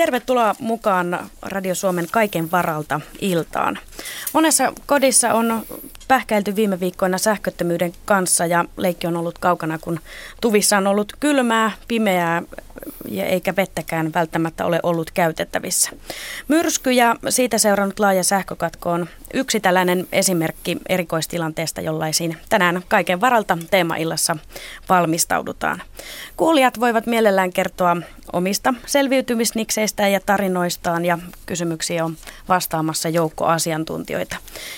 Tervetuloa mukaan Radio Suomen kaiken varalta iltaan. Monessa kodissa on pähkäilty viime viikkoina sähköttömyyden kanssa ja leikki on ollut kaukana, kun tuvissa on ollut kylmää, pimeää ja eikä vettäkään välttämättä ole ollut käytettävissä. Myrsky ja siitä seurannut laaja sähkökatko on yksi tällainen esimerkki erikoistilanteesta, jollaisiin tänään kaiken varalta teemaillassa valmistaudutaan. Kuulijat voivat mielellään kertoa omista selviytymisnikseistä ja tarinoistaan ja kysymyksiä on vastaamassa joukko asiantuntijoita.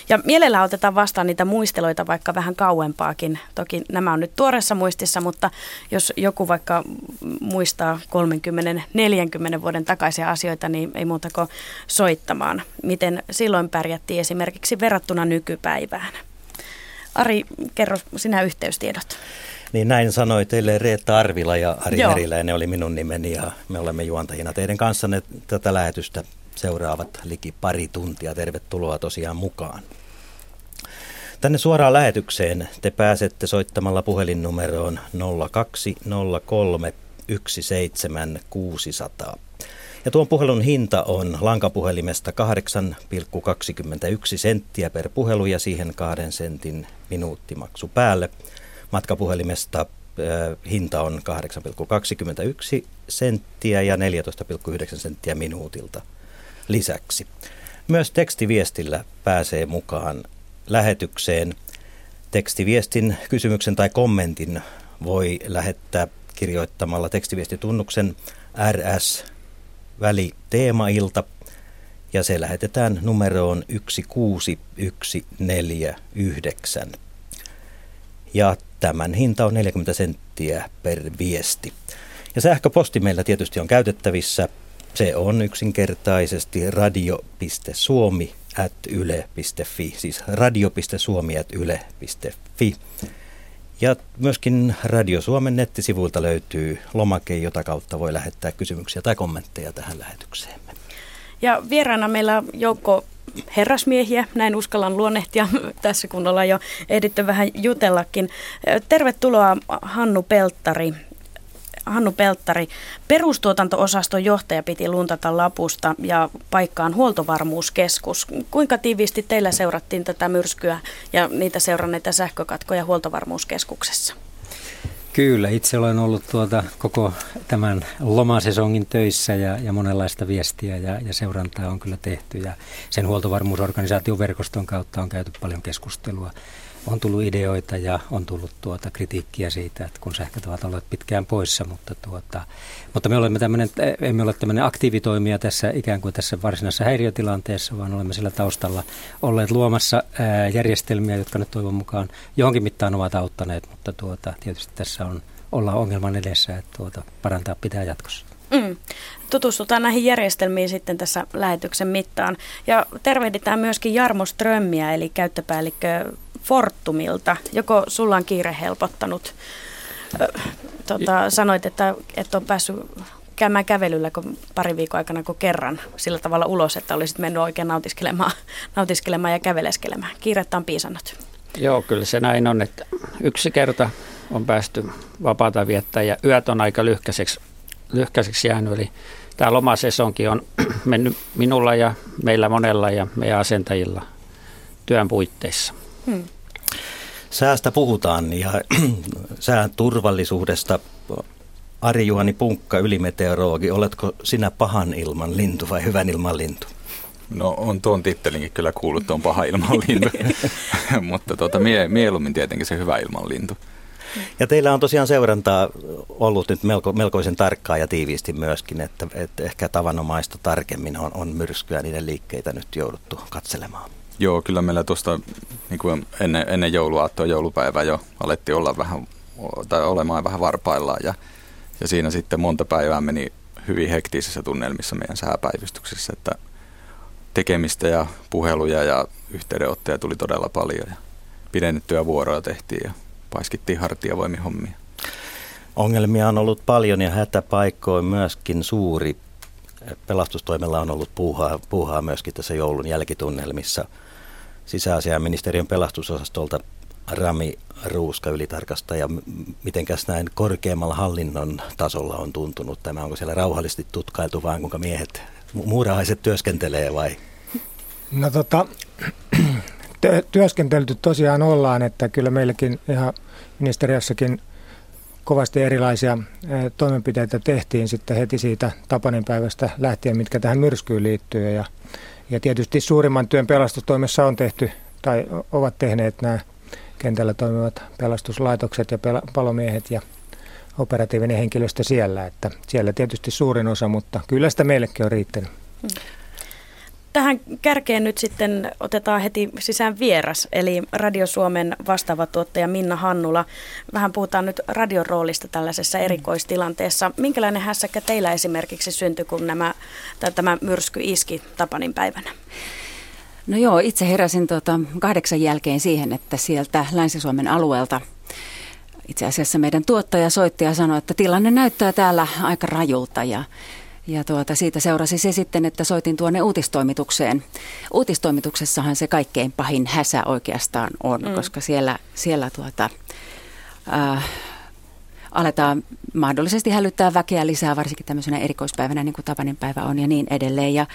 Ja mielellään otetaan vastaan niitä muisteloita vaikka vähän kauempaakin. Toki nämä on nyt tuoreessa muistissa, mutta jos joku vaikka muistaa 30-40 vuoden takaisia asioita, niin ei muuta kuin soittamaan. Miten silloin pärjättiin esimerkiksi verrattuna nykypäivään. Ari, kerro sinä yhteystiedot. Niin näin sanoi teille Reetta Arvila ja Ari Joo. Meriläinen oli minun nimeni ja me olemme juontajina teidän kanssanne tätä lähetystä seuraavat liki pari tuntia. Tervetuloa tosiaan mukaan. Tänne suoraan lähetykseen te pääsette soittamalla puhelinnumeroon 0203 17600. Ja tuon puhelun hinta on lankapuhelimesta 8,21 senttiä per puhelu ja siihen kahden sentin minuuttimaksu päälle. Matkapuhelimesta hinta on 8,21 senttiä ja 14,9 senttiä minuutilta lisäksi. Myös tekstiviestillä pääsee mukaan lähetykseen. Tekstiviestin kysymyksen tai kommentin voi lähettää kirjoittamalla tekstiviestitunnuksen RS väli teemailta ja se lähetetään numeroon 16149. Ja tämän hinta on 40 senttiä per viesti. Ja sähköposti meillä tietysti on käytettävissä. Se on yksinkertaisesti radio.suomi at yle.fi, siis radio.suomi at yle.fi. Ja myöskin Radio Suomen nettisivuilta löytyy lomake, jota kautta voi lähettää kysymyksiä tai kommentteja tähän lähetykseemme. Ja vieraana meillä joukko herrasmiehiä, näin uskallan luonnehtia tässä kun ollaan jo ehditty vähän jutellakin. Tervetuloa Hannu Pelttari. Hannu Pelttari, perustuotanto-osaston johtaja piti luntata lapusta ja paikkaan huoltovarmuuskeskus. Kuinka tiiviisti teillä seurattiin tätä myrskyä ja niitä seuranneita sähkökatkoja huoltovarmuuskeskuksessa? Kyllä, itse olen ollut tuota koko tämän lomasesongin töissä ja, ja monenlaista viestiä ja, ja seurantaa on kyllä tehty. Ja sen huoltovarmuusorganisaation verkoston kautta on käyty paljon keskustelua on tullut ideoita ja on tullut tuota kritiikkiä siitä, että kun sähköt ovat olleet pitkään poissa, mutta, tuota, mutta me olemme tämmöinen, emme ole tämmöinen aktiivitoimija tässä ikään kuin tässä varsinaisessa häiriötilanteessa, vaan olemme sillä taustalla olleet luomassa ää, järjestelmiä, jotka nyt toivon mukaan johonkin mittaan ovat auttaneet, mutta tuota, tietysti tässä on olla ongelman edessä, että tuota, parantaa pitää jatkossa. Mm. Tutustutaan näihin järjestelmiin sitten tässä lähetyksen mittaan. Ja tervehditään myöskin Jarmo Strömmiä, eli käyttöpäällikkö Fortumilta. Joko sulla on kiire helpottanut? Tota, sanoit, että et ole päässyt käymään kävelyllä kun pari viikon aikana kuin kerran sillä tavalla ulos, että olisit mennyt oikein nautiskelemaan, nautiskelemaan ja käveleskelemään. Kiirettä on piisannut. Joo, kyllä se näin on, että yksi kerta on päästy vapaata viettää ja yöt on aika lyhkäiseksi, lyhkäiseksi jäänyt. Eli tämä lomasesonkin on mennyt minulla ja meillä monella ja meidän asentajilla työn puitteissa. Hmm. Säästä puhutaan ja sään turvallisuudesta. Ari-Juhani Punkka, ylimeteorologi, oletko sinä pahan ilman lintu vai hyvän ilman lintu? No on tuon tittelinkin kyllä kuullut tuon pahan ilman lintu, mutta tuota, mie, mieluummin tietenkin se hyvä ilman lintu. Ja teillä on tosiaan seurantaa ollut nyt melko, melkoisen tarkkaa ja tiiviisti myöskin, että, että ehkä tavanomaista tarkemmin on, on myrskyä niiden liikkeitä nyt jouduttu katselemaan. Joo, kyllä meillä tuosta niin kuin ennen, ennen jouluaattoa, joulupäivää jo alettiin olla vähän, tai olemaan vähän varpaillaan ja, ja siinä sitten monta päivää meni hyvin hektisissä tunnelmissa meidän sääpäivystyksessä, että tekemistä ja puheluja ja yhteydenottoja tuli todella paljon ja pidennettyä vuoroja tehtiin ja paiskittiin hartiavoimin hommia. Ongelmia on ollut paljon ja hätäpaikkoin myöskin suuri. Pelastustoimella on ollut puuhaa, puuhaa myöskin tässä joulun jälkitunnelmissa – sisäasiainministeriön pelastusosastolta Rami Ruuska ylitarkastaja, mitenkäs näin korkeammalla hallinnon tasolla on tuntunut tämä? Onko siellä rauhallisesti tutkailtu vaan kuinka miehet, muurahaiset työskentelee vai? No tota, työskentelty tosiaan ollaan, että kyllä meilläkin ihan ministeriössäkin kovasti erilaisia toimenpiteitä tehtiin sitten heti siitä Tapanin päivästä lähtien, mitkä tähän myrskyyn liittyy. Ja, ja tietysti suurimman työn pelastustoimessa on tehty tai ovat tehneet nämä kentällä toimivat pelastuslaitokset ja palomiehet ja operatiivinen henkilöstö siellä. Että siellä tietysti suurin osa, mutta kyllä sitä meillekin on riittänyt. Tähän kärkeen nyt sitten otetaan heti sisään vieras, eli Radio Suomen vastaava tuottaja Minna Hannula. Vähän puhutaan nyt radion roolista tällaisessa mm. erikoistilanteessa. Minkälainen hässäkkä teillä esimerkiksi syntyi, kun nämä, tämä myrsky iski Tapanin päivänä? No joo, itse heräsin tuota kahdeksan jälkeen siihen, että sieltä Länsi-Suomen alueelta itse asiassa meidän tuottaja soitti ja sanoi, että tilanne näyttää täällä aika rajulta ja ja tuota, siitä seurasi se sitten, että soitin tuonne uutistoimitukseen. Uutistoimituksessahan se kaikkein pahin häsä oikeastaan on, mm. koska siellä, siellä tuota, äh, aletaan mahdollisesti hälyttää väkeä lisää, varsinkin tämmöisenä erikoispäivänä, niin kuin Tapanin päivä on ja niin edelleen. Ja,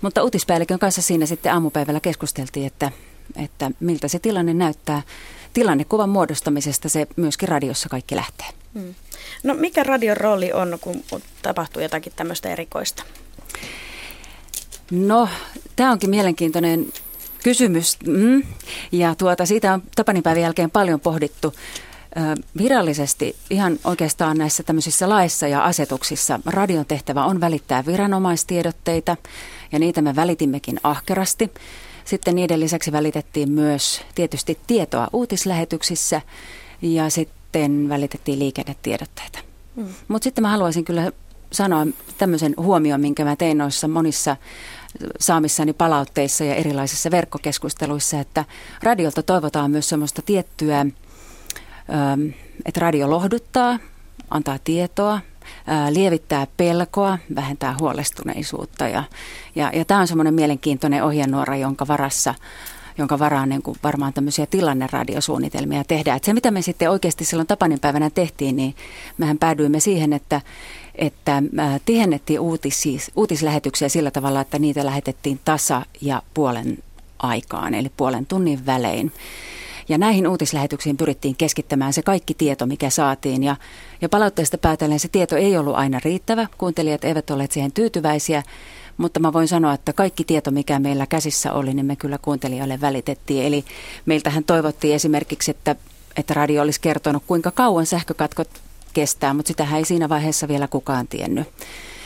mutta uutispäällikön kanssa siinä sitten aamupäivällä keskusteltiin, että, että miltä se tilanne näyttää. Tilannekuvan muodostamisesta se myöskin radiossa kaikki lähtee. Mm. No mikä radion rooli on, kun tapahtuu jotakin tämmöistä erikoista? No, tämä onkin mielenkiintoinen kysymys. Mm. Ja tuota, siitä on Tapanipäivän jälkeen paljon pohdittu. Virallisesti ihan oikeastaan näissä tämmöisissä laissa ja asetuksissa radion tehtävä on välittää viranomaistiedotteita ja niitä me välitimmekin ahkerasti. Sitten niiden lisäksi välitettiin myös tietysti tietoa uutislähetyksissä ja sitten sitten välitettiin liikennetiedotteita. Mm. Mutta sitten mä haluaisin kyllä sanoa tämmöisen huomioon, minkä mä tein noissa monissa saamissani palautteissa ja erilaisissa verkkokeskusteluissa, että radiolta toivotaan myös semmoista tiettyä, että radio lohduttaa, antaa tietoa, lievittää pelkoa, vähentää huolestuneisuutta. Ja, ja, ja tämä on semmoinen mielenkiintoinen ohjenuora, jonka varassa jonka varaan niin kuin varmaan tämmöisiä tilanneradiosuunnitelmia tehdään. Et se, mitä me sitten oikeasti silloin Tapanin päivänä tehtiin, niin mehän päädyimme siihen, että, että tihennettiin uutis, uutislähetyksiä sillä tavalla, että niitä lähetettiin tasa- ja puolen aikaan, eli puolen tunnin välein. Ja näihin uutislähetyksiin pyrittiin keskittämään se kaikki tieto, mikä saatiin. Ja, ja palautteesta päätellen se tieto ei ollut aina riittävä. Kuuntelijat eivät olleet siihen tyytyväisiä. Mutta mä voin sanoa, että kaikki tieto, mikä meillä käsissä oli, niin me kyllä kuuntelijoille välitettiin. Eli meiltähän toivottiin esimerkiksi, että, että radio olisi kertonut, kuinka kauan sähkökatkot kestää, mutta sitä ei siinä vaiheessa vielä kukaan tiennyt.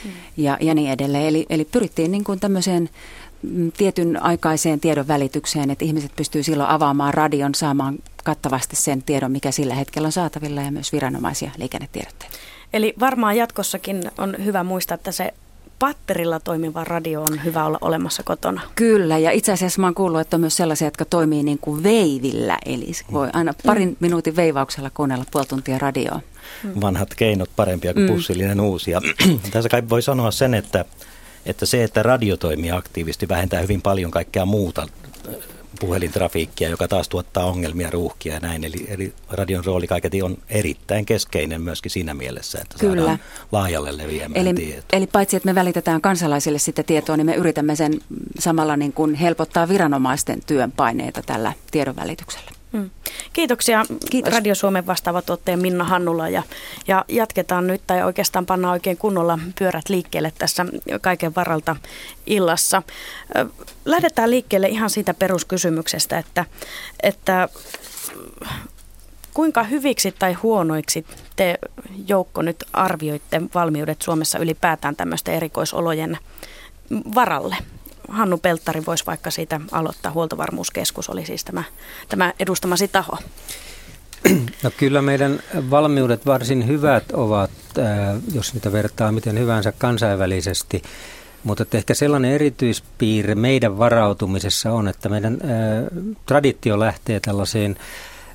Mm. Ja, ja niin edelleen. Eli, eli pyrittiin niin kuin tämmöiseen mm, tietyn aikaiseen tiedon välitykseen, että ihmiset pystyy silloin avaamaan radion, saamaan kattavasti sen tiedon, mikä sillä hetkellä on saatavilla ja myös viranomaisia liikennetiedotteita. Eli varmaan jatkossakin on hyvä muistaa, että se patterilla toimiva radio on hyvä olla olemassa kotona. Kyllä, ja itse asiassa mä oon kuullut, että on myös sellaisia, jotka toimii niin kuin veivillä, eli voi aina parin mm. minuutin veivauksella kuunnella puoli tuntia radioa. Mm. Vanhat keinot parempia kuin mm. pussillinen uusi. Ja tässä kai voi sanoa sen, että, että se, että radio toimii aktiivisesti, vähentää hyvin paljon kaikkea muuta puhelintrafiikkia, joka taas tuottaa ongelmia, ruuhkia ja näin. Eli, eli radion rooli kaiketi on erittäin keskeinen myöskin siinä mielessä, että Kyllä. saadaan laajalle leviämään eli, tieto. Eli paitsi, että me välitetään kansalaisille sitä tietoa, niin me yritämme sen samalla niin kuin helpottaa viranomaisten työn paineita tällä tiedon välityksellä. Mm. Kiitoksia Kiitos. Radio Suomen vastaava tuottaja Minna Hannula ja, ja jatketaan nyt tai oikeastaan pannaan oikein kunnolla pyörät liikkeelle tässä kaiken varalta illassa. Lähdetään liikkeelle ihan siitä peruskysymyksestä, että, että kuinka hyviksi tai huonoiksi te joukko nyt arvioitte valmiudet Suomessa ylipäätään tämmöisten erikoisolojen varalle? Hannu Pelttari voisi vaikka siitä aloittaa. Huoltovarmuuskeskus oli siis tämä, tämä edustamasi taho. No kyllä meidän valmiudet varsin hyvät ovat, äh, jos niitä vertaa miten hyvänsä kansainvälisesti. Mutta ehkä sellainen erityispiirre meidän varautumisessa on, että meidän äh, traditio lähtee tällaiseen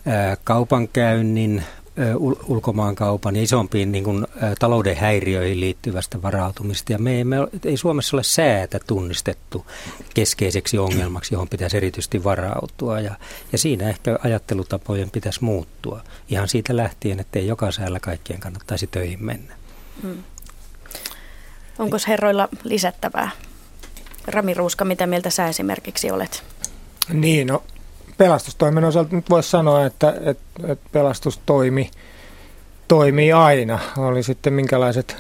äh, kaupankäynnin, ulkomaankaupan ja isompiin niin kuin, talouden häiriöihin liittyvästä varautumista. Ja me, me ei Suomessa ole säätä tunnistettu keskeiseksi ongelmaksi, johon pitäisi erityisesti varautua. Ja, ja siinä ehkä ajattelutapojen pitäisi muuttua ihan siitä lähtien, että ei joka säällä kaikkien kannattaisi töihin mennä. Hmm. Onko herroilla lisättävää? Rami Ruuska, mitä mieltä sä esimerkiksi olet? Niin, no pelastustoimen osalta nyt voisi sanoa, että, että, että pelastustoimi toimii aina. Oli sitten minkälaiset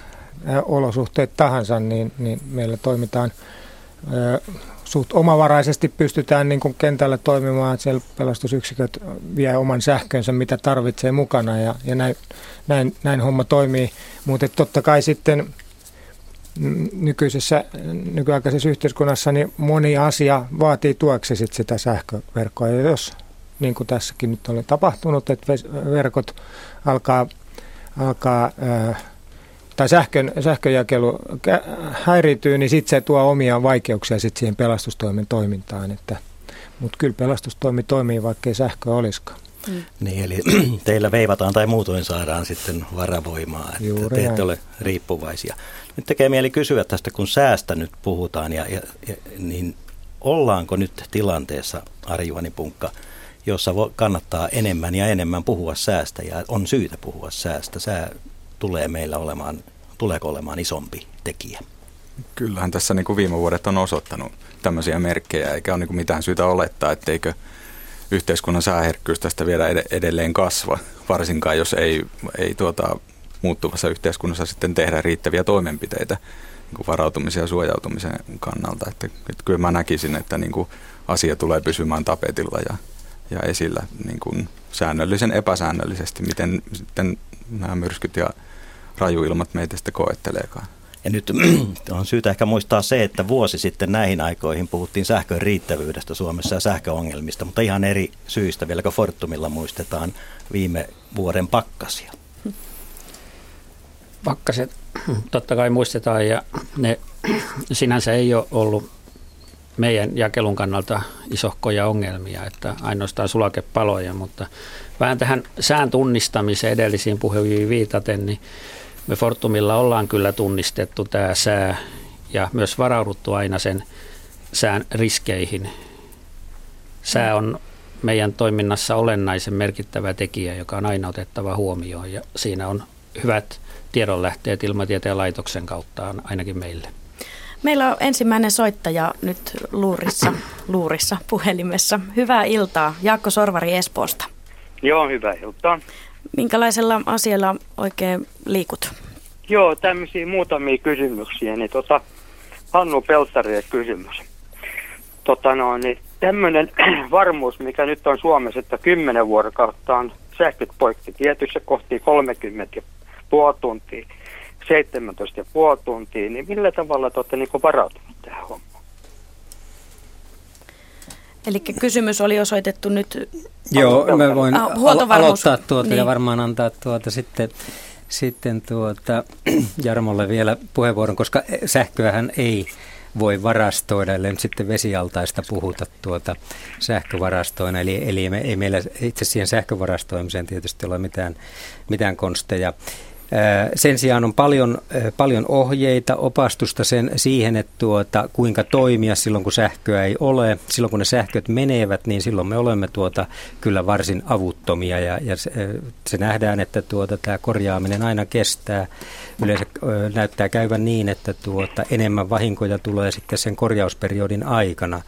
olosuhteet tahansa, niin, niin meillä toimitaan suht omavaraisesti pystytään niin kuin kentällä toimimaan, että siellä pelastusyksiköt vie oman sähkönsä, mitä tarvitsee mukana ja, ja näin, näin, näin homma toimii. Mutta totta kai sitten nykyisessä, nykyaikaisessa yhteiskunnassa niin moni asia vaatii tueksi sit sitä sähköverkkoa. Ja jos, niin kuin tässäkin nyt on tapahtunut, että verkot alkaa, alkaa tai sähkön, sähköjakelu häirityy, niin sitten se tuo omia vaikeuksia sit siihen pelastustoimen toimintaan. Mutta kyllä pelastustoimi toimii, vaikkei sähkö olisikaan. Mm. Niin, eli teillä veivataan tai muutoin saadaan sitten varavoimaa, että Juuri te ette ole riippuvaisia. Nyt tekee mieli kysyä tästä, kun säästä nyt puhutaan, ja, ja, ja, niin ollaanko nyt tilanteessa, Arjuani Punkka, jossa kannattaa enemmän ja enemmän puhua säästä, ja on syytä puhua säästä. Sää tulee meillä olemaan, tuleeko olemaan isompi tekijä? Kyllähän tässä niin kuin viime vuodet on osoittanut tämmöisiä merkkejä, eikä ole niin kuin mitään syytä olettaa, etteikö yhteiskunnan sääherkkyys tästä vielä edelleen kasva, varsinkaan jos ei, ei tuota, muuttuvassa yhteiskunnassa sitten tehdä riittäviä toimenpiteitä niin varautumisen ja suojautumisen kannalta. Että, että kyllä mä näkisin, että niin kuin asia tulee pysymään tapetilla ja, ja esillä niin kuin säännöllisen epäsäännöllisesti, miten sitten nämä myrskyt ja rajuilmat meitä sitten koetteleekaan. Ja nyt on syytä ehkä muistaa se, että vuosi sitten näihin aikoihin puhuttiin sähkön riittävyydestä Suomessa ja sähköongelmista, mutta ihan eri syistä, vieläkö Fortumilla muistetaan viime vuoden pakkasia. Pakkaset totta kai muistetaan ja ne sinänsä ei ole ollut meidän jakelun kannalta isohkoja ongelmia, että ainoastaan sulakepaloja, mutta vähän tähän sään tunnistamiseen edellisiin puheenjohtajiin viitaten, niin me Fortumilla ollaan kyllä tunnistettu tämä sää ja myös varauduttu aina sen sään riskeihin. Sää on meidän toiminnassa olennaisen merkittävä tekijä, joka on aina otettava huomioon ja siinä on hyvät tiedonlähteet ilmatieteen laitoksen kautta ainakin meille. Meillä on ensimmäinen soittaja nyt luurissa, luurissa puhelimessa. Hyvää iltaa. Jaakko Sorvari Espoosta. Joo, hyvää iltaa. Minkälaisella asialla oikein liikut? Joo, tämmöisiä muutamia kysymyksiä. Niin tota, Hannu Peltarille kysymys. Tota no, niin tämmöinen varmuus, mikä nyt on Suomessa, että 10 vuorokautta on sähköt poikki tietyissä kohti 30 puoli tuntia, 17 ja puoli tuntia, niin millä tavalla te olette niin varautuneet tähän hommaan? Eli kysymys oli osoitettu nyt... Joo, mä voin ah, aloittaa tuota niin. ja varmaan antaa tuota sitten, sitten tuota Jarmolle vielä puheenvuoron, koska sähköähän ei voi varastoida, ellei nyt sitten vesialtaista puhuta tuota sähkövarastoina. Eli, eli me, ei meillä itse siihen sähkövarastoimiseen tietysti ole mitään, mitään konsteja. Sen sijaan on paljon, paljon ohjeita, opastusta sen, siihen, että tuota, kuinka toimia silloin, kun sähköä ei ole. Silloin, kun ne sähköt menevät, niin silloin me olemme tuota, kyllä varsin avuttomia ja, ja se, se nähdään, että tuota, tämä korjaaminen aina kestää. Yleensä näyttää käyvän niin, että tuota, enemmän vahinkoja tulee sitten sen korjausperiodin aikana.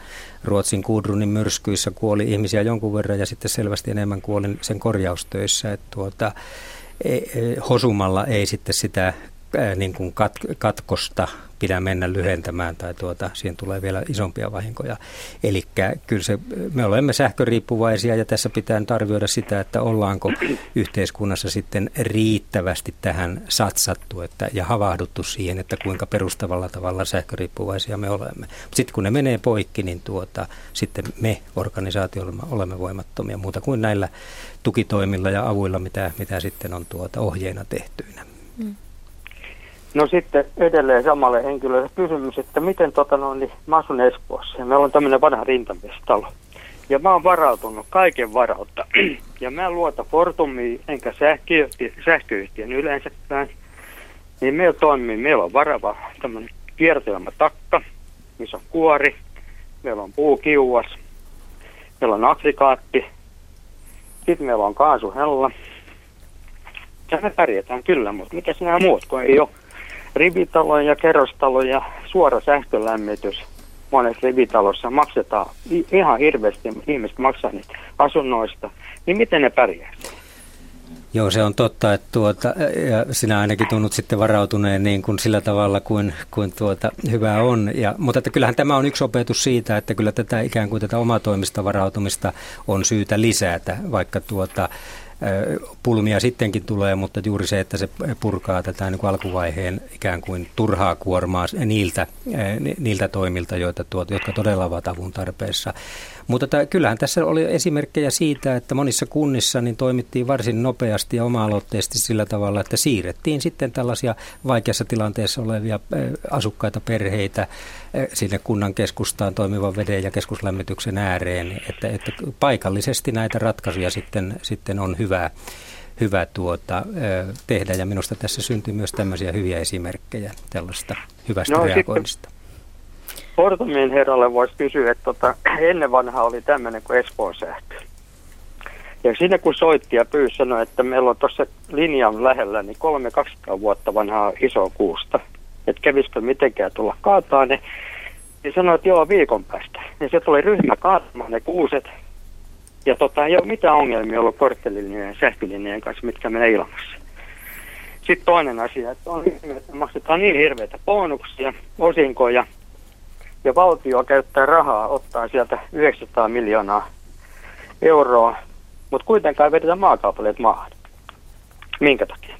Ruotsin Kudrunin myrskyissä kuoli ihmisiä jonkun verran ja sitten selvästi enemmän kuoli sen korjaustöissä. Että tuota, hosumalla ei sitten sitä niin kuin kat, katkosta pidä mennä lyhentämään tai tuota, siihen tulee vielä isompia vahinkoja. Eli kyllä se, me olemme sähköriippuvaisia ja tässä pitää nyt arvioida sitä, että ollaanko yhteiskunnassa sitten riittävästi tähän satsattu että, ja havahduttu siihen, että kuinka perustavalla tavalla sähköriippuvaisia me olemme. Sitten kun ne menee poikki, niin tuota, sitten me organisaatiolla olemme voimattomia muuta kuin näillä tukitoimilla ja avuilla, mitä, mitä sitten on tuota ohjeina tehtyinä. Mm. No sitten edelleen samalle henkilölle kysymys, että miten tota no, niin mä asun Espoossa ja meillä on tämmöinen vanha rintamiestalo. Ja mä oon varautunut kaiken varautta. Ja mä luota Fortumiin enkä sähköyhtiön, sähköyhtiön yleensäkään. Niin meillä toimii, meillä on varava tämmöinen kiertelmä takka, missä on kuori. Meillä on puukiuas. Meillä on aggregaatti. Sitten meillä on kaasuhella. Ja me pärjätään kyllä, mutta mitä nämä muut, kun ei ole rivitaloja ja kerrostaloja ja suora sähkölämmitys monessa rivitalossa maksetaan ihan hirveästi, ihmiset maksaa niitä asunnoista, niin miten ne pärjää? Joo, se on totta, että tuota, ja sinä ainakin tunnut sitten varautuneen niin kuin sillä tavalla kuin, kuin tuota, hyvä on. Ja, mutta että kyllähän tämä on yksi opetus siitä, että kyllä tätä ikään kuin tätä omatoimista varautumista on syytä lisätä, vaikka tuota, pulmia sittenkin tulee, mutta juuri se, että se purkaa tätä niin kuin alkuvaiheen ikään kuin turhaa kuormaa niiltä, niiltä toimilta, joita tuot, jotka todella ovat avun tarpeessa. Mutta t- kyllähän tässä oli esimerkkejä siitä, että monissa kunnissa niin toimittiin varsin nopeasti ja oma-aloitteisesti sillä tavalla, että siirrettiin sitten tällaisia vaikeassa tilanteessa olevia asukkaita, perheitä sinne kunnan keskustaan toimivan veden ja keskuslämmityksen ääreen, että, että paikallisesti näitä ratkaisuja sitten, sitten on hyvä, hyvä tuota, tehdä ja minusta tässä syntyy myös tämmöisiä hyviä esimerkkejä tällaista hyvästä no, reagoinnista. Sitten Fortumin herralle voisi kysyä, että tota, ennen vanha oli tämmöinen kuin Espoon sähkö. Ja sinne kun soitti ja pyysi sanoi, että meillä on tuossa linjan lähellä niin kolme 200 vuotta vanhaa isoa kuusta. Että kävisikö mitenkään tulla kaataa ne. Niin sanoi, että joo viikon päästä. Ja se tuli ryhmä kaatamaan ne kuuset. Ja tota, ei ole mitään ongelmia ollut korttelinjojen ja sähkölinjojen kanssa, mitkä menee ilmassa. Sitten toinen asia, että on että maksetaan niin hirveitä bonuksia, osinkoja, ja valtio käyttää rahaa, ottaa sieltä 900 miljoonaa euroa, mutta kuitenkaan ei vedetä maakaapaleet maahan. Minkä takia?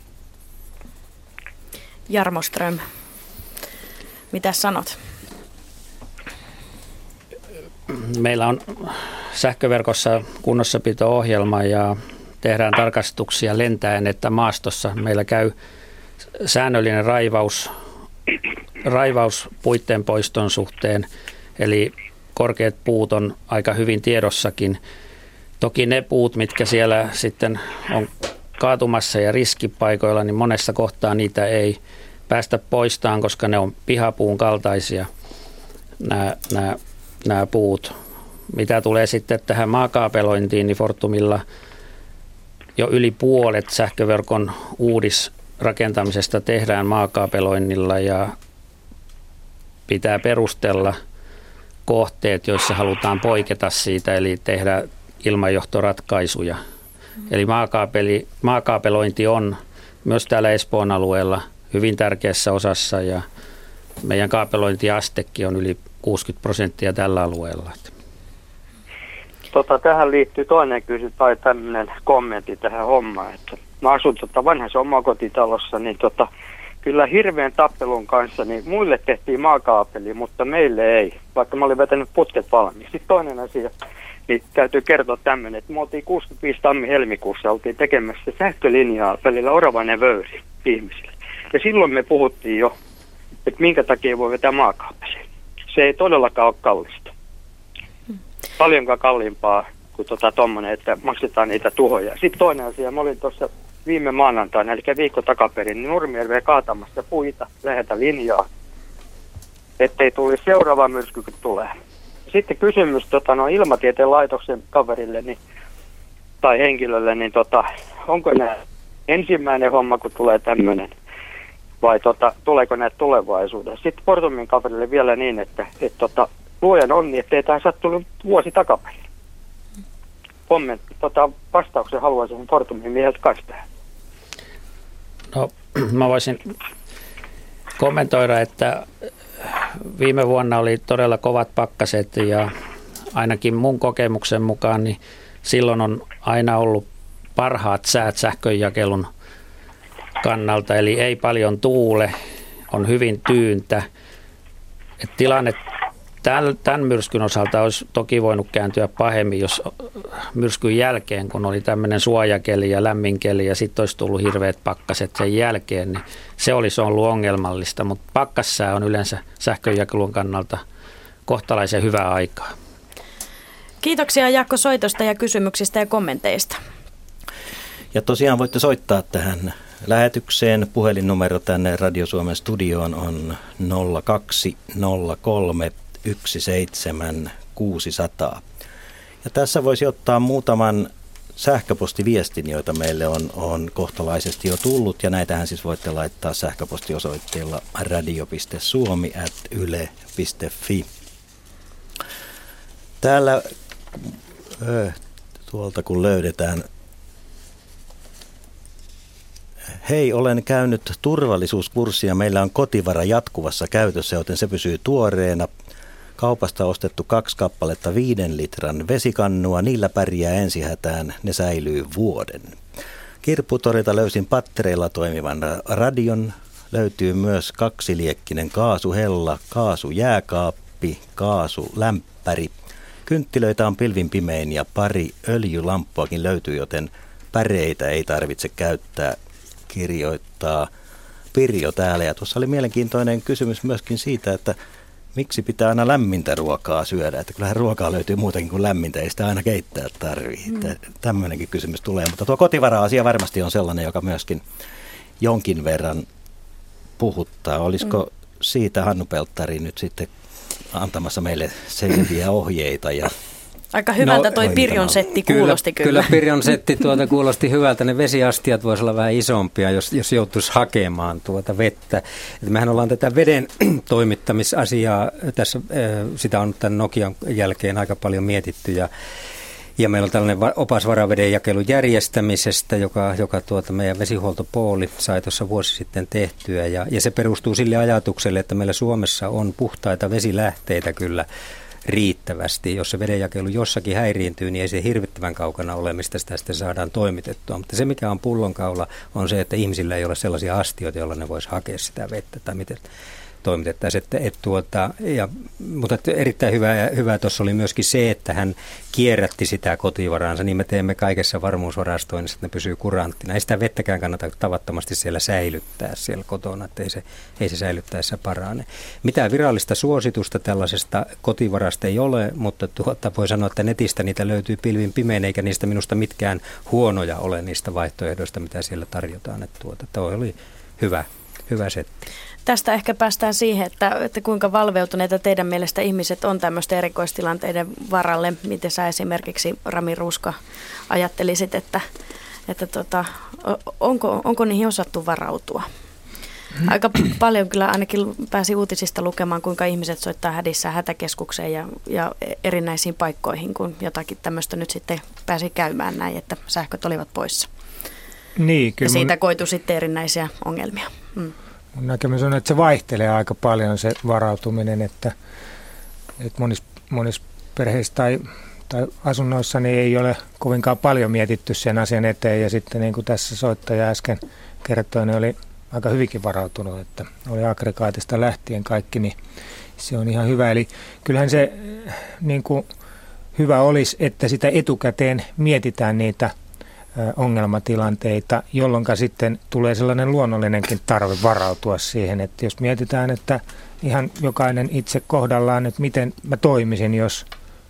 Jarmo Ström, mitä sanot? Meillä on sähköverkossa kunnossapito-ohjelma ja tehdään tarkastuksia lentäen, että maastossa meillä käy säännöllinen raivaus raivaus puitteen poiston suhteen, eli korkeat puut on aika hyvin tiedossakin. Toki ne puut, mitkä siellä sitten on kaatumassa ja riskipaikoilla, niin monessa kohtaa niitä ei päästä poistaan, koska ne on pihapuun kaltaisia nämä, nämä, nämä puut. Mitä tulee sitten tähän maakaapelointiin, niin Fortumilla jo yli puolet sähköverkon uudisrakentamisesta tehdään maakaapeloinnilla ja pitää perustella kohteet, joissa halutaan poiketa siitä, eli tehdä ilmanjohtoratkaisuja. Mm. Eli maakaapeli, maakaapelointi on myös täällä Espoon alueella hyvin tärkeässä osassa ja meidän kaapelointiastekin on yli 60 prosenttia tällä alueella. Tota, tähän liittyy toinen kysymys tai tämmöinen kommentti tähän hommaan, että mä asun tota vanhassa omakotitalossa, niin tota, kyllä hirveän tappelun kanssa, niin muille tehtiin maakaapeli, mutta meille ei, vaikka mä olin vetänyt putket valmiiksi. Sitten toinen asia, niin täytyy kertoa tämmöinen, että me oltiin 65 tammi-helmikuussa, oltiin tekemässä sähkölinjaa välillä Oravainen Vöyri ihmisille. Ja silloin me puhuttiin jo, että minkä takia voi vetää maakaapeli. Se ei todellakaan ole kallista. Paljonkaan kalliimpaa kuin tota tommonen, että maksetaan niitä tuhoja. Sitten toinen asia, mä olin tuossa viime maanantaina, eli viikko takaperin, niin Nurmijärveä kaatamassa puita lähetä linjaa, ettei tuli seuraava myrsky, kun tulee. Sitten kysymys tota, no, ilmatieteen laitoksen kaverille niin, tai henkilölle, niin tota, onko nämä ensimmäinen homma, kun tulee tämmöinen, vai tota, tuleeko näitä tulevaisuudessa? Sitten Portumin kaverille vielä niin, että et, tota, luojan onni, ettei tämä sattunut vuosi takaperin. Kommentti, tota, vastauksen haluaisin Fortumin mieheltä tähän. No, mä voisin kommentoida, että viime vuonna oli todella kovat pakkaset ja ainakin mun kokemuksen mukaan niin silloin on aina ollut parhaat säät sähkönjakelun kannalta, eli ei paljon tuule, on hyvin tyyntä. Et tilanne Tämän, tämän myrskyn osalta olisi toki voinut kääntyä pahemmin, jos myrskyn jälkeen, kun oli tämmöinen suojakeli ja lämminkeli ja sitten olisi tullut hirveät pakkaset sen jälkeen, niin se olisi ollut ongelmallista, mutta pakkassää on yleensä sähkönjakelun kannalta kohtalaisen hyvää aikaa. Kiitoksia Jaakko soitosta ja kysymyksistä ja kommenteista. Ja tosiaan voitte soittaa tähän lähetykseen. Puhelinnumero tänne Radio Suomen studioon on 0203 17600. Ja tässä voisi ottaa muutaman sähköpostiviestin, joita meille on, on kohtalaisesti jo tullut. Ja näitähän siis voitte laittaa sähköpostiosoitteella radio.suomi.yle.fi. Täällä tuolta kun löydetään Hei, olen käynyt turvallisuuskurssia. Meillä on kotivara jatkuvassa käytössä, joten se pysyy tuoreena. Kaupasta ostettu kaksi kappaletta viiden litran vesikannua. Niillä pärjää ensihätään. Ne säilyy vuoden. Kirpputorilta löysin pattereilla toimivan radion. Löytyy myös kaksiliekkinen kaasuhella, kaasujääkaappi, kaasulämpäri. Kynttilöitä on pilvin pimein ja pari öljylamppuakin löytyy, joten päreitä ei tarvitse käyttää kirjoittaa Pirjo täällä. Ja tuossa oli mielenkiintoinen kysymys myöskin siitä, että miksi pitää aina lämmintä ruokaa syödä. Että kyllähän ruokaa löytyy muutenkin kuin lämmintä, ei sitä aina keittää tarvii. Mm. Tämmöinenkin kysymys tulee. Mutta tuo kotivara-asia varmasti on sellainen, joka myöskin jonkin verran puhuttaa. Olisiko mm. siitä Hannu Pelttari nyt sitten antamassa meille selviä ohjeita ja Aika hyvältä no, toi Pirjon setti kuulosti kyllä. Kyllä, kyllä Pirjon setti tuota kuulosti hyvältä. Ne vesiastiat voisi olla vähän isompia, jos, jos joutuisi hakemaan tuota vettä. Et mehän ollaan tätä veden toimittamisasiaa tässä, sitä on tämän Nokian jälkeen aika paljon mietitty ja ja meillä on tällainen opas varaveden jakelun järjestämisestä, joka, joka tuota meidän vesihuoltopooli sai tuossa vuosi sitten tehtyä. Ja, ja se perustuu sille ajatukselle, että meillä Suomessa on puhtaita vesilähteitä kyllä riittävästi. Jos se vedenjakelu jossakin häiriintyy, niin ei se hirvittävän kaukana ole, mistä sitä sitten saadaan toimitettua. Mutta se, mikä on pullonkaula, on se, että ihmisillä ei ole sellaisia astioita, joilla ne voisi hakea sitä vettä tai miten toimitettaisiin. Että, et tuota, ja, mutta erittäin hyvä, hyvä tuossa oli myöskin se, että hän kierrätti sitä kotivaraansa, niin me teemme kaikessa varmuusvarastoinnissa, että ne pysyy kuranttina. Ei sitä vettäkään kannata tavattomasti siellä säilyttää siellä kotona, että ei se, ei se säilyttäessä parane. Mitään virallista suositusta tällaisesta kotivarasta ei ole, mutta tuota, voi sanoa, että netistä niitä löytyy pilvin pimein, eikä niistä minusta mitkään huonoja ole niistä vaihtoehdoista, mitä siellä tarjotaan. Että tuota, toi oli hyvä, hyvä setti. Tästä ehkä päästään siihen, että, että kuinka valveutuneita teidän mielestä ihmiset on tämmöisten erikoistilanteiden varalle. Miten sä esimerkiksi, Rami Ruska, ajattelisit, että, että tota, onko, onko niihin osattu varautua? Aika paljon kyllä ainakin pääsi uutisista lukemaan, kuinka ihmiset soittaa hädissä hätäkeskukseen ja, ja erinäisiin paikkoihin, kun jotakin tämmöistä nyt sitten pääsi käymään näin, että sähköt olivat poissa. Niin, kyllä ja siitä mun... koitu sitten erinäisiä ongelmia. Mm. Mun näkemys on, että se vaihtelee aika paljon se varautuminen, että, että monissa, monissa perheissä tai, tai asunnoissa niin ei ole kovinkaan paljon mietitty sen asian eteen ja sitten niin kuin tässä soittaja äsken kertoi, niin oli aika hyvinkin varautunut, että oli aggregaatista lähtien kaikki, niin se on ihan hyvä. Eli kyllähän se niin kuin hyvä olisi, että sitä etukäteen mietitään niitä ongelmatilanteita, jolloin sitten tulee sellainen luonnollinenkin tarve varautua siihen, että jos mietitään, että ihan jokainen itse kohdallaan, että miten mä toimisin, jos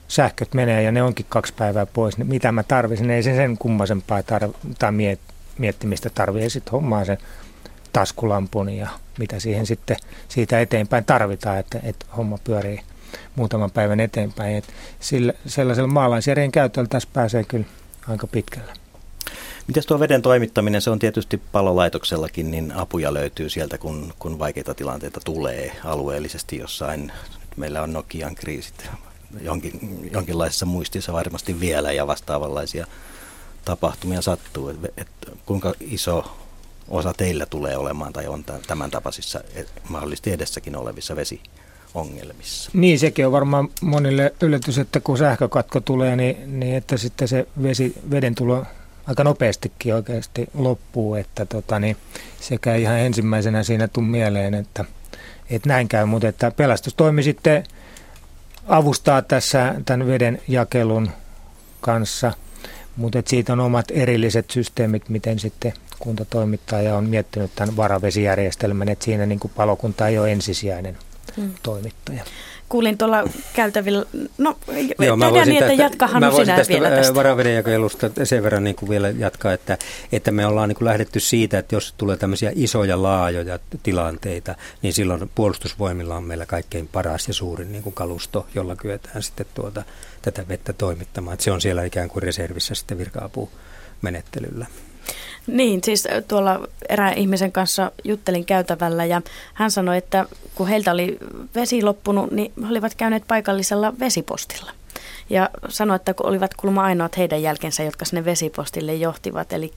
sähköt menee ja ne onkin kaksi päivää pois, niin mitä mä tarvisin, ei sen sen kummasempaa tarv- tai miet- miettimistä tarvitse, sitten hommaa sen taskulampun ja mitä siihen sitten siitä eteenpäin tarvitaan, että, että homma pyörii muutaman päivän eteenpäin. Et sillä, sellaisella maalaisjärjen käytöllä tässä pääsee kyllä aika pitkälle. Miten tuo veden toimittaminen, se on tietysti palolaitoksellakin, niin apuja löytyy sieltä, kun, kun vaikeita tilanteita tulee alueellisesti jossain. Meillä on Nokian kriisit jonkin, jonkinlaisessa muistissa varmasti vielä ja vastaavanlaisia tapahtumia sattuu. Et, et, kuinka iso osa teillä tulee olemaan tai on tämän tapaisissa mahdollisesti edessäkin olevissa vesiongelmissa? Niin, sekin on varmaan monille yllätys, että kun sähkökatko tulee, niin, niin että sitten se vesi, veden tulo aika nopeastikin oikeasti loppuu, että tota, niin sekä ihan ensimmäisenä siinä tuu mieleen, että, että näin käy, mutta että pelastustoimi sitten avustaa tässä tämän veden jakelun kanssa, mutta että siitä on omat erilliset systeemit, miten sitten kunta toimittaa ja on miettinyt tämän varavesijärjestelmän, että siinä niin kuin palokunta ei ole ensisijainen hmm. toimittaja kuulin tuolla käytävillä, no Joo, mä voisin niin, että jatka mä voisin tästä vielä tästä. varavedenjakelusta sen verran niin kuin vielä jatkaa, että, että me ollaan niin kuin lähdetty siitä, että jos tulee tämmöisiä isoja laajoja tilanteita, niin silloin puolustusvoimilla on meillä kaikkein paras ja suurin niin kuin kalusto, jolla kyetään sitten tuota, tätä vettä toimittamaan. Että se on siellä ikään kuin reservissä sitten virka-apumenettelyllä. Niin, siis tuolla erään ihmisen kanssa juttelin käytävällä ja hän sanoi, että kun heiltä oli vesi loppunut, niin he olivat käyneet paikallisella vesipostilla. Ja sanoi, että olivat kuulemma ainoat heidän jälkensä, jotka sinne vesipostille johtivat. Eli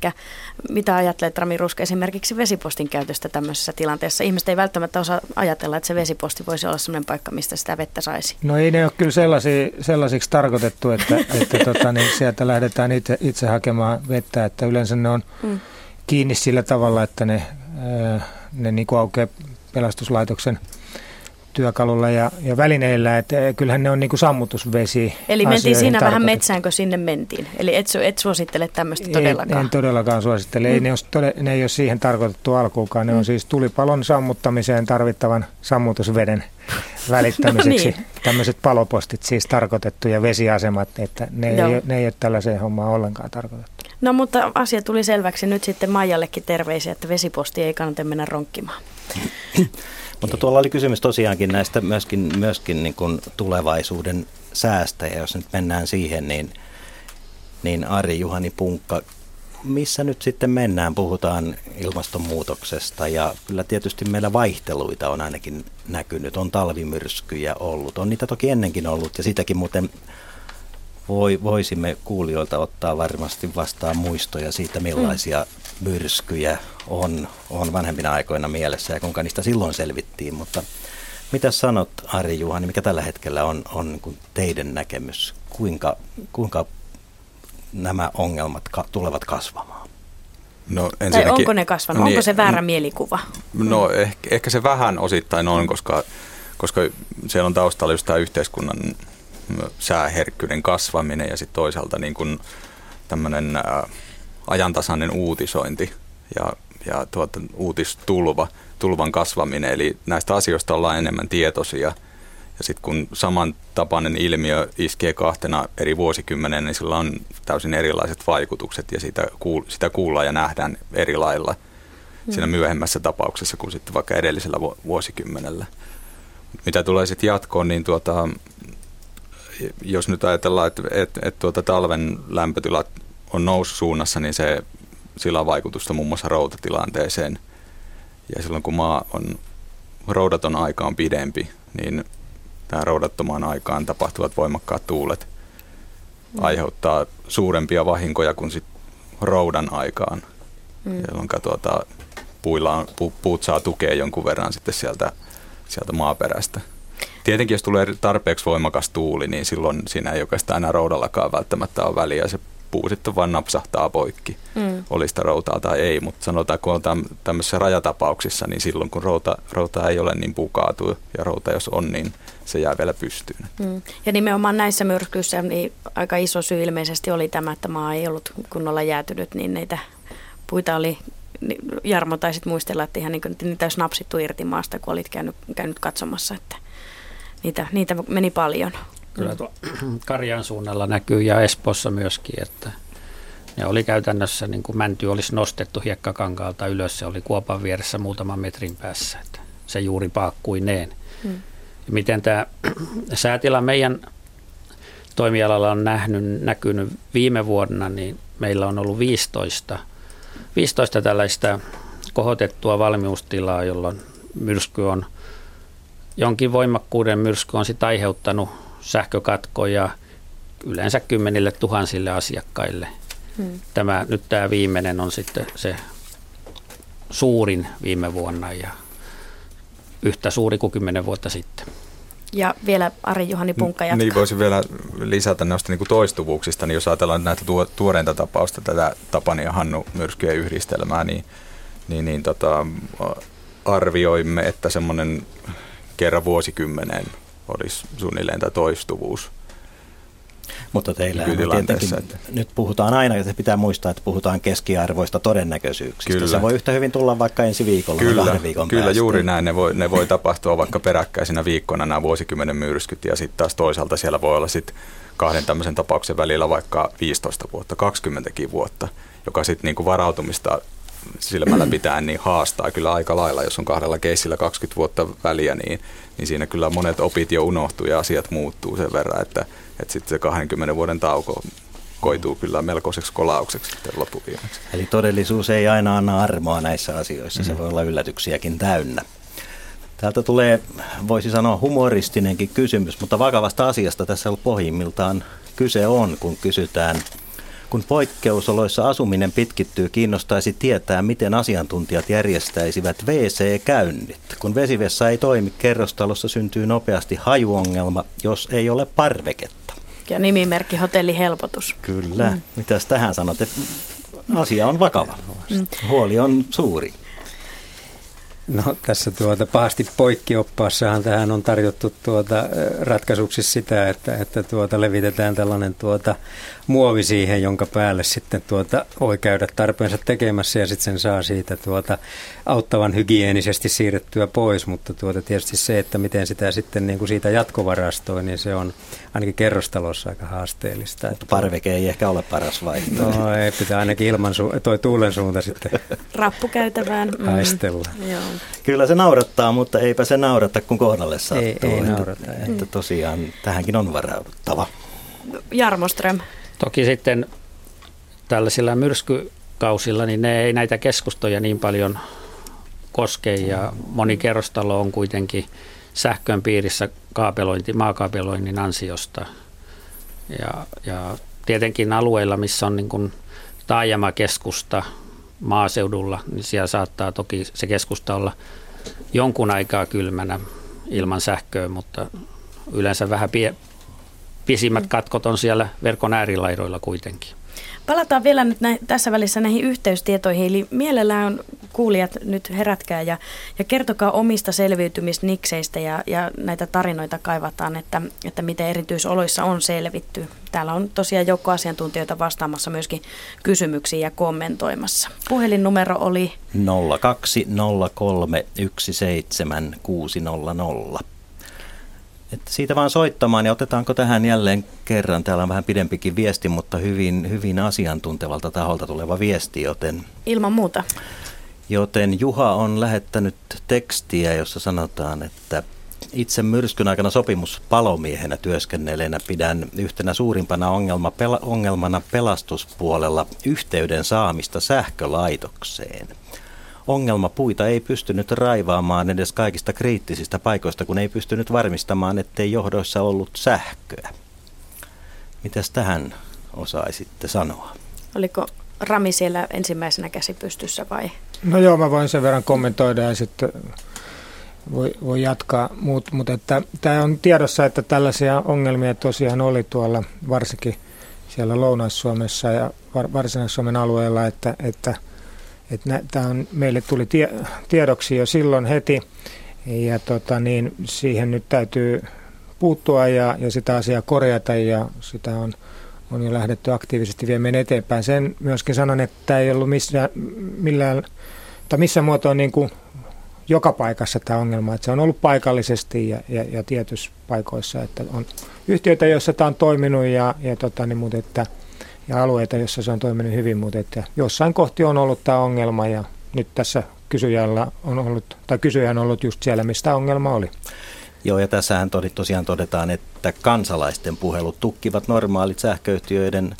mitä ajattelet Rami Ruska esimerkiksi vesipostin käytöstä tämmöisessä tilanteessa? Ihmiset ei välttämättä osaa ajatella, että se vesiposti voisi olla sellainen paikka, mistä sitä vettä saisi. No ei ne ole kyllä sellaisia, sellaisiksi tarkoitettu, että, että tota, niin sieltä lähdetään itse, itse hakemaan vettä. Että yleensä ne on mm. kiinni sillä tavalla, että ne, ne niin kuin aukeaa pelastuslaitoksen – työkalulla ja, ja välineillä, että eh, kyllähän ne on niin kuin sammutusvesi. Eli mentiin siinä vähän metsään, kun sinne mentiin. Eli et, et suosittele tämmöistä todellakaan? En todellakaan suosittele. Mm. Ei, ne, ole, tode, ne ei ole siihen tarkoitettu alkuukaan. Ne mm. on siis tulipalon sammuttamiseen tarvittavan sammutusveden välittämiseksi. no niin. Tämmöiset palopostit siis tarkoitettu ja vesiasemat, että ne, ei, ne ei ole tällaiseen hommaan ollenkaan tarkoitettu. No mutta asia tuli selväksi nyt sitten Maijallekin terveisiä, että vesiposti ei kannata mennä ronkkimaan. Mutta tuolla oli kysymys tosiaankin näistä myöskin, myöskin niin kuin tulevaisuuden säästä, ja jos nyt mennään siihen, niin, niin Ari Juhani Punkka, missä nyt sitten mennään? Puhutaan ilmastonmuutoksesta ja kyllä tietysti meillä vaihteluita on ainakin näkynyt. On talvimyrskyjä ollut, on niitä toki ennenkin ollut ja sitäkin muuten voi, voisimme kuulijoilta ottaa varmasti vastaan muistoja siitä, millaisia mm. myrskyjä on, on vanhempina aikoina mielessä ja kuinka niistä silloin selvittiin. Mutta mitä sanot Ari Juhani, mikä tällä hetkellä on, on niin teidän näkemys? Kuinka, kuinka nämä ongelmat ka- tulevat kasvamaan? No, tai onko ne kasvanut? Niin, onko se väärä mielikuva? No ehkä, ehkä se vähän osittain on, koska, koska siellä on taustalla just tämä yhteiskunnan sääherkkyyden kasvaminen ja sitten toisaalta niin kuin tämmöinen ajantasainen uutisointi ja, ja tuota, uutistulva, tulvan kasvaminen. Eli näistä asioista ollaan enemmän tietoisia. Ja sitten kun samantapainen ilmiö iskee kahtena eri vuosikymmenen, niin sillä on täysin erilaiset vaikutukset ja sitä, kuul- sitä kuullaan ja nähdään eri lailla mm. siinä myöhemmässä tapauksessa kuin sitten vaikka edellisellä vuosikymmenellä. Mitä tulee sitten jatkoon, niin tuota, jos nyt ajatellaan, että, että, että tuota talven lämpötilat on noususuunnassa, niin se, sillä on vaikutusta muun muassa routatilanteeseen. Ja silloin kun maa on, roudaton aika on pidempi, niin tämä roudattomaan aikaan tapahtuvat voimakkaat tuulet mm. aiheuttaa suurempia vahinkoja kuin sit roudan aikaan, mm. jolloin tuota, puilla on, pu, puut saa tukea jonkun verran sitten sieltä, sieltä maaperästä. Tietenkin jos tulee tarpeeksi voimakas tuuli, niin silloin siinä ei oikeastaan enää roudallakaan välttämättä ole väliä. Se puu sitten vaan napsahtaa poikki, mm. oli sitä routaa tai ei. Mutta sanotaan, kun on tämmöisissä rajatapauksissa, niin silloin kun routa, routa ei ole, niin puu kaatuu. Ja routa jos on, niin se jää vielä pystyyn. Mm. Ja nimenomaan näissä myrskyissä niin aika iso syy ilmeisesti oli tämä, että maa ei ollut kunnolla jäätynyt, niin niitä puita oli niin Jarmo taisit muistella, että ihan niin kuin, niitä olisi napsittu irti maasta, kun olit käynyt, käynyt katsomassa, että niitä, niitä meni paljon. Kyllä tuo Karjan suunnalla näkyy ja Espossa myöskin, että ne oli käytännössä niin kuin mänty olisi nostettu hiekkakankaalta ylös, se oli kuopan vieressä muutaman metrin päässä, että se juuri paakkuineen. Hmm. Miten tämä säätila meidän toimialalla on nähnyt, näkynyt viime vuonna, niin meillä on ollut 15, 15 tällaista kohotettua valmiustilaa, jolloin myrsky on jonkin voimakkuuden myrsky on sitten aiheuttanut sähkökatkoja yleensä kymmenille tuhansille asiakkaille. Hmm. Tämä, nyt tämä viimeinen on sitten se suurin viime vuonna ja yhtä suuri kuin kymmenen vuotta sitten. Ja vielä Ari Juhani Punkka jatkaa. Niin voisin vielä lisätä noista niin kuin toistuvuuksista, niin jos ajatellaan näitä tuo, tuoreinta tapausta, tätä Tapani ja Hannu myrskyjen yhdistelmää, niin, niin, niin tota, arvioimme, että semmoinen kerran vuosikymmeneen olisi suunnilleen tämä toistuvuus. Mutta teillä tietenkin, nyt puhutaan aina, että pitää muistaa, että puhutaan keskiarvoista todennäköisyyksistä. Kyllä. Se voi yhtä hyvin tulla vaikka ensi viikolla kyllä, kahden viikon Kyllä, päästä. juuri näin. Ne voi, ne voi tapahtua vaikka peräkkäisinä viikkoina nämä vuosikymmenen myrskyt ja sitten taas toisaalta siellä voi olla sitten kahden tämmöisen tapauksen välillä vaikka 15 vuotta, 20 vuotta, joka sitten niinku varautumista silmällä pitää, niin haastaa kyllä aika lailla. Jos on kahdella keissillä 20 vuotta väliä, niin, niin siinä kyllä monet opit jo unohtuu ja asiat muuttuu sen verran, että, että sitten se 20 vuoden tauko koituu kyllä melkoiseksi kolaukseksi sitten loppuviimeksi. Eli todellisuus ei aina anna armoa näissä asioissa, se mm. voi olla yllätyksiäkin täynnä. Täältä tulee, voisi sanoa, humoristinenkin kysymys, mutta vakavasta asiasta tässä pohjimmiltaan kyse on, kun kysytään – kun poikkeusoloissa asuminen pitkittyy, kiinnostaisi tietää, miten asiantuntijat järjestäisivät WC-käynnit. Kun vesivessa ei toimi, kerrostalossa syntyy nopeasti hajuongelma, jos ei ole parveketta. Ja nimimerkki Hotelli Helpotus. Kyllä. Mm. Mitäs tähän sanotte? Asia on vakava. Mm. Huoli on suuri. No tässä tuota pahasti poikkioppaassahan tähän on tarjottu tuota ratkaisuksi sitä, että, että tuota levitetään tällainen tuota muovi siihen, jonka päälle sitten tuota voi käydä tarpeensa tekemässä ja sitten sen saa siitä tuota auttavan hygienisesti siirrettyä pois, mutta tuota tietysti se, että miten sitä sitten niin kuin siitä jatkovarastoi, niin se on ainakin kerrostalossa aika haasteellista. Mutta parveke ei ehkä ole paras vaihtoehto. No ei, pitää ainakin ilman su- toi tuulen suunta sitten rappukäytävään mm. haistella. Joo. Kyllä se naurattaa, mutta eipä se naurata, kun kohdalle sattuu. Ei, ei naurata. Että, että tosiaan tähänkin on varauduttava. Jarmo Ström. Toki sitten tällaisilla myrskykausilla, niin ne ei näitä keskustoja niin paljon koske ja moni kerrostalo on kuitenkin sähkön piirissä kaapelointi, maakaapeloinnin ansiosta. Ja, ja tietenkin alueilla, missä on niin kuin taajamakeskusta maaseudulla, niin siellä saattaa toki se keskusta olla jonkun aikaa kylmänä ilman sähköä, mutta yleensä vähän pie, pisimmät katkot on siellä verkon äärilaidoilla kuitenkin. Palataan vielä nyt näin, tässä välissä näihin yhteystietoihin. Eli mielellään kuulijat nyt herätkää ja, ja kertokaa omista selviytymisnikseistä ja, ja näitä tarinoita kaivataan, että, että miten erityisoloissa on selvitty. Täällä on tosiaan joukko asiantuntijoita vastaamassa myöskin kysymyksiin ja kommentoimassa. Puhelinnumero oli 0203 17600. Että siitä vaan soittamaan ja otetaanko tähän jälleen kerran. Täällä on vähän pidempikin viesti, mutta hyvin, hyvin asiantuntevalta taholta tuleva viesti, joten... Ilman muuta. Joten Juha on lähettänyt tekstiä, jossa sanotaan, että itse myrskyn aikana sopimuspalomiehenä työskennelleenä pidän yhtenä suurimpana ongelma, pela, ongelmana pelastuspuolella yhteyden saamista sähkölaitokseen – ongelmapuita ei pystynyt raivaamaan edes kaikista kriittisistä paikoista, kun ei pystynyt varmistamaan, ettei johdoissa ollut sähköä. Mitäs tähän osaisitte sanoa? Oliko Rami siellä ensimmäisenä käsi pystyssä vai? No joo, mä voin sen verran kommentoida ja sitten voi, voi jatkaa. Mut, mutta että, tämä on tiedossa, että tällaisia ongelmia tosiaan oli tuolla varsinkin siellä Lounais-Suomessa ja Varsinais-Suomen alueella, että, että – Tämä on, meille tuli tie, tiedoksi jo silloin heti. Ja tota, niin, siihen nyt täytyy puuttua ja, ja sitä asiaa korjata. Ja sitä on, on jo lähdetty aktiivisesti viemään eteenpäin. Sen myöskin sanon, että tämä ei ollut missään, millään, tai missään muotoa niin kuin joka paikassa tämä ongelma, että se on ollut paikallisesti ja, ja, ja tietyissä paikoissa, että on yhtiöitä, joissa tämä on toiminut ja, ja tota, niin, mutta että – ja alueita, joissa se on toiminut hyvin, mutta että jossain kohti on ollut tämä ongelma ja nyt tässä kysyjällä on ollut, tai kysyjä on ollut just siellä, mistä ongelma oli. Joo, ja tässähän tosiaan todetaan, että kansalaisten puhelut tukkivat normaalit sähköyhtiöiden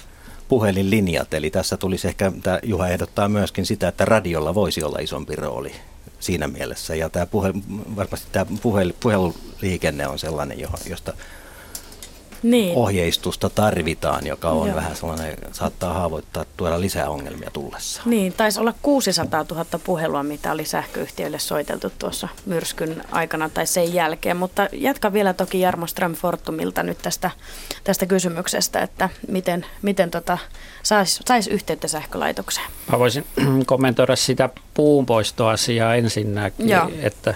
puhelinlinjat. Eli tässä tulisi ehkä, tämä Juha ehdottaa myöskin sitä, että radiolla voisi olla isompi rooli siinä mielessä. Ja tämä puhe, varmasti tämä puhel, puheluliikenne on sellainen, josta niin. ohjeistusta tarvitaan, joka on Joo. vähän sellainen, saattaa haavoittaa, tuoda lisää ongelmia tullessa. Niin, taisi olla 600 000 puhelua, mitä oli sähköyhtiöille soiteltu tuossa myrskyn aikana tai sen jälkeen, mutta jatka vielä toki Jarmo Ström Fortumilta nyt tästä, tästä kysymyksestä, että miten, miten tota, saisi sais yhteyttä sähkölaitokseen. Mä voisin kommentoida sitä puunpoistoasiaa ensinnäkin, Joo. että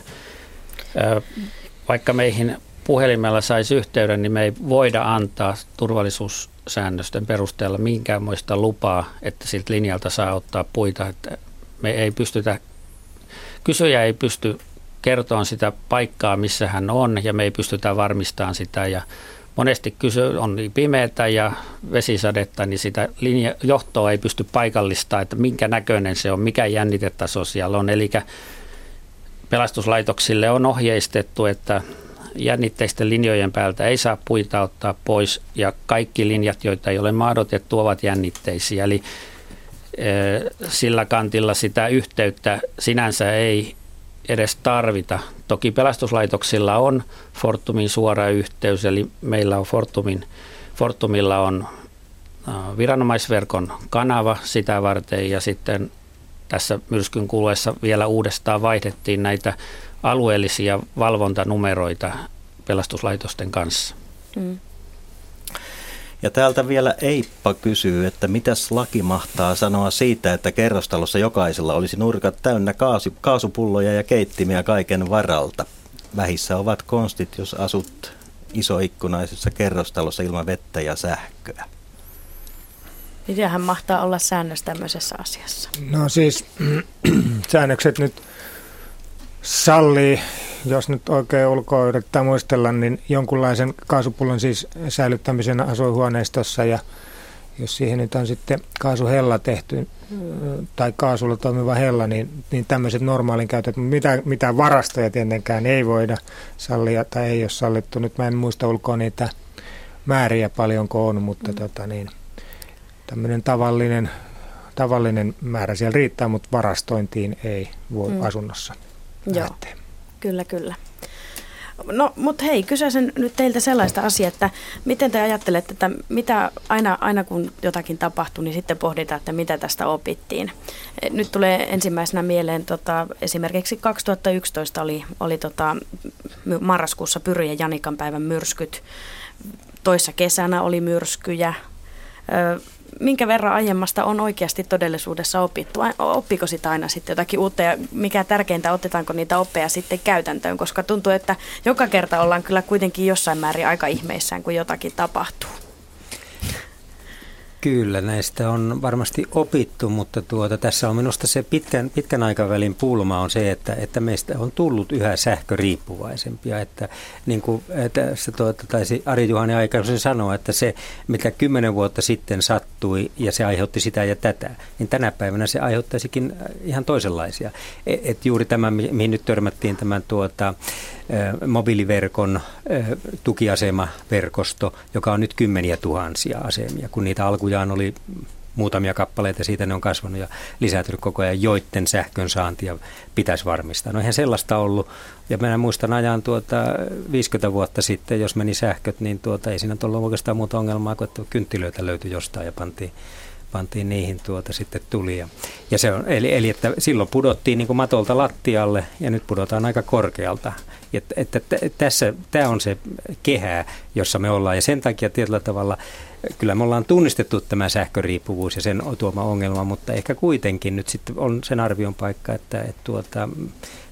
vaikka meihin puhelimella saisi yhteyden, niin me ei voida antaa turvallisuus säännösten perusteella minkäänmoista lupaa, että siltä linjalta saa ottaa puita. Että me ei pystytä, kysyjä ei pysty kertoa sitä paikkaa, missä hän on, ja me ei pystytä varmistamaan sitä. Ja monesti kysy on niin pimeätä ja vesisadetta, niin sitä linja, johtoa ei pysty paikallistamaan, että minkä näköinen se on, mikä jännitetaso siellä on. Eli pelastuslaitoksille on ohjeistettu, että jännitteisten linjojen päältä ei saa puita ottaa pois ja kaikki linjat, joita ei ole maadotettu, ovat jännitteisiä. Eli sillä kantilla sitä yhteyttä sinänsä ei edes tarvita. Toki pelastuslaitoksilla on Fortumin suora yhteys, eli meillä on Fortumin, Fortumilla on viranomaisverkon kanava sitä varten ja sitten tässä myrskyn kuluessa vielä uudestaan vaihdettiin näitä alueellisia valvontanumeroita pelastuslaitosten kanssa. Mm. Ja täältä vielä Eippa kysyy, että mitäs laki mahtaa sanoa siitä, että kerrostalossa jokaisella olisi nurkat täynnä kaasu, kaasupulloja ja keittimiä kaiken varalta. Vähissä ovat konstit, jos asut isoikkunaisessa kerrostalossa ilman vettä ja sähköä. Mitähän mahtaa olla säännös tämmöisessä asiassa? No siis säännökset nyt sallii, jos nyt oikein ulkoa yrittää muistella, niin jonkunlaisen kaasupullon siis säilyttämisen asuinhuoneistossa ja jos siihen nyt on sitten kaasuhella tehty tai kaasulla toimiva hella, niin, niin tämmöiset normaalin käytöt, mitä, mitä varastoja tietenkään ei voida sallia tai ei ole sallittu. Nyt mä en muista ulkoa niitä määriä paljonko on, mutta mm. tota niin, tämmöinen tavallinen, tavallinen määrä siellä riittää, mutta varastointiin ei voi mm. asunnossa Joo, lähteä. kyllä, kyllä. No, mutta hei, kysyisin nyt teiltä sellaista asiaa, että miten te ajattelette, että mitä aina, aina kun jotakin tapahtuu, niin sitten pohditaan, että mitä tästä opittiin. Nyt tulee ensimmäisenä mieleen, tota, esimerkiksi 2011 oli, oli tota, marraskuussa Pyry ja Janikan päivän myrskyt. Toissa kesänä oli myrskyjä. Ö, minkä verran aiemmasta on oikeasti todellisuudessa opittu? Oppiko sitä aina sitten jotakin uutta ja mikä tärkeintä, otetaanko niitä oppeja sitten käytäntöön? Koska tuntuu, että joka kerta ollaan kyllä kuitenkin jossain määrin aika ihmeissään, kun jotakin tapahtuu. Kyllä, näistä on varmasti opittu, mutta tuota, tässä on minusta se pitkän, pitkän aikavälin pulma on se, että, että meistä on tullut yhä sähköriippuvaisempia. Että, niin kuin tässä tuota, taisi Ari Juhani aikaisemmin sanoa, että se, mitä kymmenen vuotta sitten sattui ja se aiheutti sitä ja tätä, niin tänä päivänä se aiheuttaisikin ihan toisenlaisia. Et, et juuri tämä, mihin nyt törmättiin tämän tuota, mobiiliverkon tukiasemaverkosto, joka on nyt kymmeniä tuhansia asemia, kun niitä alkujaan oli muutamia kappaleita, siitä ne on kasvanut ja lisääntynyt koko ajan, joiden sähkön saantia pitäisi varmistaa. No eihän sellaista ollut. Ja minä muistan ajan tuota 50 vuotta sitten, jos meni sähköt, niin tuota, ei siinä ollut oikeastaan muuta ongelmaa kuin, että kynttilöitä löytyi jostain ja pantiin pantiin niihin tuota sitten tuli. Ja se on, eli, eli että silloin pudottiin niin kuin matolta lattialle ja nyt pudotaan aika korkealta. Että, että tässä, tämä on se kehä, jossa me ollaan ja sen takia tietyllä tavalla kyllä me ollaan tunnistettu tämä sähköriippuvuus ja sen tuoma ongelma, mutta ehkä kuitenkin nyt sitten on sen arvion paikka, että, että tuota,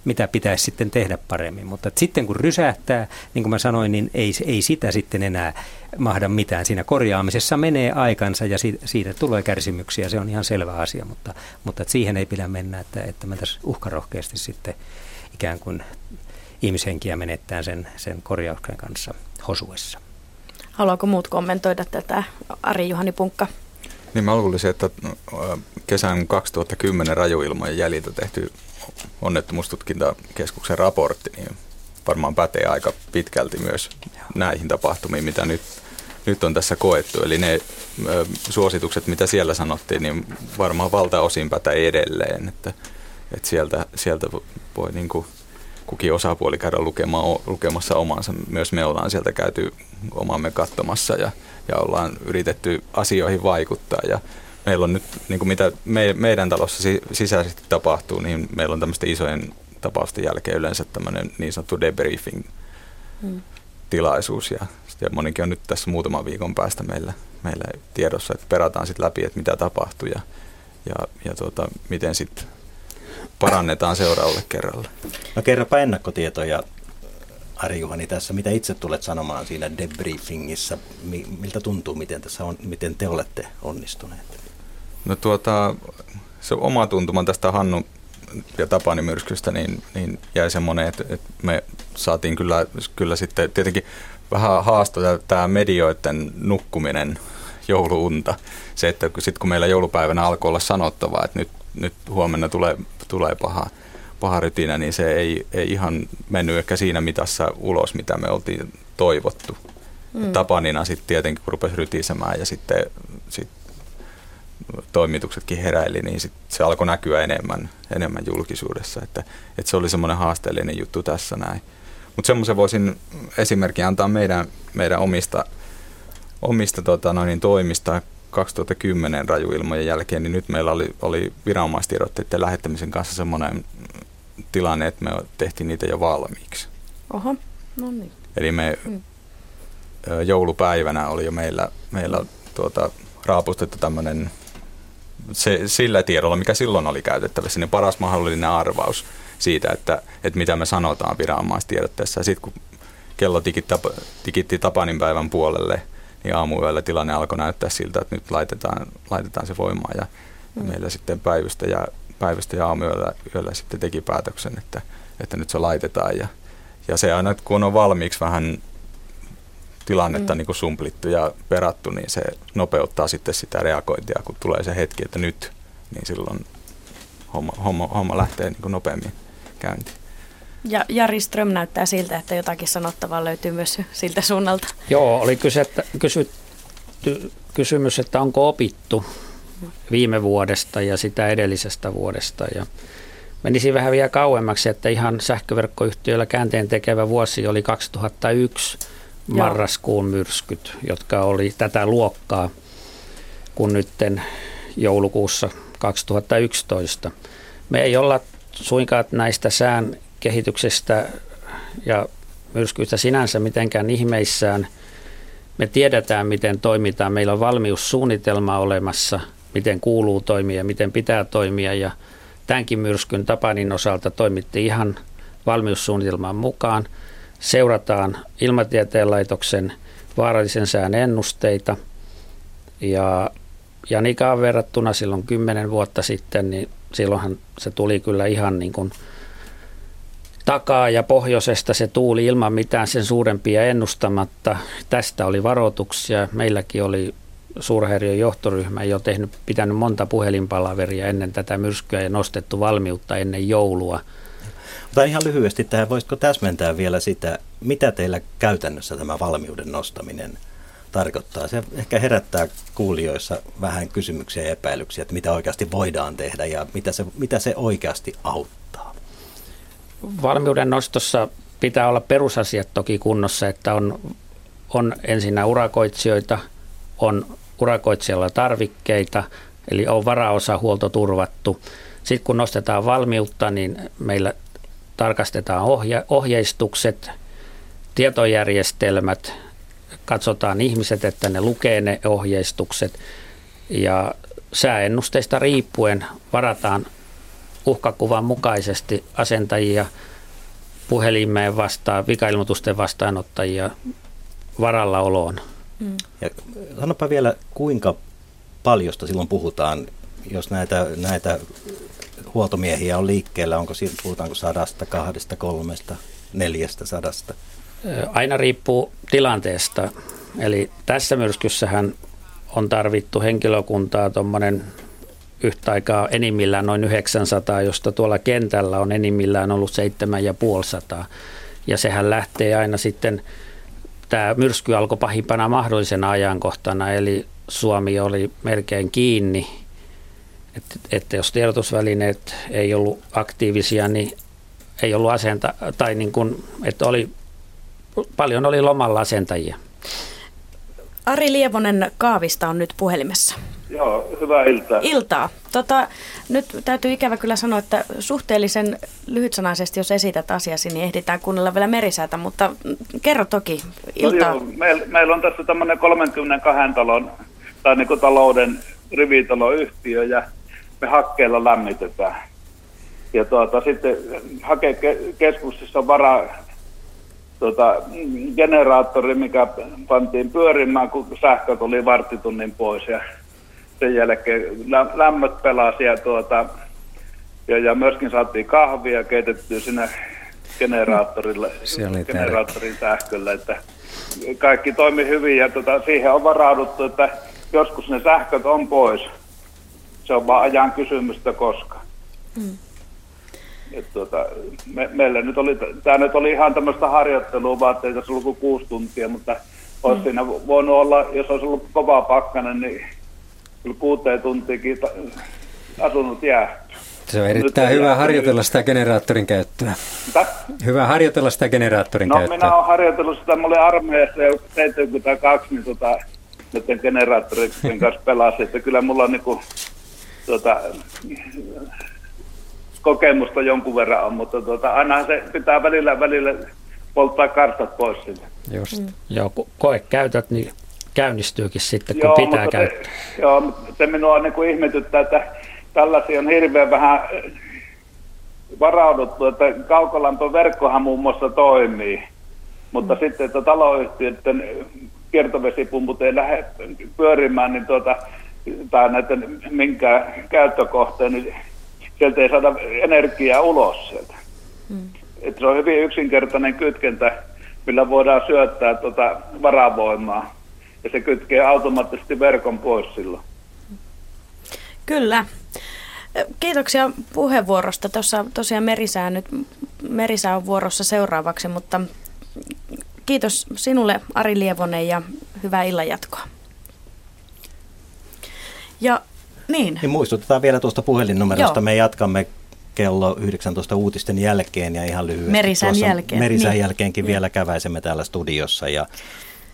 mitä pitäisi sitten tehdä paremmin. Mutta sitten kun rysähtää, niin kuin mä sanoin, niin ei, ei sitä sitten enää mahda mitään. Siinä korjaamisessa menee aikansa ja siitä, siitä tulee kärsimyksiä, se on ihan selvä asia, mutta, mutta siihen ei pidä mennä, että, että me tässä uhkarohkeasti sitten ikään kuin ihmishenkiä menettää sen, sen korjauksen kanssa hosuessa. Haluaako muut kommentoida tätä, Ari Juhani Punkka? Niin mä luulisin, että kesän 2010 rajuilmojen jäljiltä tehty onnettomuustutkintakeskuksen raportti, niin varmaan pätee aika pitkälti myös näihin tapahtumiin, mitä nyt, nyt on tässä koettu. Eli ne ö, suositukset, mitä siellä sanottiin, niin varmaan valtaosin pätee edelleen, että, että sieltä, sieltä voi niin kuin kukin osapuoli käydä lukemaan, lukemassa omansa. Myös me ollaan sieltä käyty omamme katsomassa ja, ja ollaan yritetty asioihin vaikuttaa ja meillä on nyt, niin kuin mitä me, meidän talossa sisäisesti tapahtuu, niin meillä on tämmöisten isojen tapausten jälkeen yleensä tämmöinen niin sanottu debriefing mm. tilaisuus ja, ja monikin on nyt tässä muutaman viikon päästä meillä, meillä tiedossa, että perataan sitten läpi, että mitä tapahtui ja, ja, ja tuota, miten sitten parannetaan seuraavalle kerralle. No kerropa ennakkotietoja Ari Juhani tässä. Mitä itse tulet sanomaan siinä debriefingissa? Miltä tuntuu, miten, tässä on, miten te olette onnistuneet? No tuota, se oma tuntuma tästä Hannu ja Tapani myrskystä, niin, niin jäi semmoinen, että, että me saatiin kyllä, kyllä sitten tietenkin vähän haastaa tämä medioiden nukkuminen jouluunta. Se, että sitten kun meillä joulupäivänä alkoi olla sanottavaa, että nyt, nyt huomenna tulee, tulee paha, paha rytinä, niin se ei, ei ihan mennyt ehkä siinä mitassa ulos, mitä me oltiin toivottu. Mm. Tapanina sitten tietenkin, kun rupesi rytisemään ja sitten sit toimituksetkin heräili, niin sit se alkoi näkyä enemmän, enemmän julkisuudessa. Että, että se oli semmoinen haasteellinen juttu tässä näin. Mutta semmoisen voisin esimerkkin antaa meidän, meidän omista, omista tota, noin, toimista 2010 rajuilmojen jälkeen, niin nyt meillä oli, oli viranomaistiedotteiden lähettämisen kanssa semmoinen tilanne, että me tehtiin niitä jo valmiiksi. Oho, no niin. Eli me mm. joulupäivänä oli jo meillä, meillä tuota, raapustettu tämmöinen se, sillä tiedolla, mikä silloin oli käytettävissä, niin paras mahdollinen arvaus siitä, että, että mitä me sanotaan viranomaistiedotteessa. Sitten kun kello tikitti Tapanin päivän puolelle, niin aamuyöllä tilanne alkoi näyttää siltä, että nyt laitetaan, laitetaan se voimaan. Ja, mm. ja meillä sitten päivystä ja, päivystä ja aamuyöllä yöllä sitten teki päätöksen, että, että nyt se laitetaan. Ja, ja se aina, kun on valmiiksi vähän tilannetta mm. niin kuin sumplittu ja perattu, niin se nopeuttaa sitten sitä reagointia, kun tulee se hetki, että nyt, niin silloin homma, homma, homma lähtee niin kuin nopeammin käyntiin. Ja Jari Ström näyttää siltä, että jotakin sanottavaa löytyy myös siltä suunnalta. Joo, oli kysytty, kysytty, kysymys, että onko opittu viime vuodesta ja sitä edellisestä vuodesta. Ja menisi vähän vielä kauemmaksi, että ihan sähköverkkoyhtiöillä käänteen tekevä vuosi oli 2001 marraskuun myrskyt, jotka oli tätä luokkaa kuin nytten joulukuussa 2011. Me ei olla suinkaan näistä sään kehityksestä ja myrskyistä sinänsä mitenkään ihmeissään. Me tiedetään, miten toimitaan. Meillä on valmiussuunnitelma olemassa, miten kuuluu toimia miten pitää toimia. Ja tämänkin myrskyn Tapanin osalta toimittiin ihan valmiussuunnitelman mukaan. Seurataan ilmatieteen laitoksen vaarallisen sään ennusteita. Ja Janikaan verrattuna silloin kymmenen vuotta sitten, niin silloinhan se tuli kyllä ihan niin kuin takaa ja pohjoisesta se tuuli ilman mitään sen suurempia ennustamatta. Tästä oli varoituksia. Meilläkin oli suurhäiriön johtoryhmä jo tehnyt, pitänyt monta puhelinpalaveria ennen tätä myrskyä ja nostettu valmiutta ennen joulua. Mutta ihan lyhyesti tähän, voisitko täsmentää vielä sitä, mitä teillä käytännössä tämä valmiuden nostaminen tarkoittaa? Se ehkä herättää kuulijoissa vähän kysymyksiä ja epäilyksiä, että mitä oikeasti voidaan tehdä ja mitä se, mitä se oikeasti auttaa. Valmiuden nostossa pitää olla perusasiat toki kunnossa, että on, on ensinnä urakoitsijoita, on urakoitsijalla tarvikkeita, eli on varaosahuolto turvattu. Sitten kun nostetaan valmiutta, niin meillä tarkastetaan ohje, ohjeistukset, tietojärjestelmät, katsotaan ihmiset, että ne lukee ne ohjeistukset ja sääennusteista riippuen varataan uhkakuvan mukaisesti asentajia, puhelimeen vastaan, vikailmoitusten vastaanottajia varallaoloon. Mm. Ja sanopa vielä, kuinka paljosta silloin puhutaan, jos näitä, näitä huoltomiehiä on liikkeellä, onko siinä, puhutaanko sadasta, kahdesta, kolmesta, neljästä sadasta? Aina riippuu tilanteesta. Eli tässä myrskyssähän on tarvittu henkilökuntaa tuommoinen yhtä aikaa enimmillään noin 900, josta tuolla kentällä on enimmillään ollut 7500. Ja sehän lähtee aina sitten, tämä myrsky alkoi pahimpana mahdollisena ajankohtana, eli Suomi oli melkein kiinni. Että, että jos tiedotusvälineet ei ollut aktiivisia, niin ei ollut asenta, tai niin kuin, että oli paljon oli lomalla asentajia. Ari Lievonen Kaavista on nyt puhelimessa. Joo, hyvää iltaa. Iltaa. Tota, nyt täytyy ikävä kyllä sanoa, että suhteellisen lyhytsanaisesti, jos esität asiasi, niin ehditään kuunnella vielä merisäätä, mutta kerro toki iltaa. No joo, meillä, meillä on tässä tämmöinen 32 talon tai niin talouden rivitaloyhtiö ja me hakkeella lämmitetään. Ja tuota, sitten hakekeskuksessa on vara, tota, generaattori, mikä pantiin pyörimään, kun sähkö tuli varttitunnin pois ja sen jälkeen lämmöt pelasi ja, tuota, ja, ja myöskin saatiin kahvia keitettyä sinne generaattorille, generaattorin sähköllä, että kaikki toimi hyvin ja tuota, siihen on varauduttu, että joskus ne sähköt on pois. Se on vaan ajan kysymystä koska. Mm. Et tuota, me, meillä nyt oli, tämä nyt oli ihan tämmöistä harjoittelua, vaan ei tässä ollut kuusi tuntia, mutta olisi mm. siinä voinut olla, jos olisi ollut kova pakkanen, niin kyllä kuuteen tuntiikin asunut jää. Se on erittäin Nyt hyvä harjoitella sitä generaattorin käyttöä. Mitä? Hyvä harjoitella sitä generaattorin no, käyttöä. minä olen harjoitellut sitä, mä olin armeijassa jo 72, niin tota, nyt generaattorin kanssa pelasin, että kyllä mulla on niinku, tota, kokemusta jonkun verran on, mutta tota, aina se pitää välillä, välillä polttaa karstat pois sinne. Just. Mm. Joo, koekäytöt, niin käynnistyykin sitten, kun joo, pitää käyttää. Se, joo, se minua niin kuin ihmetyttää, että tällaisia on hirveän vähän eh, varauduttu, että kaukolämpöverkkohan muun muassa toimii, mutta mm. sitten että taloyhtiöiden kiertovesipumput ei lähde pyörimään, niin tuota, tai näiden minkä käyttökohteen, niin sieltä ei saada energiaa ulos sieltä. Mm. Että se on hyvin yksinkertainen kytkentä, millä voidaan syöttää tuota varavoimaa ja se kytkee automaattisesti verkon pois silloin. Kyllä. Kiitoksia puheenvuorosta. Tuossa tosiaan Merisää, nyt, Merisää on vuorossa seuraavaksi, mutta kiitos sinulle Ari Lievonen ja hyvää illanjatkoa. Ja niin. niin muistutetaan vielä tuosta puhelinnumerosta. Joo. Me jatkamme kello 19 uutisten jälkeen ja ihan lyhyesti. Merisän jälkeen. Merisän niin. jälkeenkin niin. vielä käväisemme täällä studiossa ja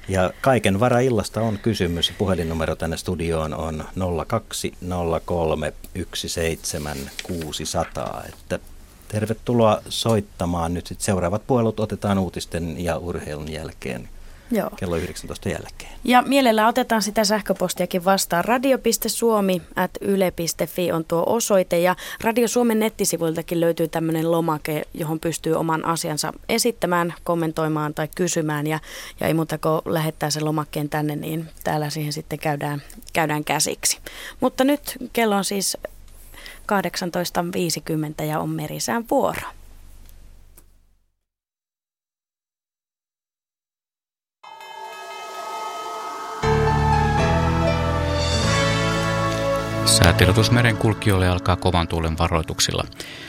ja kaiken varaillasta on kysymys. Puhelinnumero tänne studioon on 0203 17600. Että tervetuloa soittamaan. Nyt sit seuraavat puolut otetaan uutisten ja urheilun jälkeen. Joo. kello 19 jälkeen. Ja mielellä otetaan sitä sähköpostiakin vastaan. radio.suomi.yle.fi on tuo osoite ja Radio Suomen nettisivuiltakin löytyy tämmöinen lomake, johon pystyy oman asiansa esittämään, kommentoimaan tai kysymään ja, ja ei muuta kuin lähettää sen lomakkeen tänne, niin täällä siihen sitten käydään, käydään käsiksi. Mutta nyt kello on siis 18.50 ja on merisään vuoro. Säätiedotusmeren kulkijoille alkaa kovan tuulen varoituksilla.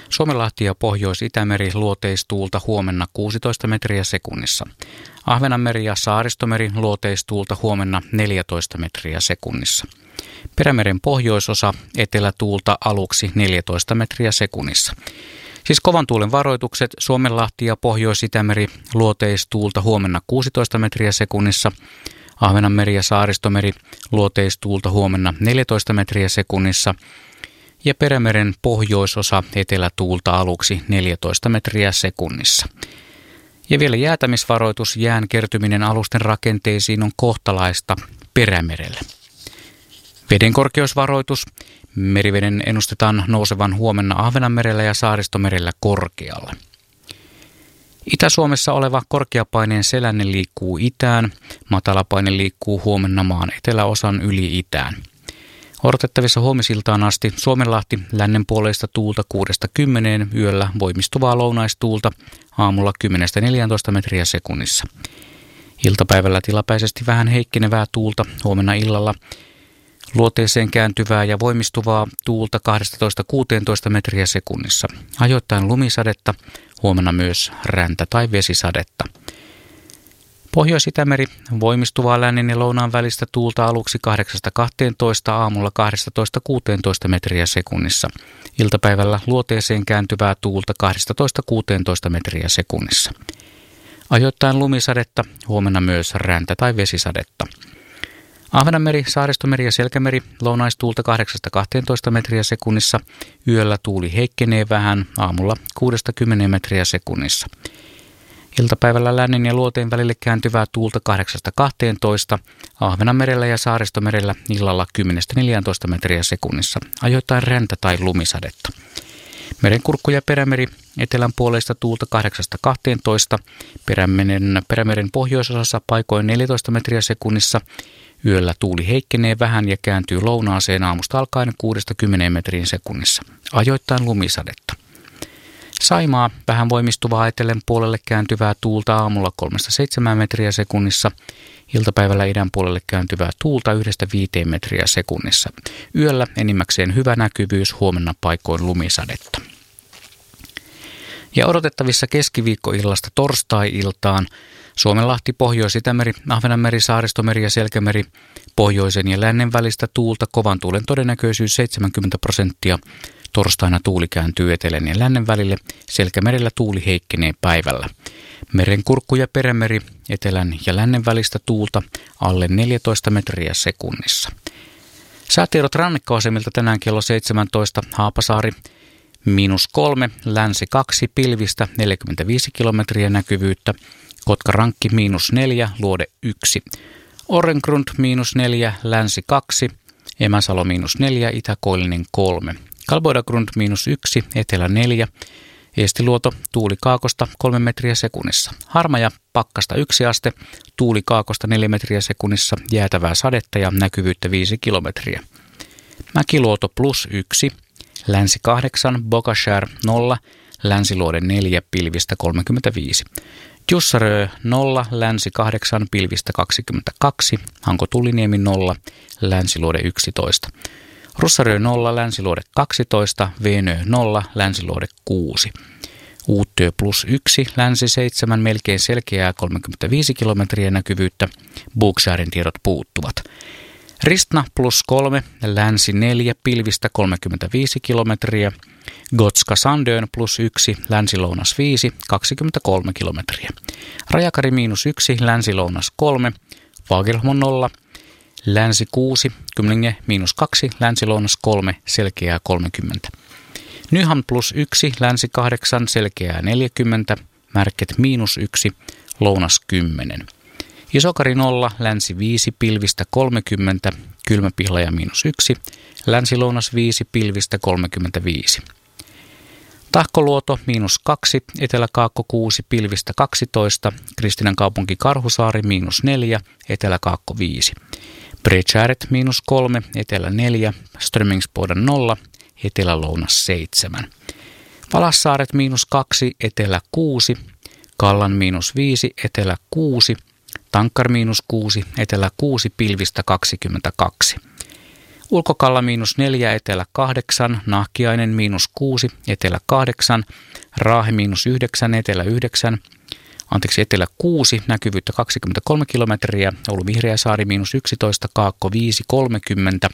Suomenlahti ja Pohjois-Itämeri luoteistuulta huomenna 16 metriä sekunnissa. Ahvenanmeri ja Saaristomeri luoteistuulta huomenna 14 metriä sekunnissa. Perämeren pohjoisosa etelätuulta aluksi 14 metriä sekunnissa. Siis kovan tuulen varoitukset Suomenlahti ja Pohjois-Itämeri luoteistuulta huomenna 16 metriä sekunnissa. Ahvenanmeri ja Saaristomeri luoteistuulta huomenna 14 metriä sekunnissa ja Perämeren pohjoisosa etelätuulta aluksi 14 metriä sekunnissa. Ja vielä jäätämisvaroitus jään kertyminen alusten rakenteisiin on kohtalaista Perämerellä. Veden korkeusvaroitus. Meriveden ennustetaan nousevan huomenna Ahvenanmerellä ja Saaristomerellä korkealle. Itä-Suomessa oleva korkeapaineen selänne liikkuu itään, matalapaine liikkuu huomenna maan eteläosan yli itään. Odotettavissa huomisiltaan asti Suomenlahti lännenpuoleista tuulta 6-10 yöllä voimistuvaa lounaistuulta aamulla 10-14 metriä sekunnissa. Iltapäivällä tilapäisesti vähän heikkenevää tuulta huomenna illalla luoteeseen kääntyvää ja voimistuvaa tuulta 12-16 metriä sekunnissa. Ajoittain lumisadetta, huomenna myös räntä- tai vesisadetta. Pohjois-Itämeri voimistuvaa lännen ja lounaan välistä tuulta aluksi 8-12 aamulla 12-16 metriä sekunnissa. Iltapäivällä luoteeseen kääntyvää tuulta 12-16 metriä sekunnissa. Ajoittain lumisadetta, huomenna myös räntä- tai vesisadetta. Ahvenanmeri, Saaristomeri ja Selkämeri lounaistuulta 8-12 metriä sekunnissa. Yöllä tuuli heikkenee vähän, aamulla 6-10 metriä sekunnissa. Iltapäivällä lännen ja luoteen välille kääntyvää tuulta 8-12, Ahvenanmerellä ja Saaristomerellä illalla 10-14 metriä sekunnissa, ajoittain räntä tai lumisadetta. Merenkurkku ja perämeri etelän puolesta tuulta 8-12, perämeren, perämeren pohjoisosassa paikoin 14 metriä sekunnissa. Yöllä tuuli heikkenee vähän ja kääntyy lounaaseen aamusta alkaen 6-10 metrin sekunnissa. Ajoittain lumisadetta. Saimaa vähän voimistuvaa etelän puolelle kääntyvää tuulta aamulla 3-7 metriä sekunnissa. Iltapäivällä idän puolelle kääntyvää tuulta 1-5 metriä sekunnissa. Yöllä enimmäkseen hyvä näkyvyys, huomenna paikoin lumisadetta. Ja odotettavissa keskiviikkoillasta torstai-iltaan Suomenlahti, Pohjois-Itämeri, Ahvenanmeri, Saaristomeri ja Selkämeri, pohjoisen ja lännen välistä tuulta, kovan tuulen todennäköisyys 70 prosenttia. Torstaina tuuli kääntyy etelän ja lännen välille, Selkämerellä tuuli heikkenee päivällä. Merenkurkku ja perämeri, etelän ja lännen välistä tuulta, alle 14 metriä sekunnissa. Säätiedot rannikkoasemilta tänään kello 17, Haapasaari, miinus kolme, länsi kaksi, pilvistä 45 kilometriä näkyvyyttä, Kotka Rankki miinus neljä, Luode yksi. Orrengrund miinus neljä, Länsi kaksi, Emäsalo miinus neljä, Itäkoillinen kolme. Kalboidagrund miinus yksi, Etelä neljä, Eestiluoto tuuli kaakosta 3 metriä sekunnissa. Harmaja pakkasta 1 aste, tuuli kaakosta 4 metriä sekunnissa, jäätävää sadetta ja näkyvyyttä 5 kilometriä. Mäkiluoto plus 1, Länsi 8, Bokashär 0, Länsiluode 4, pilvistä 35. Jussarö 0, Länsi 8, pilvistä 22, Hanko Tuliniemi 0, Länsiluode 11. Russarö 0, Länsiluode 12, Venö 0, Länsiluode 6. Uuttyö plus 1, Länsi 7, melkein selkeää 35 kilometriä näkyvyyttä, Booksharin tiedot puuttuvat. Ristna plus 3, Länsi 4, pilvistä 35 kilometriä, Gotska Sandön plus 1, länsi-lounas 5, 23 kilometriä. Rajakari miinus 1, länsi-lounas 3, Fagerholm 0, länsi 6, Kymlinge miinus 2, länsi-lounas 3, selkeää 30. Nyhan plus 1, länsi 8, selkeää 40, märket miinus 1, lounas 10. Isokari 0, länsi 5, pilvistä 30, kylmäpihlaja miinus 1, länsi-lounas 5, pilvistä 35. Tahkoluoto miinus 2, Etelä-Kaakko 6, pilvistä 12, Kristinan kaupunki Karhusaari miinus 4, Etelä-Kaakko 5. Brecharet miinus 3, Etelä 4, Strömingsboden 0, Etelä-Lounas 7. Valassaaret miinus 2, Etelä 6, Kallan miinus 5, Etelä 6, Tankkar miinus 6, Etelä 6, pilvistä 22. Ulkokalla miinus 4, etelä 8, Nahkiainen miinus 6, etelä 8, Raahe miinus 9, etelä 9, anteeksi, etelä 6, näkyvyyttä 23 kilometriä, Oulu Vihreäsaari miinus 11, Kaakko 5, 30,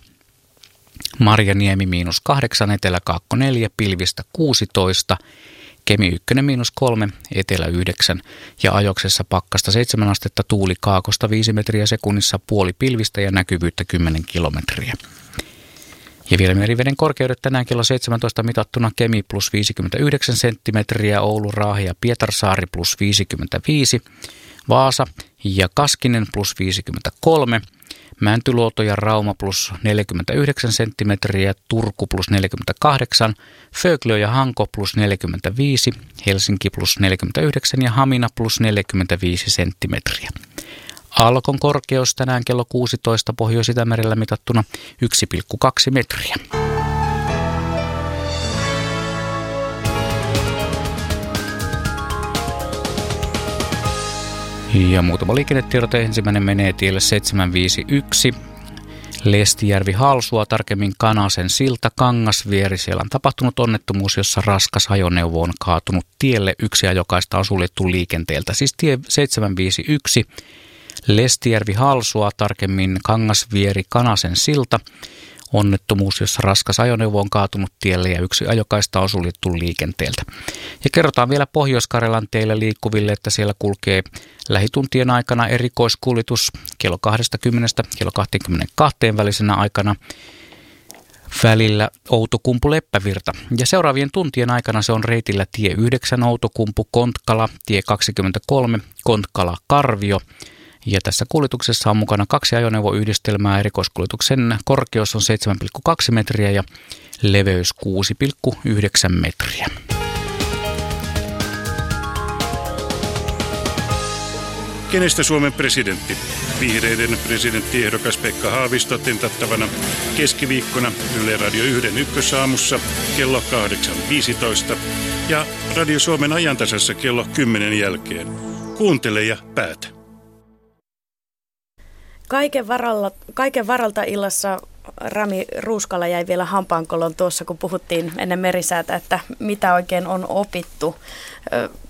Marjaniemi miinus 8, etelä Kaakko 4, pilvistä 16, Kemi 1 miinus 3, etelä 9 ja ajoksessa pakkasta 7 astetta tuuli kaakosta 5 metriä sekunnissa puoli pilvistä ja näkyvyyttä 10 kilometriä. Ja vielä meriveden korkeudet tänään kello 17 mitattuna Kemi plus 59 senttimetriä, Oulu, Raahe ja Pietarsaari plus 55, Vaasa ja Kaskinen plus 53, Mäntyluoto ja Rauma plus 49 senttimetriä, Turku plus 48, Föglö ja Hanko plus 45, Helsinki plus 49 ja Hamina plus 45 senttimetriä. Alkon korkeus tänään kello 16 Pohjois-Itämerellä mitattuna 1,2 metriä. Ja muutama liikennetiedote. Ensimmäinen menee tielle 751. Lestijärvi Halsua, tarkemmin Kanasen silta, Kangasvieri. Siellä on tapahtunut onnettomuus, jossa raskas ajoneuvo on kaatunut tielle. Yksi ajokaista on suljettu liikenteeltä. Siis tie 751 Lestijärvi Halsua, tarkemmin Kangasvieri Kanasen silta. Onnettomuus, jossa raskas ajoneuvo on kaatunut tielle ja yksi ajokaista on suljettu liikenteeltä. Ja kerrotaan vielä Pohjois-Karjalan teille liikkuville, että siellä kulkee lähituntien aikana erikoiskuljetus kello 20 kello 22 välisenä aikana välillä Outokumpu-Leppävirta. Ja seuraavien tuntien aikana se on reitillä tie 9 Outokumpu, Kontkala, tie 23 Kontkala, Karvio Ja tässä kuljetuksessa on mukana kaksi ajoneuvoyhdistelmää. Erikoiskuljetuksen korkeus on 7,2 metriä ja leveys 6,9 metriä. Kenestä Suomen presidentti? Vihreiden presidenttiehdokas Pekka Haavisto tentattavana keskiviikkona Yle Radio 1 ykkösaamussa kello 8.15 ja Radio Suomen ajantasassa kello 10 jälkeen. Kuuntele ja päätä. Kaiken, varalla, kaiken varalta illassa Rami Ruuskalla jäi vielä hampaankolon tuossa, kun puhuttiin ennen merisäätä, että mitä oikein on opittu.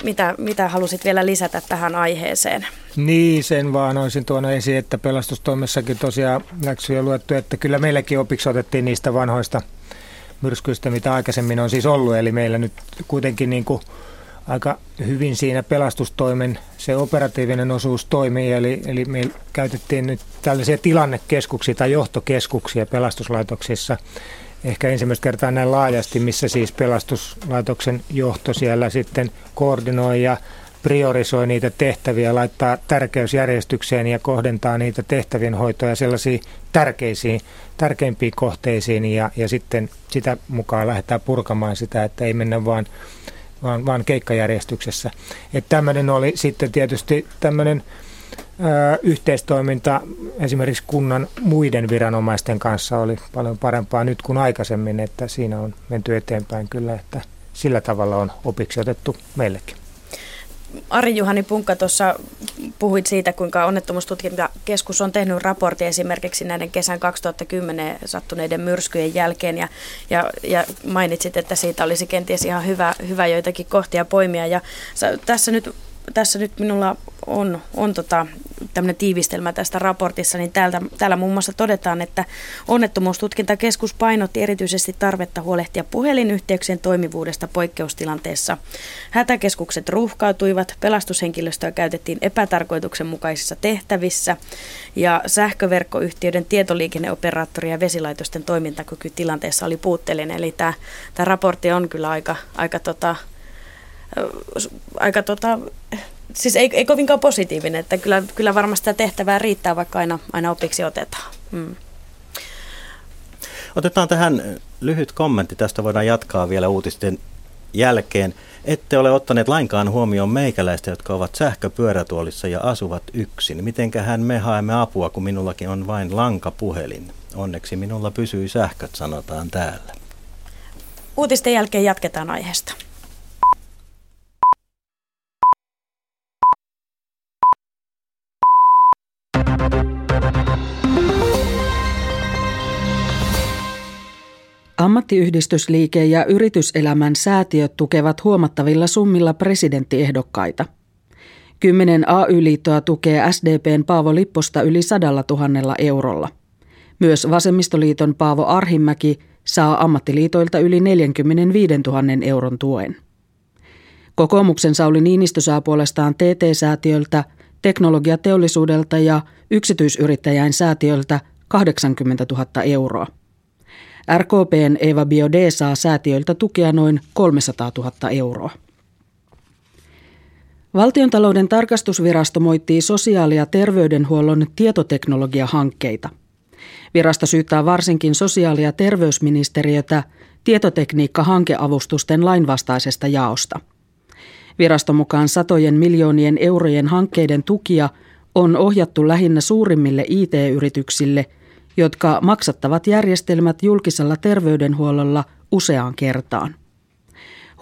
Mitä, mitä halusit vielä lisätä tähän aiheeseen? Niin, sen vaan olisin tuonut esiin, että pelastustoimessakin tosiaan läksyjä luettu, että kyllä meilläkin opiksi otettiin niistä vanhoista myrskyistä, mitä aikaisemmin on siis ollut. Eli meillä nyt kuitenkin niin kuin aika hyvin siinä pelastustoimen se operatiivinen osuus toimii, eli, eli me käytettiin nyt tällaisia tilannekeskuksia tai johtokeskuksia pelastuslaitoksissa. Ehkä ensimmäistä kertaa näin laajasti, missä siis pelastuslaitoksen johto siellä sitten koordinoi ja priorisoi niitä tehtäviä, laittaa tärkeysjärjestykseen ja kohdentaa niitä tehtävien hoitoja sellaisiin tärkeisiin, tärkeimpiin kohteisiin ja, ja sitten sitä mukaan lähdetään purkamaan sitä, että ei mennä vaan vaan, vaan keikkajärjestyksessä. Että tämmöinen oli sitten tietysti tämmöinen ö, yhteistoiminta esimerkiksi kunnan muiden viranomaisten kanssa oli paljon parempaa nyt kuin aikaisemmin, että siinä on menty eteenpäin kyllä, että sillä tavalla on opiksi otettu meillekin. Ari-Juhani Punkka tuossa puhuit siitä, kuinka onnettomuustutkintakeskus on tehnyt raportti esimerkiksi näiden kesän 2010 sattuneiden myrskyjen jälkeen ja, ja, ja mainitsit, että siitä olisi kenties ihan hyvä, hyvä joitakin kohtia poimia. Ja tässä nyt tässä nyt minulla on, on tota, tämmöinen tiivistelmä tästä raportissa, niin täältä, täällä muun muassa todetaan, että onnettomuustutkintakeskus painotti erityisesti tarvetta huolehtia puhelinyhteyksien toimivuudesta poikkeustilanteessa. Hätäkeskukset ruuhkautuivat, pelastushenkilöstöä käytettiin epätarkoituksenmukaisissa tehtävissä ja sähköverkkoyhtiöiden tietoliikenneoperaattori ja vesilaitosten toimintakyky tilanteessa oli puutteellinen. Eli tämä, tämä raportti on kyllä aika, aika tota, aika tota, siis ei, ei kovinkaan positiivinen, että kyllä, kyllä varmasti sitä tehtävää riittää, vaikka aina, aina opiksi otetaan. Mm. Otetaan tähän lyhyt kommentti, tästä voidaan jatkaa vielä uutisten jälkeen. Ette ole ottaneet lainkaan huomioon meikäläistä, jotka ovat sähköpyörätuolissa ja asuvat yksin. Mitenköhän me haemme apua, kun minullakin on vain lankapuhelin? Onneksi minulla pysyy sähköt, sanotaan täällä. Uutisten jälkeen jatketaan aiheesta. Ammattiyhdistysliike ja yrityselämän säätiöt tukevat huomattavilla summilla presidenttiehdokkaita. Kymmenen AY-liittoa tukee SDPn Paavo Lipposta yli sadalla tuhannella eurolla. Myös Vasemmistoliiton Paavo Arhimäki saa ammattiliitoilta yli 45 000 euron tuen. Kokoomuksen Sauli Niinistö saa puolestaan TT-säätiöltä, teknologiateollisuudelta ja yksityisyrittäjäin säätiöltä 80 000 euroa. RKPn Eva Biode saa säätiöiltä tukea noin 300 000 euroa. Valtiontalouden tarkastusvirasto moittii sosiaali- ja terveydenhuollon tietoteknologiahankkeita. Virasto syyttää varsinkin sosiaali- ja terveysministeriötä tietotekniikka-hankeavustusten lainvastaisesta jaosta. Viraston mukaan satojen miljoonien eurojen hankkeiden tukia on ohjattu lähinnä suurimmille IT-yrityksille – jotka maksattavat järjestelmät julkisella terveydenhuollolla useaan kertaan.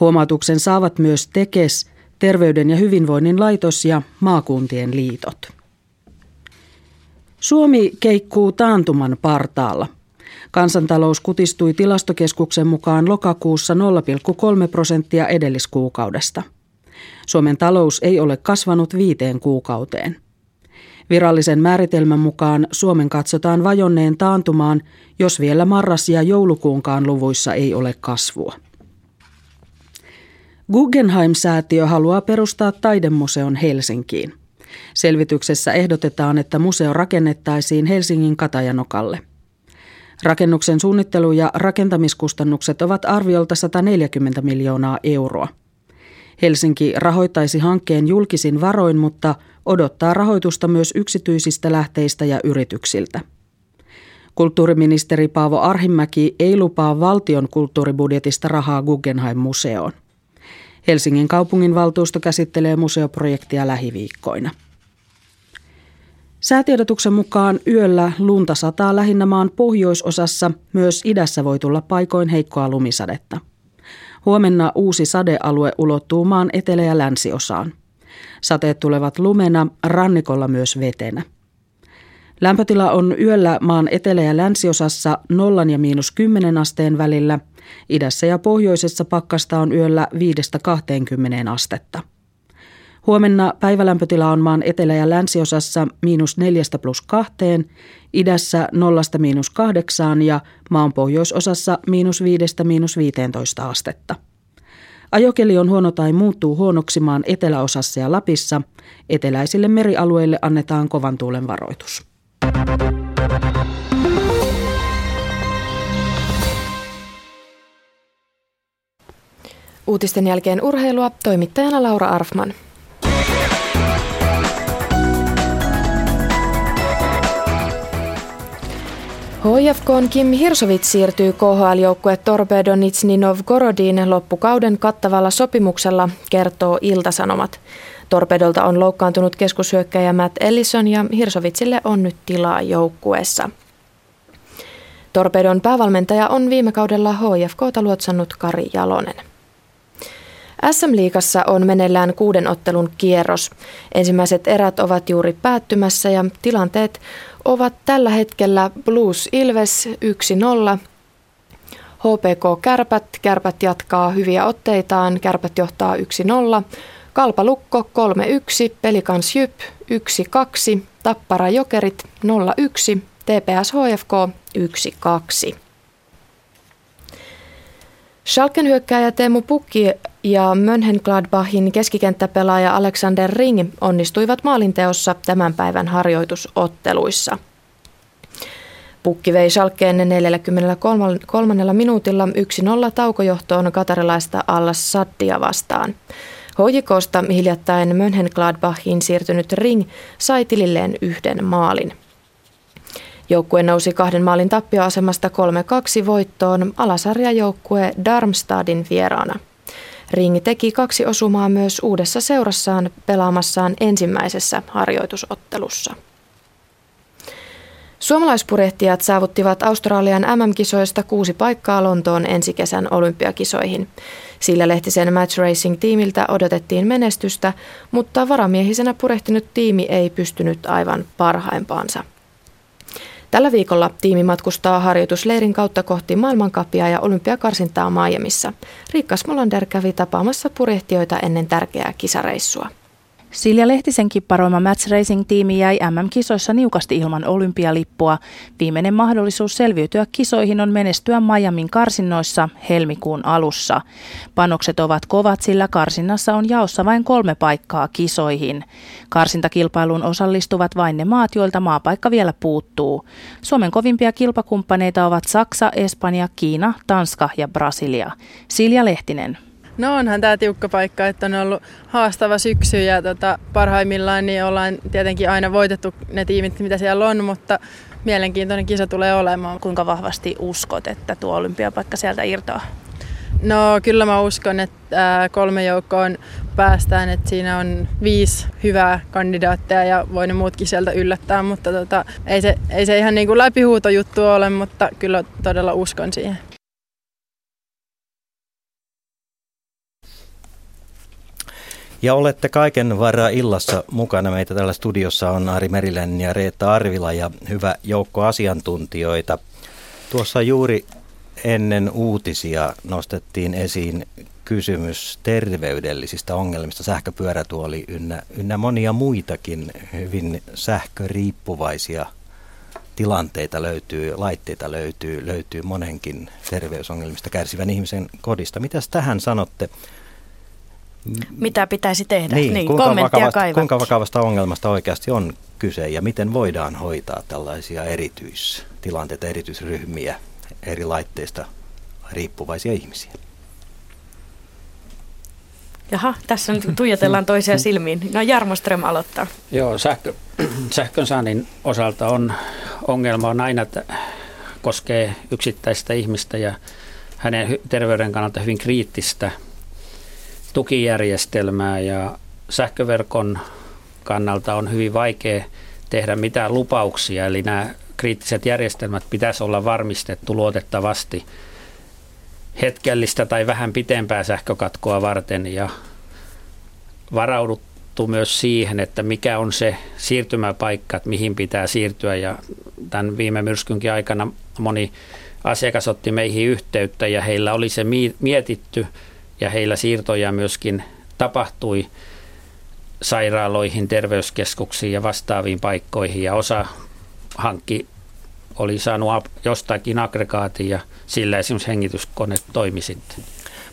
Huomautuksen saavat myös TEKES, Terveyden ja hyvinvoinnin laitos ja maakuntien liitot. Suomi keikkuu taantuman partaalla. Kansantalous kutistui tilastokeskuksen mukaan lokakuussa 0,3 prosenttia edelliskuukaudesta. Suomen talous ei ole kasvanut viiteen kuukauteen. Virallisen määritelmän mukaan Suomen katsotaan vajonneen taantumaan, jos vielä marras- ja joulukuunkaan luvuissa ei ole kasvua. Guggenheim-säätiö haluaa perustaa taidemuseon Helsinkiin. Selvityksessä ehdotetaan, että museo rakennettaisiin Helsingin Katajanokalle. Rakennuksen suunnittelu- ja rakentamiskustannukset ovat arviolta 140 miljoonaa euroa. Helsinki rahoittaisi hankkeen julkisin varoin, mutta odottaa rahoitusta myös yksityisistä lähteistä ja yrityksiltä. Kulttuuriministeri Paavo Arhimäki ei lupaa valtion kulttuuribudjetista rahaa Guggenheim-museoon. Helsingin kaupungin valtuusto käsittelee museoprojektia lähiviikkoina. Säätiedotuksen mukaan yöllä lunta sataa lähinnä maan pohjoisosassa, myös idässä voi tulla paikoin heikkoa lumisadetta. Huomenna uusi sadealue ulottuu maan etelä- ja länsiosaan. Sateet tulevat lumena, rannikolla myös vetenä. Lämpötila on yöllä maan etelä- ja länsiosassa 0 ja miinus 10 asteen välillä. Idässä ja pohjoisessa pakkasta on yöllä 5-20 astetta. Huomenna päivälämpötila on maan etelä- ja länsiosassa miinus 4 plus 2, idässä 0 miinus 8 ja maan pohjoisosassa miinus 5 miinus 15 astetta. Ajokeli on huono tai muuttuu huonoksi maan eteläosassa ja Lapissa. Eteläisille merialueille annetaan kovan tuulen varoitus. Uutisten jälkeen urheilua toimittajana Laura Arfman. HFKn Kim Hirsovit siirtyy KHL-joukkue Torpedo Nizhny Novgorodin loppukauden kattavalla sopimuksella, kertoo Iltasanomat. Torpedolta on loukkaantunut keskushyökkäjä Matt Ellison ja Hirsovitsille on nyt tilaa joukkueessa. Torpedon päävalmentaja on viime kaudella HFKta luotsannut Kari Jalonen. SM-liigassa on meneillään kuuden ottelun kierros. Ensimmäiset erät ovat juuri päättymässä ja tilanteet ovat tällä hetkellä Blues Ilves 1-0, HPK Kärpät, Kärpät jatkaa hyviä otteitaan, Kärpät johtaa 1-0, Kalpa Lukko 3-1, Pelikans Jyp 1-2, Tappara Jokerit 0-1, TPS HFK 1-2. Schalken hyökkääjä Teemu Pukki ja Mönchengladbachin keskikenttäpelaaja Alexander Ring onnistuivat maalinteossa tämän päivän harjoitusotteluissa. Pukki vei Schalkeen 43. minuutilla 1-0 taukojohtoon katarilaista Allas Saddia vastaan. HJKsta hiljattain Mönchengladbachin siirtynyt Ring sai tililleen yhden maalin. Joukkue nousi kahden maalin tappioasemasta 3-2 voittoon alasarjajoukkue Darmstadin vieraana. Ring teki kaksi osumaa myös uudessa seurassaan pelaamassaan ensimmäisessä harjoitusottelussa. Suomalaispurjehtijat saavuttivat Australian MM-kisoista kuusi paikkaa Lontoon ensi kesän olympiakisoihin. Sillä Lehtisen Match Racing-tiimiltä odotettiin menestystä, mutta varamiehisenä purehtinut tiimi ei pystynyt aivan parhaimpaansa. Tällä viikolla tiimi matkustaa harjoitusleirin kautta kohti maailmankapia ja olympiakarsintaa Miamiissa. Riikka Smolander kävi tapaamassa purjehtijoita ennen tärkeää kisareissua. Silja Lehtisen kipparoima Match Racing-tiimi jäi MM-kisoissa niukasti ilman olympialippua. Viimeinen mahdollisuus selviytyä kisoihin on menestyä Miamin karsinnoissa helmikuun alussa. Panokset ovat kovat, sillä karsinnassa on jaossa vain kolme paikkaa kisoihin. Karsintakilpailuun osallistuvat vain ne maat, joilta maapaikka vielä puuttuu. Suomen kovimpia kilpakumppaneita ovat Saksa, Espanja, Kiina, Tanska ja Brasilia. Silja Lehtinen. No onhan tämä tiukka paikka, että on ollut haastava syksy ja tota, parhaimmillaan niin ollaan tietenkin aina voitettu ne tiimit, mitä siellä on, mutta mielenkiintoinen kisa tulee olemaan. Kuinka vahvasti uskot, että tuo olympiapaikka sieltä irtoaa? No kyllä mä uskon, että kolme joukkoon päästään, että siinä on viisi hyvää kandidaattia ja voi ne muutkin sieltä yllättää, mutta tota, ei, se, ei se ihan niin kuin läpihuutojuttu ole, mutta kyllä todella uskon siihen. Ja olette kaiken varra illassa mukana. Meitä täällä studiossa on Ari Meriläinen ja Reetta Arvila ja hyvä joukko asiantuntijoita. Tuossa juuri ennen uutisia nostettiin esiin kysymys terveydellisistä ongelmista, sähköpyörätuoli ynnä, ynnä monia muitakin hyvin sähköriippuvaisia tilanteita löytyy, laitteita löytyy, löytyy monenkin terveysongelmista kärsivän ihmisen kodista. Mitäs tähän sanotte? Mitä pitäisi tehdä? Niin, niin kuinka, vakavasta, kuinka vakavasta ongelmasta oikeasti on kyse ja miten voidaan hoitaa tällaisia erityistilanteita, erityisryhmiä eri laitteista riippuvaisia ihmisiä? Jaha, tässä nyt tuijotellaan toisia silmiin. No Jarmo Ström aloittaa. Joo, sähkö, sähkön saannin osalta on ongelma on aina, että koskee yksittäistä ihmistä ja hänen terveyden kannalta hyvin kriittistä tukijärjestelmää ja sähköverkon kannalta on hyvin vaikea tehdä mitään lupauksia, eli nämä kriittiset järjestelmät pitäisi olla varmistettu luotettavasti hetkellistä tai vähän pitempää sähkökatkoa varten. Ja varauduttu myös siihen, että mikä on se siirtymäpaikka, että mihin pitää siirtyä. Ja tämän viime myrskynkin aikana moni asiakas otti meihin yhteyttä ja heillä oli se mietitty ja heillä siirtoja myöskin tapahtui sairaaloihin, terveyskeskuksiin ja vastaaviin paikkoihin ja osa hankki oli saanut jostakin aggregaatin ja sillä esimerkiksi hengityskone toimi sitten.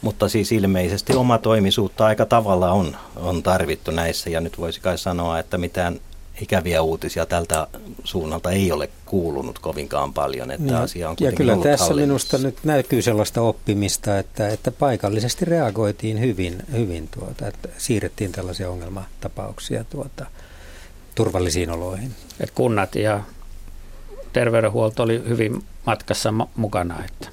Mutta siis ilmeisesti oma toimisuutta aika tavalla on, on tarvittu näissä ja nyt voisi kai sanoa, että mitään ikäviä uutisia tältä suunnalta ei ole kuulunut kovinkaan paljon, että niin, asia on Ja kyllä tässä minusta nyt näkyy sellaista oppimista, että, että paikallisesti reagoitiin hyvin, hyvin tuota, että siirrettiin tällaisia ongelmatapauksia tuota, turvallisiin oloihin. Et kunnat ja terveydenhuolto oli hyvin matkassa mukana. Että.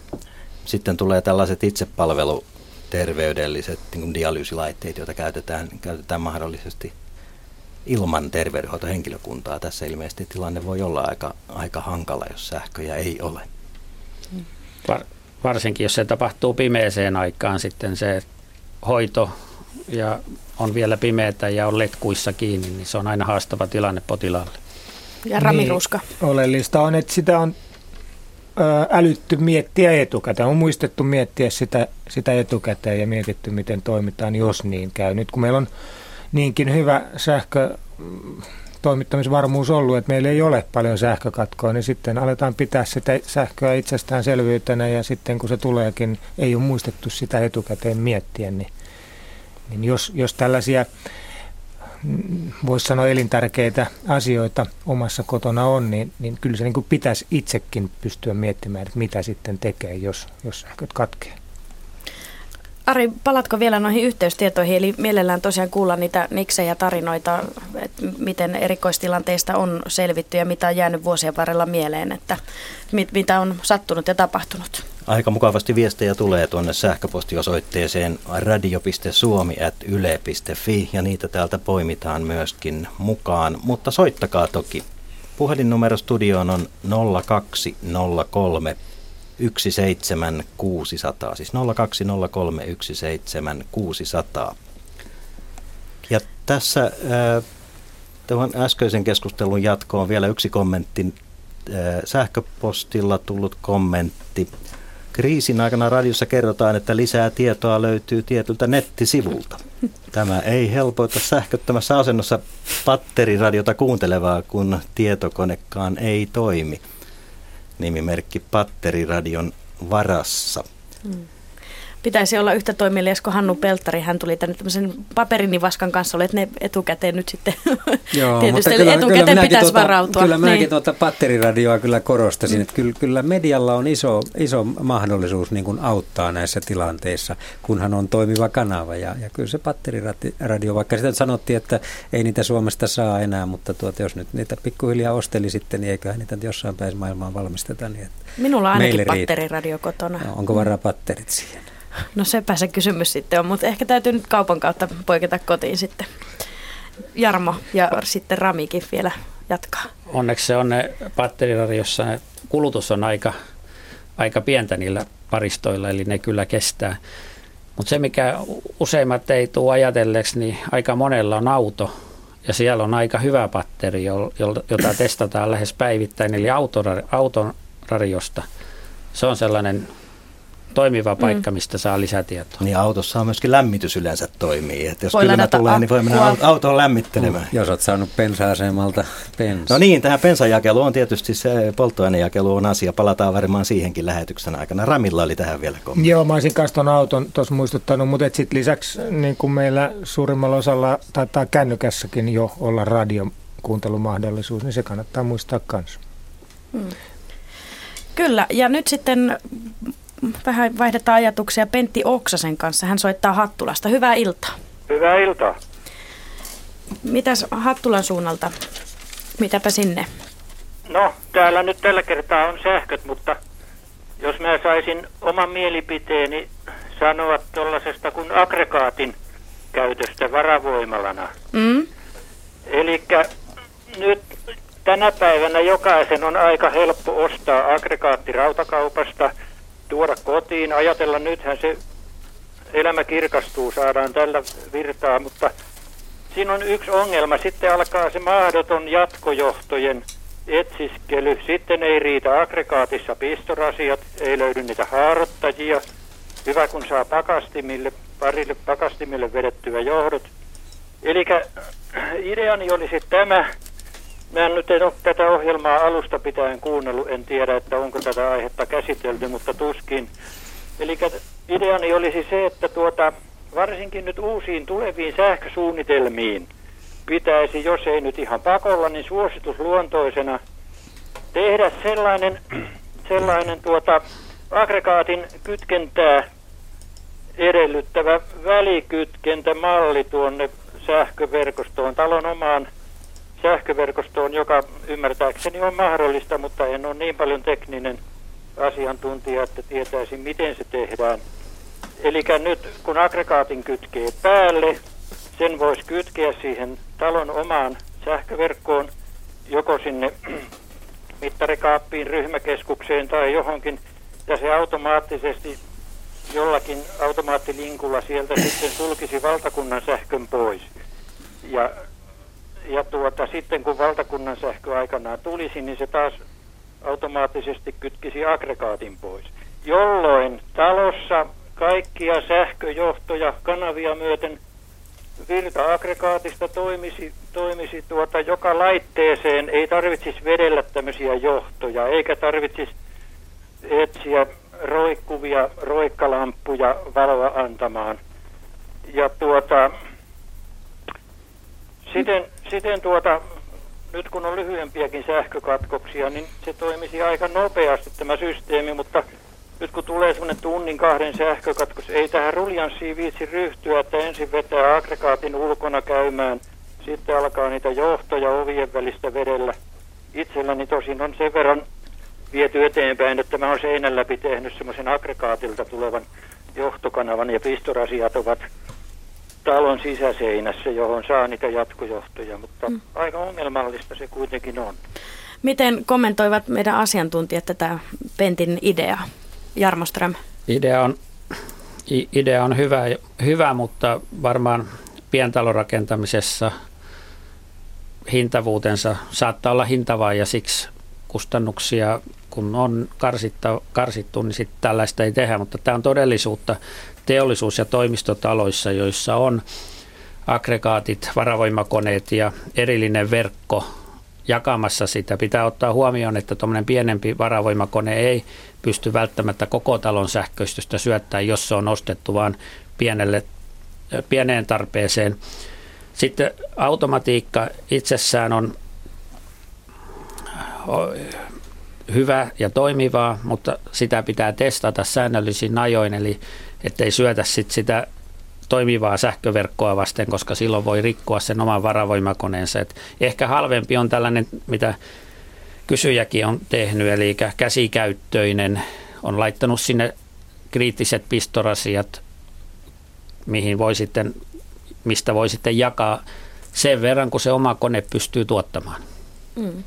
Sitten tulee tällaiset itsepalveluterveydelliset niin dialyysilaitteet, joita käytetään, käytetään mahdollisesti ilman terveydenhoitohenkilökuntaa. Tässä ilmeisesti tilanne voi olla aika, aika hankala, jos sähköjä ei ole. Var, varsinkin jos se tapahtuu pimeeseen aikaan sitten se hoito ja on vielä pimeätä ja on letkuissa kiinni, niin se on aina haastava tilanne potilaalle. Ja Rami niin, Ruska. Oleellista on, että sitä on älytty miettiä etukäteen. On muistettu miettiä sitä, sitä etukäteen ja mietitty, miten toimitaan, jos niin käy. Nyt kun meillä on niinkin hyvä sähkö toimittamisvarmuus ollut, että meillä ei ole paljon sähkökatkoa, niin sitten aletaan pitää sitä sähköä itsestäänselvyytenä ja sitten kun se tuleekin, ei ole muistettu sitä etukäteen miettiä, niin, niin jos, jos tällaisia mm, voisi sanoa elintärkeitä asioita omassa kotona on, niin, niin kyllä se niin kuin pitäisi itsekin pystyä miettimään, että mitä sitten tekee, jos, jos sähköt katkeaa. Ari, palatko vielä noihin yhteystietoihin? Eli mielellään tosiaan kuulla niitä niksejä tarinoita, että miten erikoistilanteista on selvitty ja mitä on jäänyt vuosien varrella mieleen, että mit, mitä on sattunut ja tapahtunut. Aika mukavasti viestejä tulee tuonne sähköpostiosoitteeseen radio.suomi.yle.fi ja niitä täältä poimitaan myöskin mukaan, mutta soittakaa toki. Puhelinnumero studioon on 0203 17600, siis 0203 17600. Ja tässä äh, tuohon äskeisen keskustelun jatkoon vielä yksi kommentti. Äh, sähköpostilla tullut kommentti. Kriisin aikana radiossa kerrotaan, että lisää tietoa löytyy tietyltä nettisivulta. Tämä ei helpoita sähköttömässä asennossa patteriradiota kuuntelevaa, kun tietokonekaan ei toimi nimimerkki Patteriradion varassa. Mm. Pitäisi olla yhtä toimelias kuin Hannu Peltari. Hän tuli tänne tämmöisen paperinivaskan kanssa, olet ne etukäteen nyt sitten Joo, tietysti kyllä, etukäteen kyllä pitäisi tuota, varautua. Kyllä minäkin niin. tuota patteriradioa kyllä korostasin, mm. että kyllä, kyllä medialla on iso, iso mahdollisuus niin kuin auttaa näissä tilanteissa, kunhan on toimiva kanava. Ja, ja kyllä se patteriradio, vaikka sitä sanottiin, että ei niitä Suomesta saa enää, mutta tuota, jos nyt niitä pikkuhiljaa osteli sitten, niin eiköhän niitä jossain päin maailmaan valmisteta. Niin että Minulla on ainakin patteriradio kotona. No, onko varaa patterit siihen? No sepä se kysymys sitten on, mutta ehkä täytyy nyt kaupan kautta poiketa kotiin sitten. Jarmo ja sitten Ramikin vielä jatkaa. Onneksi se on ne patteriradiossa, ne kulutus on aika, aika pientä niillä paristoilla, eli ne kyllä kestää. Mutta se, mikä useimmat ei tule ajatelleeksi, niin aika monella on auto, ja siellä on aika hyvä patteri, jota testataan lähes päivittäin, eli auton radiosta. Se on sellainen toimiva paikka, mm. mistä saa lisätietoa. Niin autossa on myöskin lämmitys yleensä toimii. Että jos kylmä tulee, niin voi mennä autoon lämmittelemään. Mm. Jos olet saanut pensa-asemalta pensa. No niin, tähän pensajakelu on tietysti se polttoainejakelu on asia. Palataan varmaan siihenkin lähetyksen aikana. Ramilla oli tähän vielä kommentti. Joo, mä olisin kanssa auton tuossa muistuttanut, mutta sitten lisäksi niin kuin meillä suurimmalla osalla taitaa kännykässäkin jo olla radiokuuntelumahdollisuus, niin se kannattaa muistaa kanssa. Hmm. Kyllä, ja nyt sitten vähän vaihdetaan ajatuksia Pentti Oksasen kanssa. Hän soittaa Hattulasta. Hyvää iltaa. Hyvää iltaa. Mitäs Hattulan suunnalta? Mitäpä sinne? No, täällä nyt tällä kertaa on sähköt, mutta jos mä saisin oman mielipiteeni sanoa tuollaisesta kuin aggregaatin käytöstä varavoimalana. Mm? Eli nyt tänä päivänä jokaisen on aika helppo ostaa aggregaatti rautakaupasta, tuoda kotiin. Ajatella nythän se elämä kirkastuu, saadaan tällä virtaa, mutta siinä on yksi ongelma. Sitten alkaa se mahdoton jatkojohtojen etsiskely. Sitten ei riitä aggregaatissa pistorasiat, ei löydy niitä haarottajia. Hyvä kun saa pakastimille, parille pakastimille vedettyä johdot. Eli ideani olisi tämä. Mä en nyt en ole tätä ohjelmaa alusta pitäen kuunnellut, en tiedä, että onko tätä aihetta käsitelty, mutta tuskin. Eli ideani olisi se, että tuota, varsinkin nyt uusiin tuleviin sähkösuunnitelmiin pitäisi, jos ei nyt ihan pakolla, niin suositusluontoisena tehdä sellainen, sellainen tuota, aggregaatin kytkentää edellyttävä välikytkentämalli tuonne sähköverkostoon, talon omaan sähköverkostoon, joka ymmärtääkseni on mahdollista, mutta en ole niin paljon tekninen asiantuntija, että tietäisin, miten se tehdään. Eli nyt kun aggregaatin kytkee päälle, sen voisi kytkeä siihen talon omaan sähköverkkoon, joko sinne mittarikaappiin, ryhmäkeskukseen tai johonkin, ja se automaattisesti jollakin automaattilinkulla sieltä sitten sulkisi valtakunnan sähkön pois. Ja, ja tuota, sitten kun valtakunnan sähkö aikanaan tulisi, niin se taas automaattisesti kytkisi aggregaatin pois. Jolloin talossa kaikkia sähköjohtoja kanavia myöten virta-aggregaatista toimisi, toimisi tuota joka laitteeseen, ei tarvitsisi vedellä tämmöisiä johtoja, eikä tarvitsisi etsiä roikkuvia roikkalamppuja valoa antamaan. Ja tuota, siten, siten tuota, nyt kun on lyhyempiäkin sähkökatkoksia, niin se toimisi aika nopeasti tämä systeemi, mutta nyt kun tulee semmoinen tunnin kahden sähkökatkos, ei tähän ruljanssiin viitsi ryhtyä, että ensin vetää aggregaatin ulkona käymään, sitten alkaa niitä johtoja ovien välistä vedellä. Itselläni tosin on sen verran viety eteenpäin, että mä oon seinän läpi tehnyt semmoisen aggregaatilta tulevan johtokanavan ja pistorasiat ovat talon sisäseinässä, johon saa niitä jatkojohtoja, mutta mm. aika ongelmallista se kuitenkin on. Miten kommentoivat meidän asiantuntijat tätä Pentin ideaa? Jarmo Ström. Idea on, idea on hyvä, hyvä, mutta varmaan pientalorakentamisessa hintavuutensa saattaa olla hintavaa ja siksi kustannuksia, kun on karsitta, karsittu, niin sitten tällaista ei tehdä, mutta tämä on todellisuutta teollisuus- ja toimistotaloissa, joissa on aggregaatit, varavoimakoneet ja erillinen verkko jakamassa sitä. Pitää ottaa huomioon, että tuommoinen pienempi varavoimakone ei pysty välttämättä koko talon sähköistystä syöttämään, jos se on ostettu vaan pienelle, pieneen tarpeeseen. Sitten automatiikka itsessään on hyvä ja toimivaa, mutta sitä pitää testata säännöllisin ajoin, eli ettei syötä sit sitä toimivaa sähköverkkoa vasten, koska silloin voi rikkoa sen oman varavoimakoneensa. Et ehkä halvempi on tällainen, mitä kysyjäkin on tehnyt, eli käsikäyttöinen, on laittanut sinne kriittiset pistorasiat, mihin voi sitten, mistä voi sitten jakaa sen verran, kun se oma kone pystyy tuottamaan. Mm.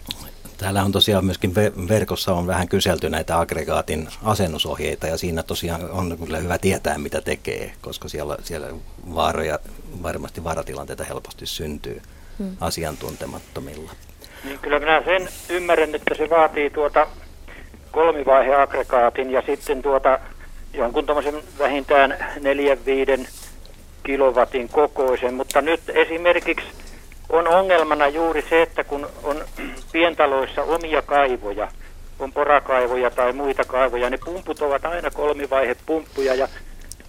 Täällä on tosiaan myöskin verkossa on vähän kyselty näitä aggregaatin asennusohjeita ja siinä tosiaan on kyllä hyvä tietää, mitä tekee, koska siellä, siellä vaaroja, varmasti vaaratilanteita helposti syntyy hmm. asiantuntemattomilla. Niin kyllä minä sen ymmärrän, että se vaatii tuota kolmivaiheaggregaatin ja sitten tuota jonkun tuommoisen vähintään 4-5 kilowatin kokoisen, mutta nyt esimerkiksi on ongelmana juuri se, että kun on pientaloissa omia kaivoja, on porakaivoja tai muita kaivoja, ne pumput ovat aina kolmivaihepumppuja ja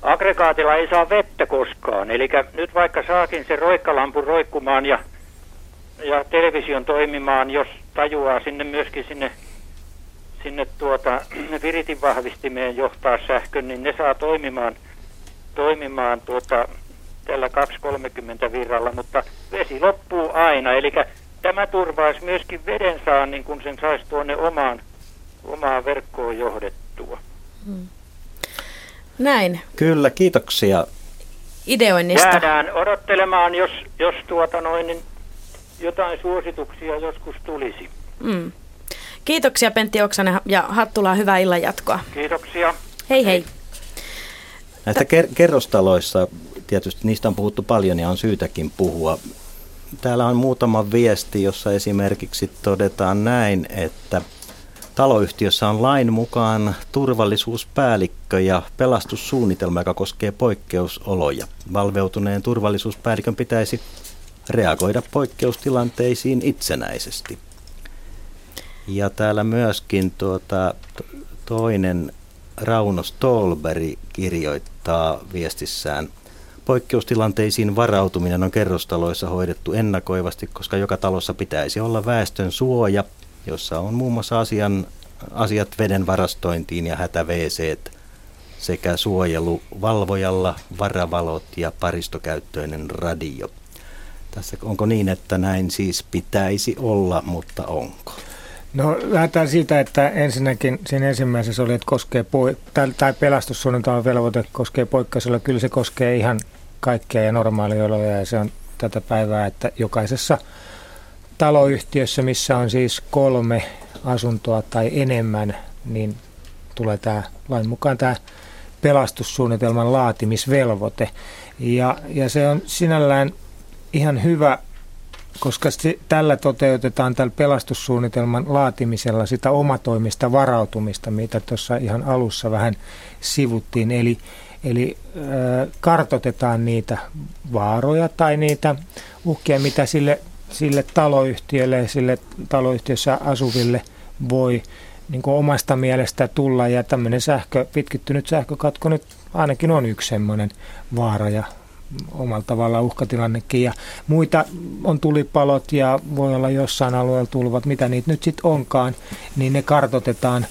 aggregaatilla ei saa vettä koskaan. Eli nyt vaikka saakin se roikkalampun roikkumaan ja, ja television toimimaan, jos tajuaa sinne myöskin sinne, sinne tuota, viritin vahvistimeen johtaa sähkön, niin ne saa toimimaan, toimimaan tuota, tällä 230 virralla, mutta vesi loppuu aina. Eli tämä turvaisi myöskin veden saannin, kun sen saisi tuonne omaan, omaan verkkoon johdettua. Hmm. Näin. Kyllä, kiitoksia ideoinnista. Jäädään odottelemaan, jos, jos tuota noin, niin jotain suosituksia joskus tulisi. Mm. Kiitoksia Pentti Oksanen ja Hattula, hyvää illan jatkoa. Kiitoksia. Hei hei. Näistä ker- kerrostaloissa, tietysti niistä on puhuttu paljon ja on syytäkin puhua. Täällä on muutama viesti, jossa esimerkiksi todetaan näin, että Taloyhtiössä on lain mukaan turvallisuuspäällikkö ja pelastussuunnitelma, joka koskee poikkeusoloja. Valveutuneen turvallisuuspäällikön pitäisi reagoida poikkeustilanteisiin itsenäisesti. Ja täällä myöskin tuota, toinen Rauno Stolberi kirjoittaa viestissään, Poikkeustilanteisiin varautuminen on kerrostaloissa hoidettu ennakoivasti, koska joka talossa pitäisi olla väestön suoja, jossa on muun muassa asian, asiat veden varastointiin ja hätäveeseet sekä suojelu valvojalla, varavalot ja paristokäyttöinen radio. Tässä onko niin, että näin siis pitäisi olla, mutta onko? No lähdetään siitä, että ensinnäkin siinä ensimmäisessä oli, että koskee tai pelastussuunnitelman velvoite koskee poikkeusella. Kyllä se koskee ihan kaikkea ja normaalioloja ja se on tätä päivää, että jokaisessa taloyhtiössä, missä on siis kolme asuntoa tai enemmän, niin tulee tämä lain mukaan tämä pelastussuunnitelman laatimisvelvoite. Ja, ja se on sinällään ihan hyvä, koska se, tällä toteutetaan tällä pelastussuunnitelman laatimisella sitä omatoimista varautumista, mitä tuossa ihan alussa vähän sivuttiin. Eli, eli kartotetaan niitä vaaroja tai niitä uhkia, mitä sille, sille taloyhtiölle ja sille taloyhtiössä asuville voi niin kuin omasta mielestä tulla. Ja tämmöinen sähkö, pitkittynyt sähkökatko nyt ainakin on yksi semmoinen vaara ja omalla tavallaan uhkatilannekin. Ja muita on tulipalot ja voi olla jossain alueella tulvat, mitä niitä nyt sitten onkaan, niin ne kartotetaan.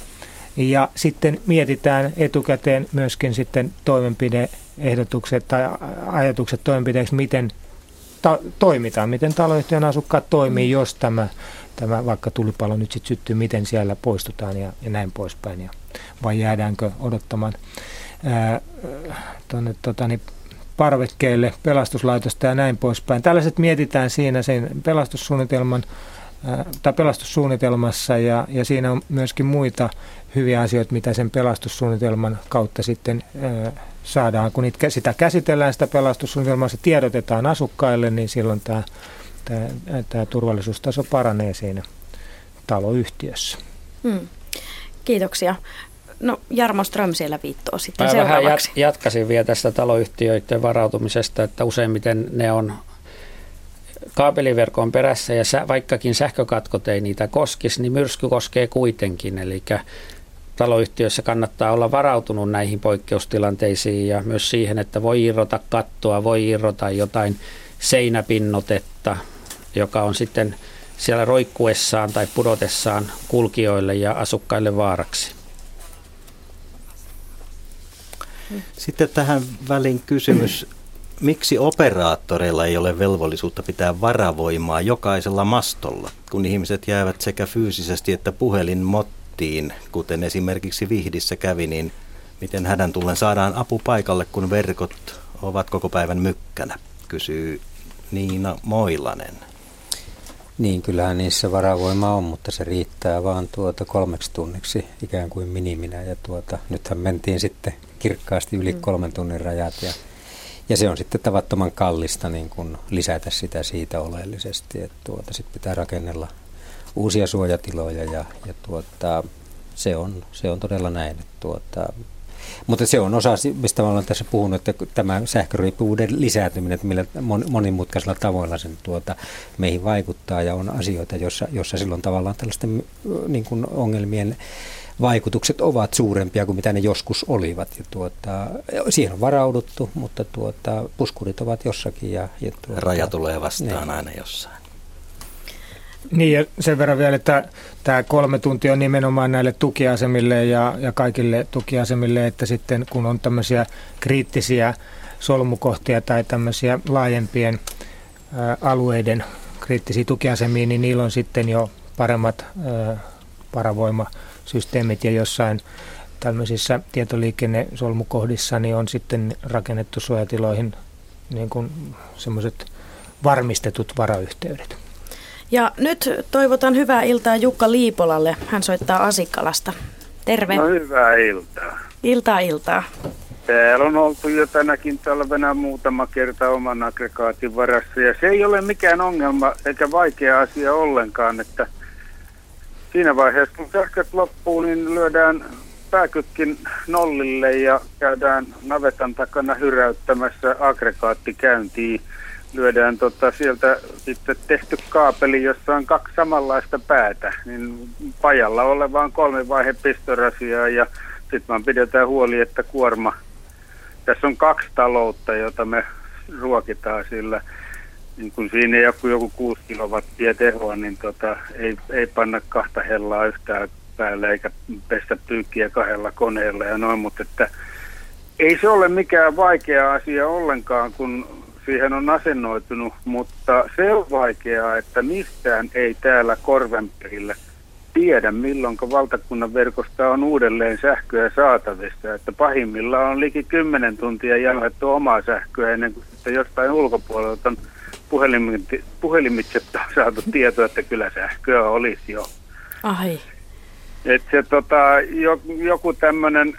Ja sitten mietitään etukäteen myöskin sitten toimenpideehdotukset tai ajatukset toimenpiteeksi, miten ta- toimitaan, miten taloyhtiön asukkaat toimii, jos tämä, tämä vaikka tulipalo nyt sitten syttyy, miten siellä poistutaan ja, ja näin poispäin. Ja, vai jäädäänkö odottamaan tuonne tota, niin parvekkeelle pelastuslaitosta ja näin poispäin. Tällaiset mietitään siinä sen pelastussuunnitelman tai pelastussuunnitelmassa ja, ja siinä on myöskin muita hyviä asioita, mitä sen pelastussuunnitelman kautta sitten ää, saadaan. Kun niitä, sitä käsitellään, sitä pelastussuunnitelmaa, se tiedotetaan asukkaille, niin silloin tämä, tämä, tämä turvallisuustaso paranee siinä taloyhtiössä. Hmm. Kiitoksia. No Jarmo Ström siellä viittoo sitten Mä seuraavaksi. vähän jatkaisin vielä tästä taloyhtiöiden varautumisesta, että useimmiten ne on kaapeliverkon perässä ja vaikkakin sähkökatkot ei niitä koskisi, niin myrsky koskee kuitenkin. Eli taloyhtiöissä kannattaa olla varautunut näihin poikkeustilanteisiin ja myös siihen, että voi irrota kattoa, voi irrota jotain seinäpinnotetta, joka on sitten siellä roikkuessaan tai pudotessaan kulkijoille ja asukkaille vaaraksi. Sitten tähän välin kysymys. Miksi operaattoreilla ei ole velvollisuutta pitää varavoimaa jokaisella mastolla, kun ihmiset jäävät sekä fyysisesti että puhelin mottiin, kuten esimerkiksi Vihdissä kävi, niin miten hädän tullen saadaan apu paikalle, kun verkot ovat koko päivän mykkänä, kysyy Niina Moilanen. Niin, kyllähän niissä varavoima on, mutta se riittää vaan tuota kolmeksi tunniksi ikään kuin miniminä. Ja tuota, nythän mentiin sitten kirkkaasti yli mm. kolmen tunnin rajat ja, ja se on sitten tavattoman kallista niin kuin lisätä sitä siitä oleellisesti, että tuota, sitten pitää rakennella uusia suojatiloja ja, ja tuota, se, on, se on todella näin. Että tuota, mutta se on osa, mistä olen tässä puhunut, että tämä sähköriippuvuuden lisääntyminen, että millä monimutkaisilla tavoilla sen tuota, meihin vaikuttaa ja on asioita, jossa, jossa silloin tavallaan tällaisten niin kuin ongelmien vaikutukset ovat suurempia kuin mitä ne joskus olivat. Ja tuota, siihen on varauduttu, mutta tuota, puskurit ovat jossakin. Ja, ja tuota, Raja tulee vastaan niin. aina jossain. Niin ja sen verran vielä, että tämä kolme tuntia on nimenomaan näille tukiasemille ja, ja kaikille tukiasemille, että sitten kun on tämmöisiä kriittisiä solmukohtia tai tämmöisiä laajempien alueiden kriittisiä tukiasemia, niin niillä on sitten jo paremmat paravoimasysteemit ja jossain tämmöisissä tietoliikennesolmukohdissa niin on sitten rakennettu suojatiloihin niin kuin semmoiset varmistetut varayhteydet. Ja nyt toivotan hyvää iltaa Jukka Liipolalle. Hän soittaa Asikkalasta. Terve. No hyvää iltaa. Iltaa iltaa. Täällä on oltu jo tänäkin talvena muutama kerta oman aggregaatin varassa ja se ei ole mikään ongelma eikä vaikea asia ollenkaan, että siinä vaiheessa kun sähköt loppuu, niin lyödään pääkytkin nollille ja käydään navetan takana hyräyttämässä aggregaatti käyntiin. Lyödään tota sieltä sitten tehty kaapeli, jossa on kaksi samanlaista päätä, niin pajalla olevaan kolme vaihe pistorasiaa ja sitten vaan pidetään huoli, että kuorma, tässä on kaksi taloutta, jota me ruokitaan sillä niin kun siinä joku, joku 6 kilowattia tehoa, niin tota, ei, ei panna kahta hellaa yhtään päälle eikä pestä pyykkiä kahdella koneella ja noin, mutta että ei se ole mikään vaikea asia ollenkaan, kun siihen on asennoitunut, mutta se on vaikeaa, että mistään ei täällä Korvenperillä tiedä, milloin valtakunnan verkosta on uudelleen sähköä saatavissa. Että pahimmillaan on liki 10 tuntia jauhettu omaa sähköä ennen kuin sitten jostain ulkopuolelta on puhelimitse, puhelimitse saatu tietoa, että kyllä sähköä olisi jo. Ai. Että se tota, joku tämmöinen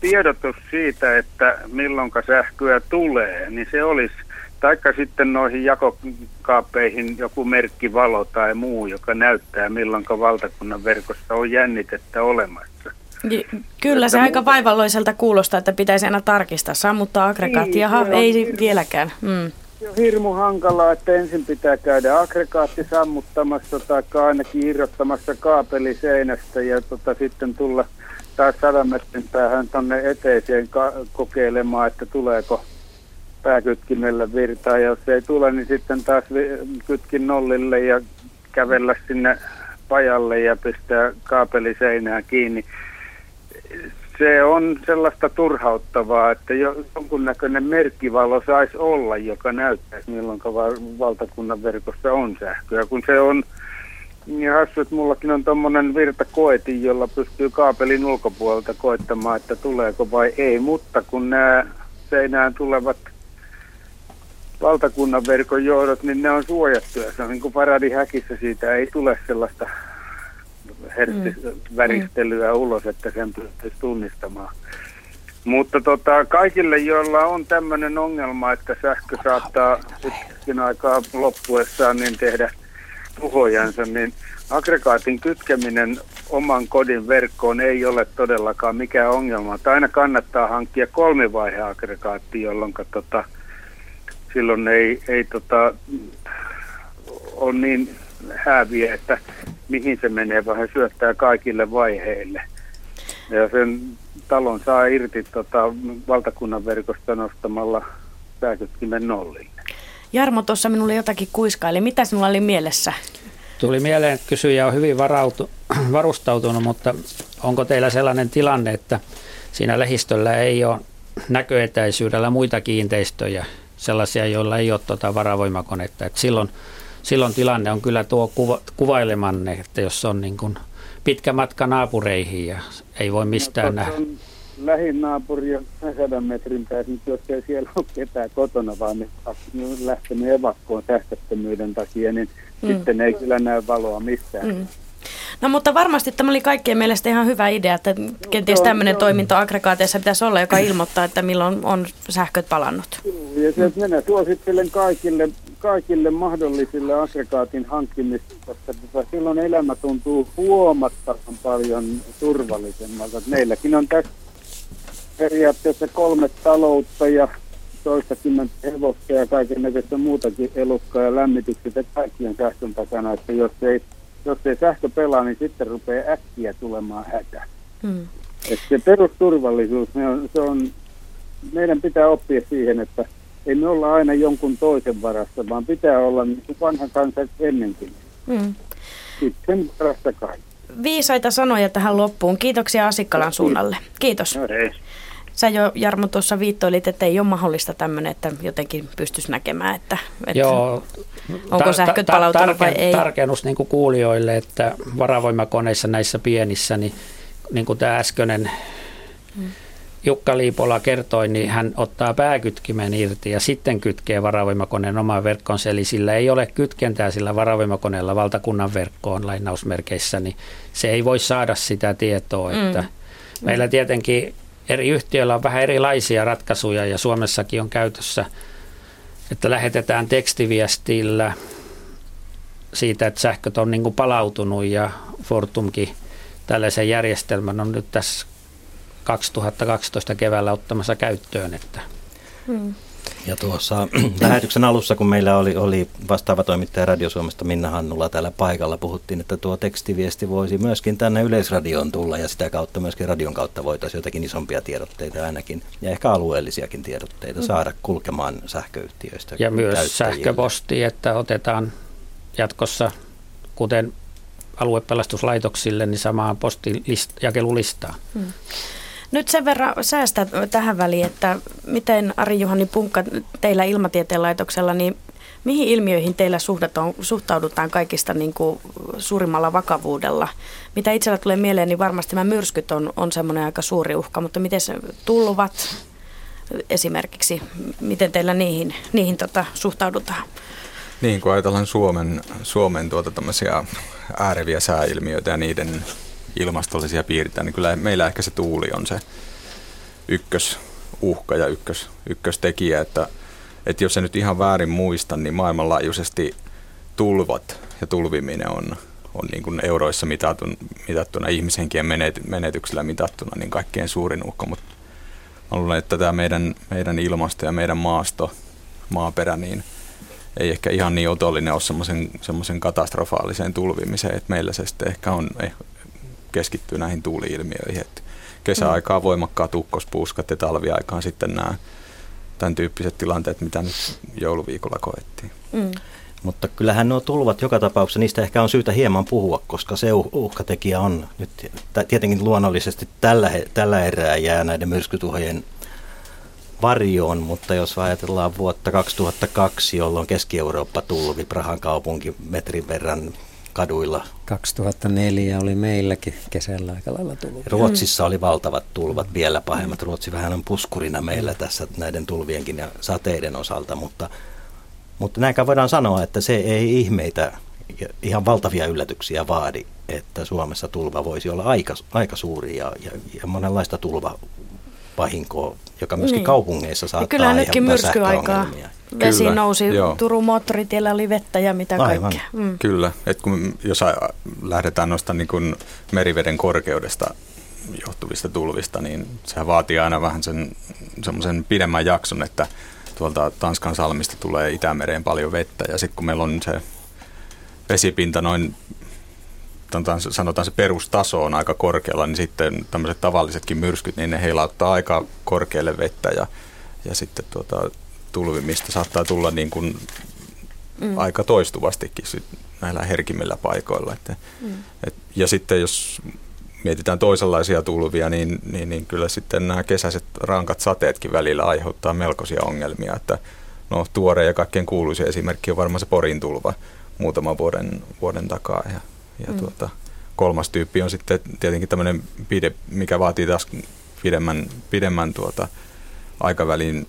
tiedotus siitä, että milloin sähköä tulee, niin se olisi, taikka sitten noihin jakokaappeihin joku merkkivalo tai muu, joka näyttää milloin valtakunnan verkossa on jännitettä olemassa. Kyllä se aika vaivalloiselta kuulostaa, että pitäisi aina tarkistaa, sammuttaa aggregaattia, niin, ei vieläkään. Mm on hirmu hankalaa, että ensin pitää käydä aggregaatti sammuttamassa tai ainakin irrottamassa kaapeli seinästä ja tota, sitten tulla taas sadan päähän tuonne eteiseen ka- kokeilemaan, että tuleeko pääkytkimellä virtaa. Ja jos ei tule, niin sitten taas kytkin nollille ja kävellä sinne pajalle ja pistää kaapeli seinään kiinni se on sellaista turhauttavaa, että jonkunnäköinen merkkivalo saisi olla, joka näyttäisi milloin valtakunnan verkossa on sähköä. Kun se on niin hassu, että mullakin on tuommoinen virtakoeti, jolla pystyy kaapelin ulkopuolelta koittamaan, että tuleeko vai ei. Mutta kun nämä seinään tulevat valtakunnan verkon johdot, niin ne on suojattuja. Se on niin kuin paradihäkissä, siitä ei tule sellaista herttiväristelyä mm. ulos, että sen pystyisi tunnistamaan. Mutta tota, kaikille, joilla on tämmöinen ongelma, että sähkö saattaa hetken aikaa loppuessaan niin tehdä tuhojansa, niin aggregaatin kytkeminen oman kodin verkkoon ei ole todellakaan mikään ongelma. Tai aina kannattaa hankkia kolmivaiheaggregaatti, jolloin tota, silloin ei, ei tota, ole niin hääviä, että mihin se menee, vaan hän syöttää kaikille vaiheille. Ja sen talon saa irti tota, valtakunnan verkosta nostamalla sähkötkimen nollille. Jarmo tuossa minulle jotakin kuiskaili. Mitä sinulla oli mielessä? Tuli mieleen, että kysyjä on hyvin varautu, varustautunut, mutta onko teillä sellainen tilanne, että siinä lehistöllä ei ole näköetäisyydellä muita kiinteistöjä, sellaisia, joilla ei ole tuota varavoimakonetta. Että silloin silloin tilanne on kyllä tuo kuva, kuvailemanne, että jos on niin kuin pitkä matka naapureihin ja ei voi mistään no, nähdä. Lähin naapuri on 100 metrin päässä, mutta jos ei siellä ole ketään kotona, vaan ne on lähtenyt evakkoon sähköttömyyden takia, niin mm. sitten ei kyllä näy valoa missään. Mm. No mutta varmasti tämä oli kaikkien mielestä ihan hyvä idea, että kenties tämmöinen toiminto aggregaateissa pitäisi olla, joka ilmoittaa, että milloin on sähköt palannut. Ja se, että minä suosittelen kaikille kaikille mahdollisille aggregaatin hankkimista, koska tota, silloin elämä tuntuu huomattavan paljon turvallisemmalta. Meilläkin on tässä periaatteessa kolme taloutta ja toistakymmentä hevosta ja kaiken näköistä muutakin elukkaa ja lämmitykset ja kaikki on sähkön takana, että jos ei, jos ei sähkö pelaa, niin sitten rupeaa äkkiä tulemaan hätä. Hmm. Et se perusturvallisuus, se on, se on, meidän pitää oppia siihen, että ei me olla aina jonkun toisen varassa, vaan pitää olla niin kuin vanha kansa ennenkin. Mm. Sitten varassa kaikki. Viisaita sanoja tähän loppuun. Kiitoksia Asikkalan suunnalle. Kiitos. No, Sä jo Jarmo tuossa viittoilit, että ei ole mahdollista tämmöinen, että jotenkin pystyisi näkemään, että, että Joo, onko sähköt palautunut vai ei. Tarkennus niin kuin kuulijoille, että varavoimakoneissa näissä pienissä, niin, niin kuin tämä äskeinen hmm. Jukka Liipola kertoi, niin hän ottaa pääkytkimen irti ja sitten kytkee varavoimakoneen omaan verkkoonsa. Eli sillä ei ole kytkentää sillä varavoimakoneella valtakunnan verkkoon lainausmerkeissä, niin se ei voi saada sitä tietoa. Mm. Että meillä tietenkin eri yhtiöillä on vähän erilaisia ratkaisuja ja Suomessakin on käytössä, että lähetetään tekstiviestillä siitä, että sähköt on niin palautunut ja Fortumkin tällaisen järjestelmän on nyt tässä 2012 keväällä ottamassa käyttöön. Että. Hmm. Ja tuossa lähetyksen alussa, kun meillä oli, oli vastaava toimittaja Radio Suomesta Minna Hannula täällä paikalla, puhuttiin, että tuo tekstiviesti voisi myöskin tänne Yleisradioon tulla ja sitä kautta myöskin radion kautta voitaisiin jotakin isompia tiedotteita ainakin ja ehkä alueellisiakin tiedotteita saada kulkemaan sähköyhtiöistä. Ja myös sähköposti, että otetaan jatkossa, kuten aluepelastuslaitoksille, niin samaan postijakelulistaan. Hmm. Nyt sen verran säästä tähän väliin, että miten Ari-Juhani Punkka teillä Ilmatieteen laitoksella, niin mihin ilmiöihin teillä suhtaudutaan kaikista niin kuin suurimmalla vakavuudella? Mitä itsellä tulee mieleen, niin varmasti nämä myrskyt on, on semmoinen aika suuri uhka, mutta miten se tulvat esimerkiksi, miten teillä niihin, niihin tota, suhtaudutaan? Niin, kun ajatellaan Suomen, Suomen tuota ääreviä sääilmiöitä ja niiden ilmastollisia piirteitä, niin kyllä meillä ehkä se tuuli on se ykkösuhka ja ykkös, ykköstekijä, että, että jos se nyt ihan väärin muista, niin maailmanlaajuisesti tulvat ja tulviminen on, on niin kuin euroissa mitatun, mitattuna, ihmishenkien menetyksellä mitattuna, niin kaikkein suurin uhka, mutta mä luulen, että tämä meidän, meidän ilmasto ja meidän maasto, maaperä, niin ei ehkä ihan niin otollinen ole semmoisen katastrofaaliseen tulvimiseen, että meillä se sitten ehkä on keskittyy näihin tuuliilmiöihin. Että kesäaikaan voimakkaat ukkospuuskat ja talviaikaan sitten nämä tämän tyyppiset tilanteet, mitä nyt jouluviikolla koettiin. Mm. Mutta kyllähän nuo tulvat joka tapauksessa, niistä ehkä on syytä hieman puhua, koska se uh, uhkatekijä on nyt tietenkin luonnollisesti tällä, tällä erää jää näiden myrskytuhojen varjoon, mutta jos ajatellaan vuotta 2002, jolloin Keski-Eurooppa tulvi, Prahan kaupunki metrin verran kaduilla. 2004 oli meilläkin kesällä aika lailla tullut. Ruotsissa oli valtavat tulvat, vielä pahemmat. Ruotsi vähän on puskurina meillä tässä näiden tulvienkin ja sateiden osalta, mutta, mutta näinkään voidaan sanoa, että se ei ihmeitä ihan valtavia yllätyksiä vaadi, että Suomessa tulva voisi olla aika, aika suuri ja, ja, ja monenlaista tulva vahinkoa, joka myöskin niin. kaupungeissa saattaa Kyllä nytkin myrskyaikaa. Vesi Kyllä, nousi, joo. Turun moottoritiellä oli vettä ja mitä Aivan. kaikkea. Mm. Kyllä, että kun, jos lähdetään noista niin kuin meriveden korkeudesta johtuvista tulvista, niin se vaatii aina vähän sen semmoisen pidemmän jakson, että tuolta Tanskan salmista tulee Itämereen paljon vettä ja sitten kun meillä on se vesipinta noin sanotaan se perustaso on aika korkealla, niin sitten tämmöiset tavallisetkin myrskyt, niin ne heilauttaa aika korkealle vettä ja, ja sitten tuota, tulvimista saattaa tulla niin kuin mm. aika toistuvastikin näillä herkimmillä paikoilla. Että, mm. et, ja sitten jos mietitään toisenlaisia tulvia, niin, niin, niin kyllä sitten nämä kesäiset rankat sateetkin välillä aiheuttaa melkoisia ongelmia. Että, no, tuore ja kaikkein kuuluisin esimerkki on varmaan se Porin tulva muutaman vuoden, vuoden takaa. Ja, ja mm. tuota, kolmas tyyppi on sitten tietenkin tämmöinen pide, mikä vaatii taas pidemmän, pidemmän tuota, aikavälin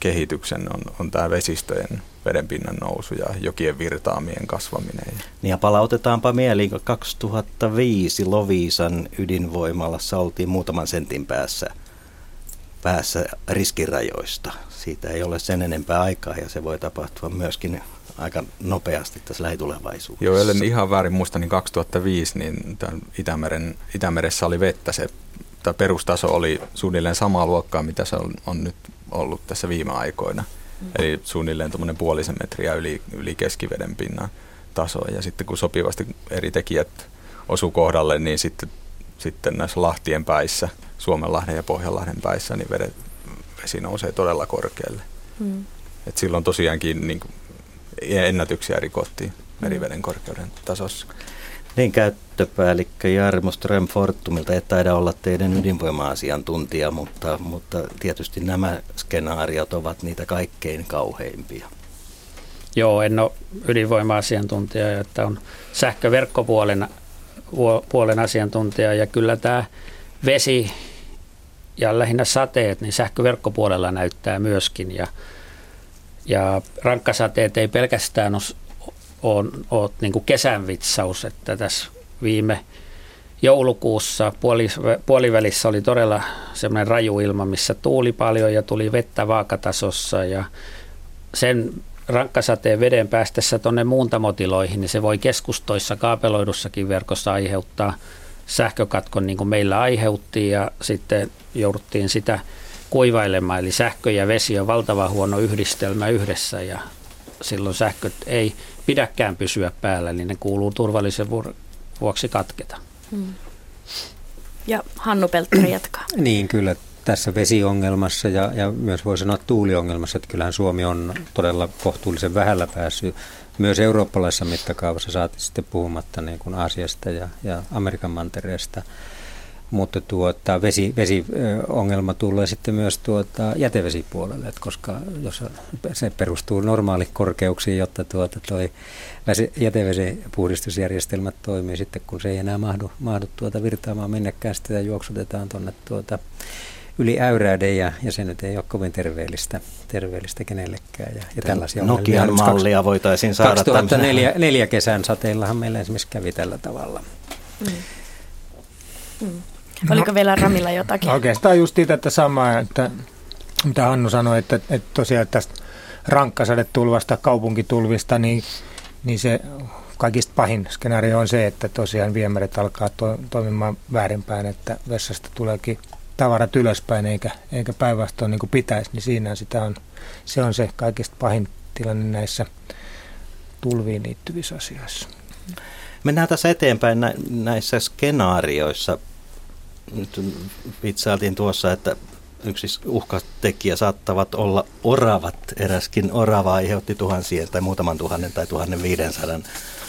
kehityksen on, on tämä vesistöjen vedenpinnan nousu ja jokien virtaamien kasvaminen. Niin ja palautetaanpa mieliin, kun 2005 Loviisan ydinvoimalassa oltiin muutaman sentin päässä, päässä riskirajoista. Siitä ei ole sen enempää aikaa ja se voi tapahtua myöskin aika nopeasti tässä lähitulevaisuudessa. Joo, ellen ihan väärin muista, niin 2005 niin tämän Itämeren, Itämeressä oli vettä. Se tämä perustaso oli suunnilleen samaa luokkaa, mitä se on, on nyt ollut tässä viime aikoina. Mm. Eli suunnilleen tuommoinen puolisen metriä yli, yli keskiveden pinnan tasoa. Ja sitten kun sopivasti eri tekijät osu kohdalle, niin sitten, sitten näissä lahtien päissä, Suomenlahden ja Pohjanlahden päissä, niin vedet, vesi nousee todella korkealle. Mm. Et silloin tosiaankin niin ennätyksiä rikottiin meriveden korkeuden tasossa. Niin käyttöpäällikkö Jarmo Ström Fortumilta ei taida olla teidän ydinvoima-asiantuntija, mutta, mutta tietysti nämä skenaariot ovat niitä kaikkein kauheimpia. Joo, en ole ydinvoima-asiantuntija, että on sähköverkkopuolen puolen asiantuntija. Ja kyllä tämä vesi ja lähinnä sateet, niin sähköverkkopuolella näyttää myöskin. Ja, ja rankkasateet ei pelkästään ole, ole, ole niin kuin kesän vitsaus, että tässä viime joulukuussa puoli, puolivälissä oli todella semmoinen raju ilma, missä tuuli paljon ja tuli vettä vaakatasossa ja sen rankkasateen veden päästessä tuonne muuntamotiloihin, niin se voi keskustoissa kaapeloidussakin verkossa aiheuttaa sähkökatkon niin kuin meillä aiheutti ja sitten jouduttiin sitä kuivailemaan. Eli sähkö ja vesi on valtava huono yhdistelmä yhdessä ja silloin sähköt ei pidäkään pysyä päällä, niin ne kuuluu turvallisen vuoksi katketa. Hmm. Ja Hannu Peltteri jatkaa. niin, kyllä tässä vesiongelmassa ja, ja myös voi sanoa tuuliongelmassa, että kyllähän Suomi on todella kohtuullisen vähällä päässyt myös eurooppalaisessa mittakaavassa, saati sitten puhumatta niin kuin Aasiasta ja, ja Amerikan mantereesta. Mutta tuota, vesi, vesiongelma tulee sitten myös tuota, jätevesipuolelle, että koska jos se perustuu normaali korkeuksiin, jotta tuota, toi jätevesipuhdistusjärjestelmät toimii sitten, kun se ei enää mahdu, mahdu tuota virtaamaan minnekään, sitä juoksutetaan tuonne tuota, yli äyräiden ja, ja se nyt ei ole kovin terveellistä, terveellistä kenellekään. Ja, ja tällaisia Nokian mallia kaksi, voitaisiin saada 2004 neljä kesän sateillahan meillä esimerkiksi kävi tällä tavalla. Mm. Mm. Oliko no, vielä Ramilla jotakin? Oikeastaan just tätä samaa, että mitä Hannu sanoi, että, että tosiaan tästä rankkasadetulvasta, kaupunkitulvista, niin, niin se kaikista pahin skenaario on se, että tosiaan viemärit alkaa to, toimimaan väärinpäin, että vessasta tuleekin tavarat ylöspäin eikä, eikä päinvastoin niin kuin pitäisi, niin siinä sitä on, se on se kaikista pahin tilanne näissä tulviin liittyvissä asioissa. Mennään tässä eteenpäin näissä skenaarioissa. Nyt vitsailtiin tuossa, että yksi uhkatekijä saattavat olla oravat. Eräskin orava aiheutti tuhansien tai muutaman tuhannen tai tuhannen viidensadan.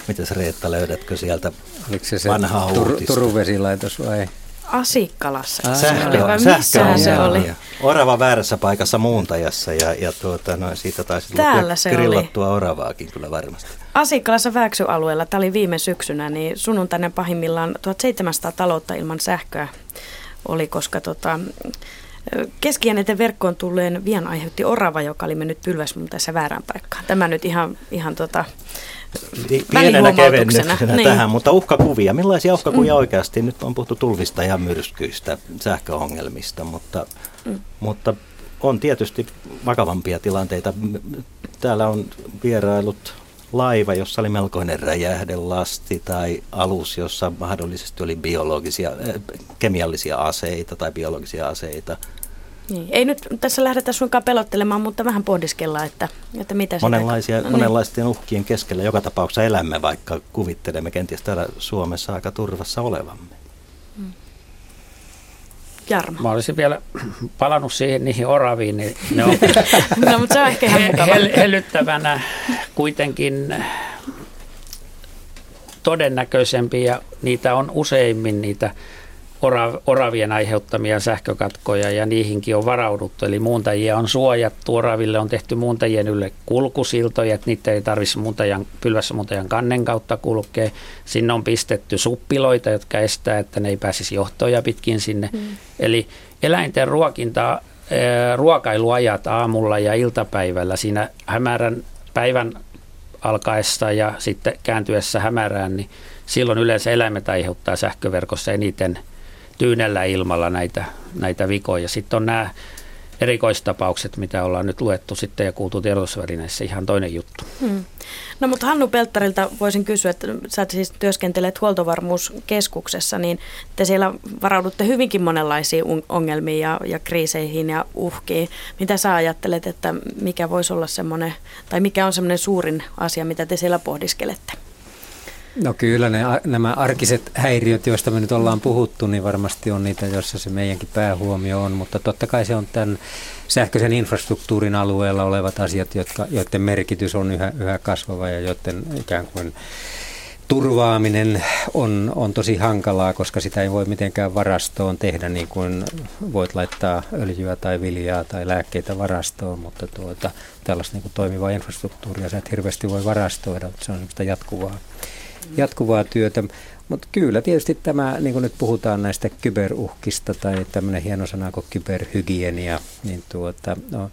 Mitäs Reetta, löydätkö sieltä Oliko se se Tur- Turun vesilaitos vai? Asikkalassa. Sähkö, oli, sähkö se oli? Orava väärässä paikassa muuntajassa ja, ja tuota, no, siitä taisi Täällä se grillattua oli. oravaakin kyllä varmasti. Asikkalassa Vääksy-alueella, tämä oli viime syksynä, niin sunnuntainen pahimmillaan 1700 taloutta ilman sähköä oli, koska tota, Keskiääneten verkkoon tulleen vien aiheutti orava, joka oli mennyt pylväsmuuntaessa väärään paikkaan. Tämä nyt ihan, ihan tota, pienenä kevennyksenä niin. tähän, mutta uhkakuvia. Millaisia uhkakuvia mm. oikeasti? Nyt on puhuttu tulvista ja myrskyistä, sähköongelmista, mutta, mm. mutta on tietysti vakavampia tilanteita. Täällä on vierailut laiva, jossa oli melkoinen räjähdelasti tai alus, jossa mahdollisesti oli biologisia, äh, kemiallisia aseita tai biologisia aseita – niin. Ei nyt tässä lähdetä suinkaan pelottelemaan, mutta vähän pohdiskellaan, että, että mitä Monenlaisia, sitä... no, monenlaisten niin. uhkien keskellä joka tapauksessa elämme, vaikka kuvittelemme kenties täällä Suomessa aika turvassa olevamme. Jarmo. Mä olisin vielä palannut siihen niihin oraviin, niin ne on no, mutta se on ehkä ihan hel- hellyttävänä kuitenkin todennäköisempi ja niitä on useimmin niitä oravien aiheuttamia sähkökatkoja ja niihinkin on varauduttu. Eli muuntajia on suojattu, oraville on tehty muuntajien ylle kulkusiltoja, että niitä ei tarvitse muuntajan, pylvässä muuntajan kannen kautta kulkea. Sinne on pistetty suppiloita, jotka estää, että ne ei pääsisi johtoja pitkin sinne. Mm. Eli eläinten ruokinta, ruokailuajat aamulla ja iltapäivällä siinä hämärän päivän alkaessa ja sitten kääntyessä hämärään, niin silloin yleensä eläimet aiheuttaa sähköverkossa eniten – tyynellä ilmalla näitä, näitä vikoja. Sitten on nämä erikoistapaukset, mitä ollaan nyt luettu sitten ja kuultu tiedotusvälineissä, ihan toinen juttu. Hmm. No mutta Hannu Pelttarilta voisin kysyä, että sä siis työskentelet huoltovarmuuskeskuksessa, niin te siellä varaudutte hyvinkin monenlaisiin ongelmiin ja, ja kriiseihin ja uhkiin. Mitä sä ajattelet, että mikä voisi olla semmoinen, tai mikä on semmoinen suurin asia, mitä te siellä pohdiskelette? No kyllä ne, nämä arkiset häiriöt, joista me nyt ollaan puhuttu, niin varmasti on niitä, joissa se meidänkin päähuomio on, mutta totta kai se on tämän sähköisen infrastruktuurin alueella olevat asiat, jotka, joiden merkitys on yhä, yhä kasvava ja joiden ikään kuin turvaaminen on, on tosi hankalaa, koska sitä ei voi mitenkään varastoon tehdä niin kuin voit laittaa öljyä tai viljaa tai lääkkeitä varastoon, mutta tuota, tällaista niin kuin toimivaa infrastruktuuria sä et hirveästi voi varastoida, se on jatkuvaa, jatkuvaa työtä. Mutta kyllä tietysti tämä, niin kuin nyt puhutaan näistä kyberuhkista tai tämmöinen hieno sana kuin kyberhygienia, niin tuota, no,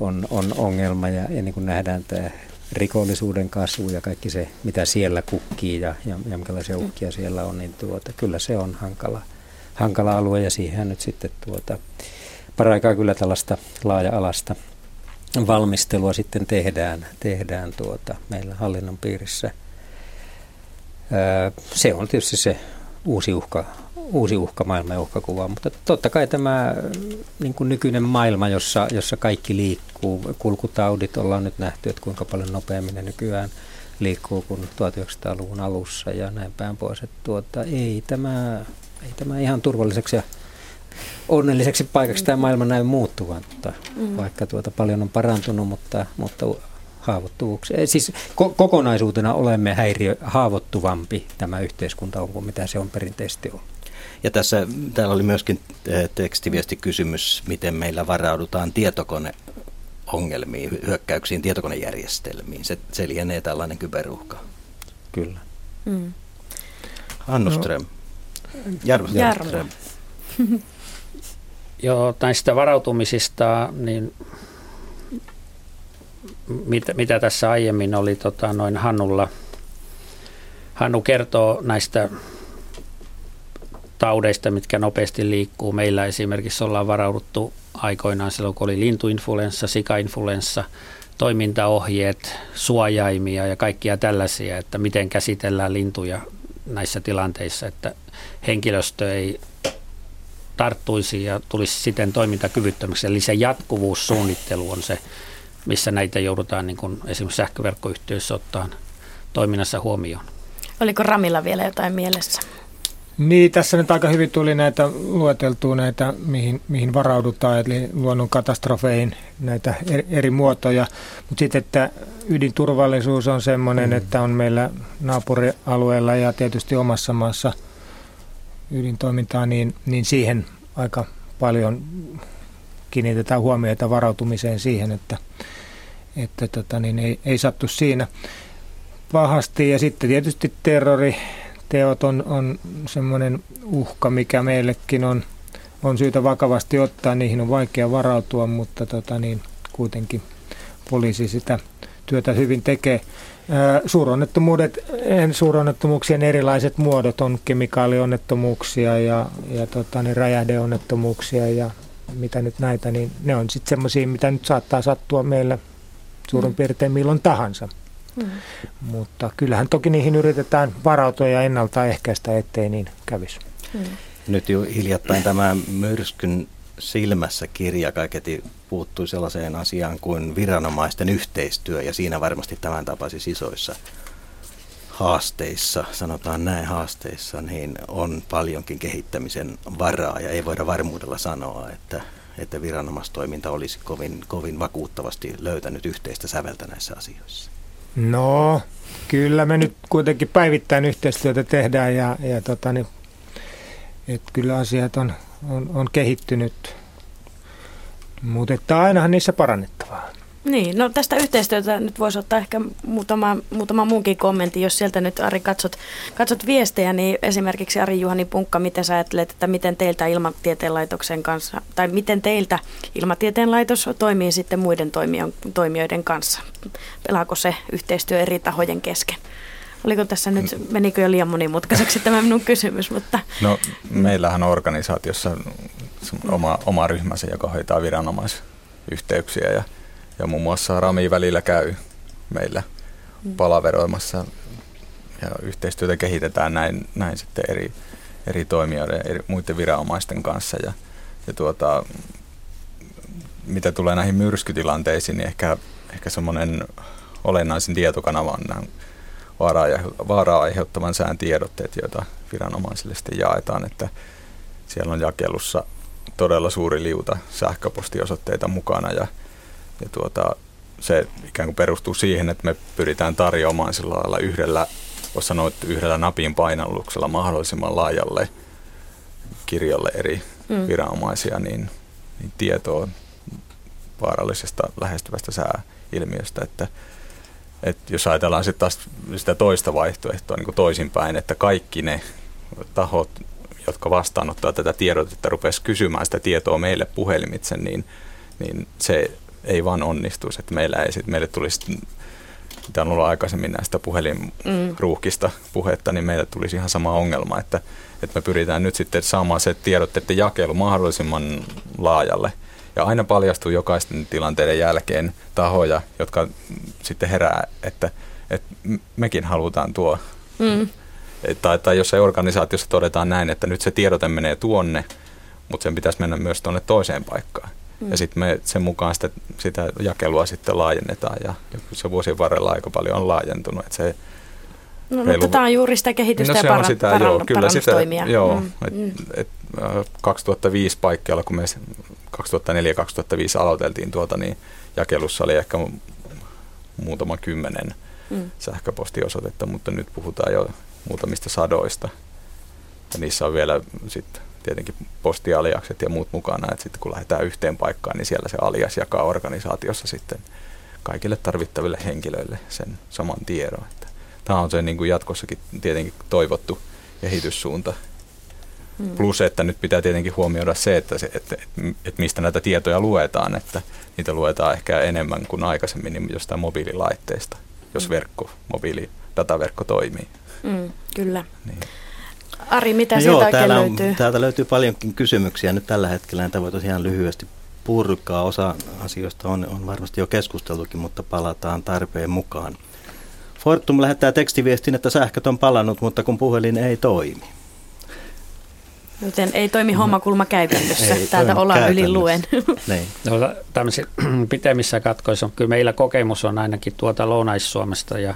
on, on ongelma ja, ja niin kuin nähdään tämä rikollisuuden kasvu ja kaikki se, mitä siellä kukkii ja, ja, ja minkälaisia uhkia siellä on, niin tuota, kyllä se on hankala, hankala alue ja siihen nyt sitten tuota, paraikaa kyllä tällaista laaja-alasta valmistelua sitten tehdään, tehdään tuota, meillä hallinnon piirissä. Se on tietysti se uusi uhka, uusi uhka maailman ja uhkakuva, mutta totta kai tämä niin kuin nykyinen maailma, jossa, jossa kaikki liikkuu, kulkutaudit ollaan nyt nähty, että kuinka paljon nopeammin ne nykyään liikkuu kuin 1900-luvun alussa ja näin päin pois. Että tuota, ei, tämä, ei tämä ihan turvalliseksi ja onnelliseksi paikaksi tämä maailma näy muuttuvan, mutta mm. vaikka tuota paljon on parantunut, mutta, mutta haavoittuvuuksia. Siis ko- kokonaisuutena olemme häiriö, haavoittuvampi tämä yhteiskunta on kuin mitä se on perinteisesti ollut. Ja tässä täällä oli myöskin eh, tekstiviestikysymys, miten meillä varaudutaan tietokone ongelmiin, hyökkäyksiin, tietokonejärjestelmiin. Se, se lienee tällainen kyberuhka. Kyllä. Mm. Annu Ström. No. Jarmo. Jarmo. Joo, näistä varautumisista, niin mitä, mitä tässä aiemmin oli tota, noin Hannulla. Hannu kertoo näistä taudeista, mitkä nopeasti liikkuu. Meillä esimerkiksi ollaan varauduttu aikoinaan silloin, kun oli lintuinfluenssa, sikainfluenssa, toimintaohjeet, suojaimia ja kaikkia tällaisia, että miten käsitellään lintuja näissä tilanteissa, että henkilöstö ei tarttuisi ja tulisi siten toimintakyvyttömäksi. Eli se jatkuvuussuunnittelu on se, missä näitä joudutaan niin kuin esimerkiksi sähköverkkoyhtiöissä ottaa toiminnassa huomioon. Oliko Ramilla vielä jotain mielessä? Niin, tässä nyt aika hyvin tuli näitä lueteltua näitä, mihin, mihin varaudutaan, eli luonnon katastrofeihin näitä eri, eri muotoja. Mutta sitten, että ydinturvallisuus on sellainen, mm. että on meillä naapurialueella ja tietysti omassa maassa ydintoimintaa, niin, niin siihen aika paljon kiinnitetään huomiota varautumiseen siihen, että, että tota, niin ei, ei sattu siinä pahasti. Ja sitten tietysti terrori, teot on, on semmoinen uhka, mikä meillekin on, on syytä vakavasti ottaa. Niihin on vaikea varautua, mutta tota niin, kuitenkin poliisi sitä työtä hyvin tekee. Suuronnettomuudet, suuronnettomuuksien erilaiset muodot on kemikaalionnettomuuksia ja, ja tota, niin räjähdeonnettomuuksia ja mitä nyt näitä, niin ne on sitten semmoisia, mitä nyt saattaa sattua meillä suurin mm. piirtein milloin tahansa. Mm. Mutta kyllähän toki niihin yritetään varautua ja ennaltaehkäistä, ettei niin kävisi. Mm. Nyt jo hiljattain tämä myrskyn silmässä kirja kaiketi puuttui sellaiseen asiaan kuin viranomaisten yhteistyö ja siinä varmasti tämän tapaisissa isoissa haasteissa, sanotaan näin haasteissa, niin on paljonkin kehittämisen varaa ja ei voida varmuudella sanoa, että, että viranomaistoiminta olisi kovin, kovin vakuuttavasti löytänyt yhteistä säveltä näissä asioissa. No, kyllä me nyt kuitenkin päivittäin yhteistyötä tehdään ja, ja tota, niin, et kyllä asiat on, on, on kehittynyt, mutta ainahan niissä parannettavaa. Niin, no tästä yhteistyötä nyt voisi ottaa ehkä muutama, muutama muunkin kommentti, jos sieltä nyt Ari katsot, katsot viestejä, niin esimerkiksi Ari Juhani Punkka, miten sä ajattelet, että miten teiltä Ilmatieteen laitoksen kanssa, tai miten teiltä Ilmatieteen laitos toimii sitten muiden toimijoiden kanssa? Pelaako se yhteistyö eri tahojen kesken? Oliko tässä nyt, menikö jo liian monimutkaiseksi tämä minun kysymys? Mutta... No meillähän on organisaatiossa oma, oma ryhmänsä, joka hoitaa viranomaisyhteyksiä ja ja muun muassa Rami välillä käy meillä mm. palaveroimassa ja yhteistyötä kehitetään näin, näin sitten eri, eri toimijoiden, eri, muiden viranomaisten kanssa ja, ja tuota, mitä tulee näihin myrskytilanteisiin, niin ehkä, ehkä semmoinen olennaisin tietokanava on nämä vaaraa, vaaraa aiheuttavan sään tiedotteet, joita viranomaisille sitten jaetaan, että siellä on jakelussa todella suuri liuta sähköpostiosoitteita mukana ja ja tuota, se ikään kuin perustuu siihen, että me pyritään tarjoamaan sillä lailla yhdellä voisi sanoa, että yhdellä napin painalluksella mahdollisimman laajalle kirjolle eri mm. viranomaisia, niin, niin tietoa vaarallisesta lähestyvästä sääilmiöstä, että, että jos ajatellaan sitten taas sitä toista vaihtoehtoa niin kuin toisinpäin, että kaikki ne tahot, jotka vastaanottaa tätä tiedotetta, rupesi kysymään sitä tietoa meille puhelimitse, niin, niin se ei vaan onnistuisi, että meillä ei sit, meille tulisi mitä on ollut aikaisemmin näistä puhelinruuhkista puhetta, niin meille tulisi ihan sama ongelma, että, että me pyritään nyt sitten saamaan se tiedotteiden jakelu mahdollisimman laajalle. Ja aina paljastuu jokaisten tilanteiden jälkeen tahoja, jotka sitten herää, että, että mekin halutaan tuo. Mm. Tai, tai jossain organisaatiossa todetaan näin, että nyt se tiedote menee tuonne, mutta sen pitäisi mennä myös tuonne toiseen paikkaan. Mm. Ja sitten me sen mukaan sitä, sitä jakelua sitten laajennetaan ja se vuosien varrella aika paljon on laajentunut. Että se No, reilu... mutta tämä on juuri sitä kehitystä no, ja paran, sitä, paran, joo, kyllä sitä, joo, mm. et, mm. Et, 2005 äh, paikkeilla, kun me 2004-2005 aloiteltiin tuota, niin jakelussa oli ehkä muutama kymmenen mm. sähköpostiosoitetta, mutta nyt puhutaan jo muutamista sadoista. Ja niissä on vielä sitten tietenkin postialiakset ja muut mukana, että sitten kun lähdetään yhteen paikkaan, niin siellä se alias jakaa organisaatiossa sitten kaikille tarvittaville henkilöille sen saman tiedon. Että tämä on se niin kuin jatkossakin tietenkin toivottu kehityssuunta. Hmm. Plus, että nyt pitää tietenkin huomioida se, että, se, että, että, että mistä näitä tietoja luetaan, että niitä luetaan ehkä enemmän kuin aikaisemmin niin jostain mobiililaitteista, jos hmm. verkko, mobiili, dataverkko toimii. Hmm, kyllä. Niin. Ari, mitä no sieltä joo, täällä on, löytyy? Täältä löytyy paljonkin kysymyksiä nyt tällä hetkellä. Näitä voi tosiaan lyhyesti purkaa. Osa asioista on, on varmasti jo keskusteltukin, mutta palataan tarpeen mukaan. Fortum lähettää tekstiviestin, että sähköt on palannut, mutta kun puhelin ei toimi. Joten ei toimi hommakulma käytännössä. Ei Täältä ollaan yli luen. Niin. No, pitemmissä katkoissa on kyllä meillä kokemus on ainakin tuota Lounais-Suomesta ja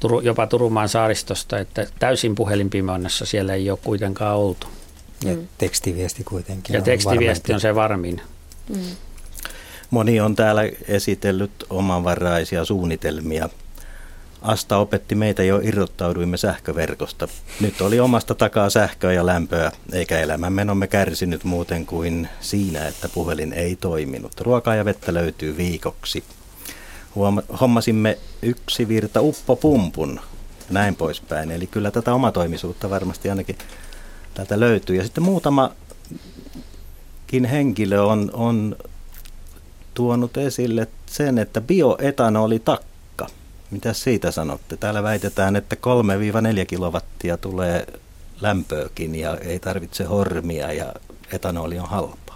Turu, jopa Turumaan saaristosta, että täysin puhelinpimonnassa siellä ei ole kuitenkaan oltu. Ja mm. tekstiviesti kuitenkin Ja on tekstiviesti on se varmin. Mm. Moni on täällä esitellyt omanvaraisia suunnitelmia. Asta opetti meitä jo irrottauduimme sähköverkosta. Nyt oli omasta takaa sähköä ja lämpöä, eikä elämänmenomme kärsinyt muuten kuin siinä, että puhelin ei toiminut. Ruokaa ja vettä löytyy viikoksi hommasimme yksi virta uppopumpun näin poispäin. Eli kyllä tätä omatoimisuutta varmasti ainakin täältä löytyy. Ja sitten muutamakin henkilö on, on tuonut esille sen, että bioetanoli takka. Mitä siitä sanotte? Täällä väitetään, että 3-4 kilowattia tulee lämpöäkin ja ei tarvitse hormia ja etanoli on halpa.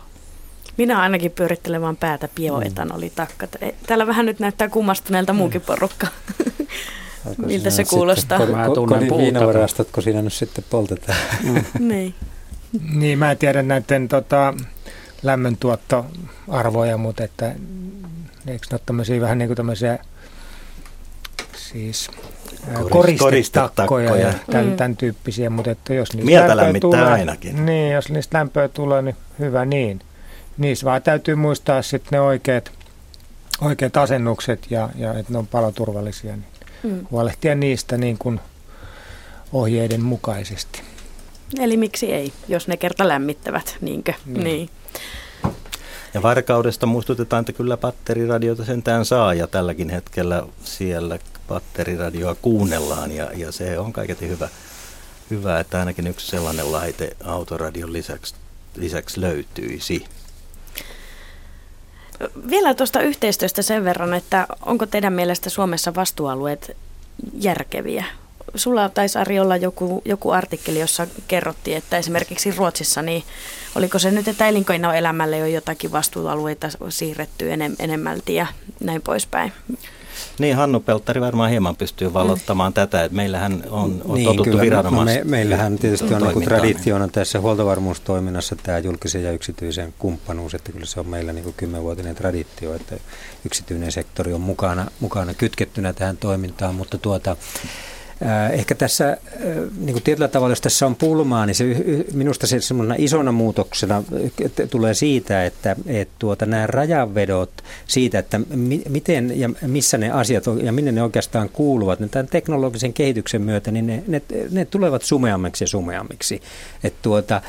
Minä ainakin pyörittelen vaan päätä bioetanolitakka. Täällä vähän nyt näyttää kummastuneelta muukin porukka. Miltä se kuulostaa? Kodin viinavarastot, kun siinä nyt sitten poltetaan. Mm. niin. niin, mä en tiedä näiden tota, lämmöntuottoarvoja, mutta että eikö ne ole tämmöisiä vähän niin kuin tämmöisiä siis koristetakkoja ja tämän, mm. tämän tyyppisiä, mutta että jos niistä Mieltä lämmittää tulee, ainakin. Niin, jos niistä lämpöä tulee, niin hyvä niin niissä vaan täytyy muistaa sitten ne oikeat, oikeat asennukset ja, ja että ne on paloturvallisia. Niin mm. Huolehtia niistä niin kuin ohjeiden mukaisesti. Eli miksi ei, jos ne kerta lämmittävät, niinkö? Niin. niin. Ja varkaudesta muistutetaan, että kyllä batteriradiota sentään saa ja tälläkin hetkellä siellä batteriradioa kuunnellaan ja, ja se on kaiketi hyvä, hyvä, että ainakin yksi sellainen laite autoradion lisäksi, lisäksi löytyisi. Vielä tuosta yhteistyöstä sen verran, että onko teidän mielestä Suomessa vastuualueet järkeviä? Sulla taisi Ari olla joku, joku artikkeli, jossa kerrottiin, että esimerkiksi Ruotsissa, niin oliko se nyt, että elinkeinoelämälle on jotakin vastuualueita siirretty enem, enemmälti ja näin poispäin? Niin, Hannu Pelttari varmaan hieman pystyy valottamaan tätä, että meillähän on, on niin, totuttu kyllä, viranomais... me, Meillähän tietysti on niin traditiona tässä huoltovarmuustoiminnassa tämä julkisen ja yksityisen kumppanuus, että kyllä se on meillä niin kymmenvuotinen traditio, että yksityinen sektori on mukana, mukana kytkettynä tähän toimintaan, mutta tuota, Ehkä tässä niin kuin tietyllä tavalla, jos tässä on pulmaa, niin se, minusta se semmoinen isona muutoksena tulee siitä, että, että tuota, nämä rajanvedot siitä, että mi, miten ja missä ne asiat on, ja minne ne oikeastaan kuuluvat, niin tämän teknologisen kehityksen myötä, niin ne, ne, ne tulevat sumeammiksi ja sumeammiksi. Että tuota,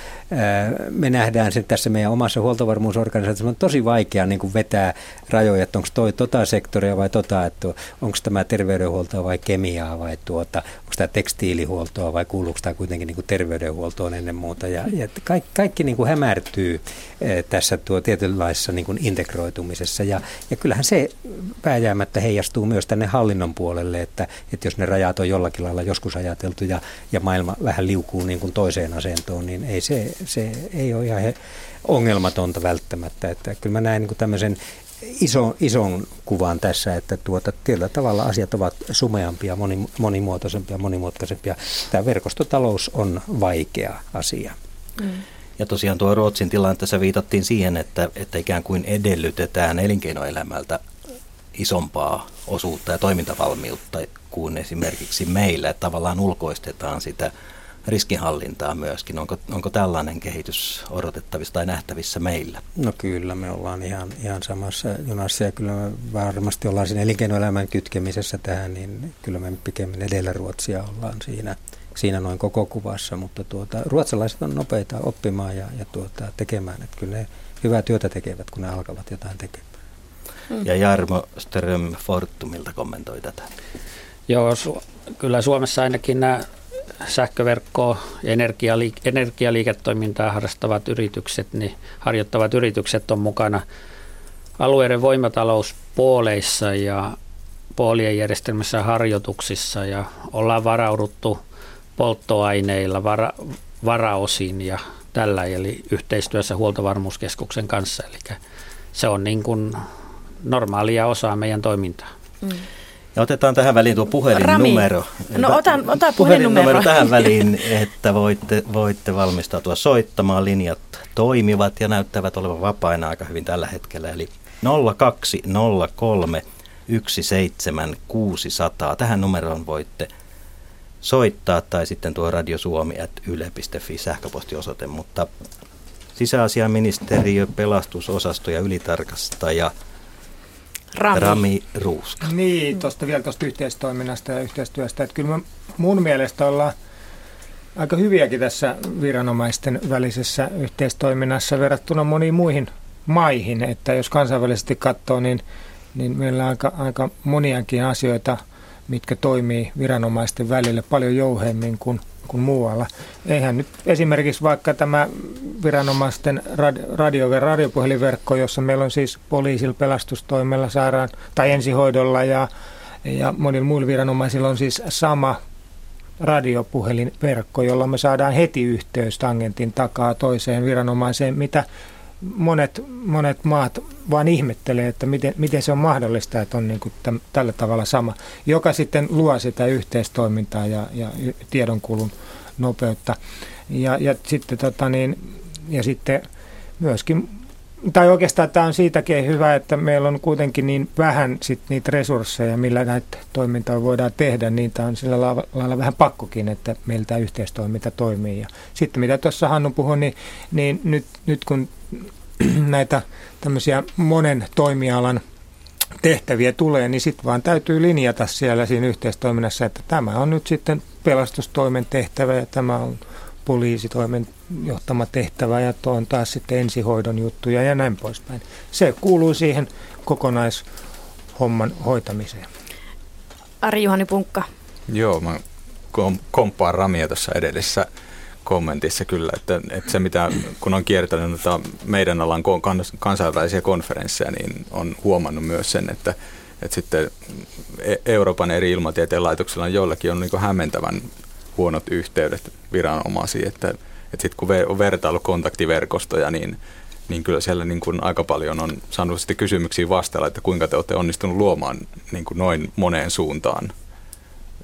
me nähdään se tässä meidän omassa huoltovarmuusorganisaatiossa, on tosi vaikea niin kuin vetää rajoja, että onko toi tota sektoria vai tota, että onko tämä terveydenhuoltoa vai kemiaa vai tuota, onko tämä tekstiilihuoltoa vai kuuluuko tämä kuitenkin niin terveydenhuoltoon ennen muuta. Ja, ja kaikki, kaikki niin kuin hämärtyy tässä tuo tietynlaisessa niin integroitumisessa ja, ja kyllähän se pääjäämättä heijastuu myös tänne hallinnon puolelle, että, että jos ne rajat on jollakin lailla joskus ajateltu ja, ja maailma vähän liukuu niin kuin toiseen asentoon, niin ei se, se ei ole ihan ongelmatonta välttämättä. Että kyllä mä näen niin kuin tämmöisen iso, ison kuvan tässä, että tuota, tietyllä tavalla asiat ovat sumeampia, moni, monimuotoisempia, monimutkaisempia. Tämä verkostotalous on vaikea asia. Mm. Ja tosiaan tuo Ruotsin tilanteessa viitattiin siihen, että, että ikään kuin edellytetään elinkeinoelämältä isompaa osuutta ja toimintavalmiutta kuin esimerkiksi meillä, että tavallaan ulkoistetaan sitä riskinhallintaa myöskin. Onko, onko tällainen kehitys odotettavissa tai nähtävissä meillä? No kyllä, me ollaan ihan, ihan samassa junassa ja kyllä me varmasti ollaan siinä elinkeinoelämän kytkemisessä tähän, niin kyllä me pikemmin edellä Ruotsia ollaan siinä, siinä noin koko kuvassa, mutta tuota, ruotsalaiset on nopeita oppimaan ja, ja tuota, tekemään, että kyllä ne hyvää työtä tekevät, kun ne alkavat jotain tekemään. Mm. Ja Jarmo Ström Fortumilta kommentoi tätä. Joo, su- kyllä Suomessa ainakin nämä sähköverkkoa energialiik- energialiiketoimintaa harrastavat yritykset, niin harjoittavat yritykset on mukana alueiden voimatalouspuoleissa ja puolien järjestelmässä harjoituksissa ja ollaan varauduttu polttoaineilla, vara, varaosin ja tällä, eli yhteistyössä huoltovarmuuskeskuksen kanssa. Eli se on niin kuin normaalia osaa meidän toimintaa. Mm. Ja otetaan tähän väliin tuo puhelinnumero. Rami. No otan, ota puhelinnumero. tähän väliin, että voitte, voitte valmistautua soittamaan. Linjat toimivat ja näyttävät olevan vapaina aika hyvin tällä hetkellä. Eli 0203 17600. Tähän numeroon voitte soittaa tai sitten tuo radiosuomi.yle.fi sähköpostiosoite, mutta sisäasiaministeriö, pelastusosasto ja ylitarkastaja – Rami, Rami Ruuska. Niin, tuosta vielä tuosta yhteistoiminnasta ja yhteistyöstä. Että kyllä mun mielestä ollaan aika hyviäkin tässä viranomaisten välisessä yhteistoiminnassa verrattuna moniin muihin maihin. Että jos kansainvälisesti katsoo, niin, niin meillä on aika, aika moniakin asioita, mitkä toimii viranomaisten välillä paljon jouhemmin kuin kuin muualla. Eihän nyt esimerkiksi vaikka tämä viranomaisten radio- ja radiopuhelinverkko, jossa meillä on siis poliisilla, pelastustoimella, sairaan tai ensihoidolla ja, ja monilla muilla viranomaisilla on siis sama radiopuhelinverkko, jolla me saadaan heti yhteys tangentin takaa toiseen viranomaiseen, mitä monet, monet maat vaan ihmettelee, että miten, miten se on mahdollista, että on niin kuin täm, tällä tavalla sama, joka sitten luo sitä yhteistoimintaa ja, ja tiedonkulun nopeutta. Ja, ja, sitten, tota niin, ja sitten myöskin, tai oikeastaan tämä on siitäkin hyvä, että meillä on kuitenkin niin vähän sit niitä resursseja, millä näitä toimintaa voidaan tehdä, niin tämä on sillä lailla vähän pakkokin, että meillä tämä yhteistoiminta toimii. Ja sitten mitä tuossa Hannu puhui, niin, niin nyt, nyt kun näitä tämmöisiä monen toimialan tehtäviä tulee, niin sitten vaan täytyy linjata siellä siinä yhteistoiminnassa, että tämä on nyt sitten pelastustoimen tehtävä ja tämä on poliisitoimen johtama tehtävä ja tuo on taas sitten ensihoidon juttuja ja näin poispäin. Se kuuluu siihen kokonaishomman hoitamiseen. Ari-Juhani Punkka. Joo, mä komppaan Ramia tuossa edellisessä kommentissa kyllä, että, että se mitä, kun on kiertänyt meidän alan kansainvälisiä konferensseja, niin on huomannut myös sen, että, että sitten e-, Euroopan eri ilmatieteen laitoksilla on joillakin on niin hämmentävän huonot yhteydet viranomaisiin, että sitten kun on vertailu kontaktiverkostoja, niin, niin kyllä siellä niin kuin aika paljon on saanut sitten kysymyksiä vastailla, että kuinka te olette onnistunut luomaan niin kuin noin moneen suuntaan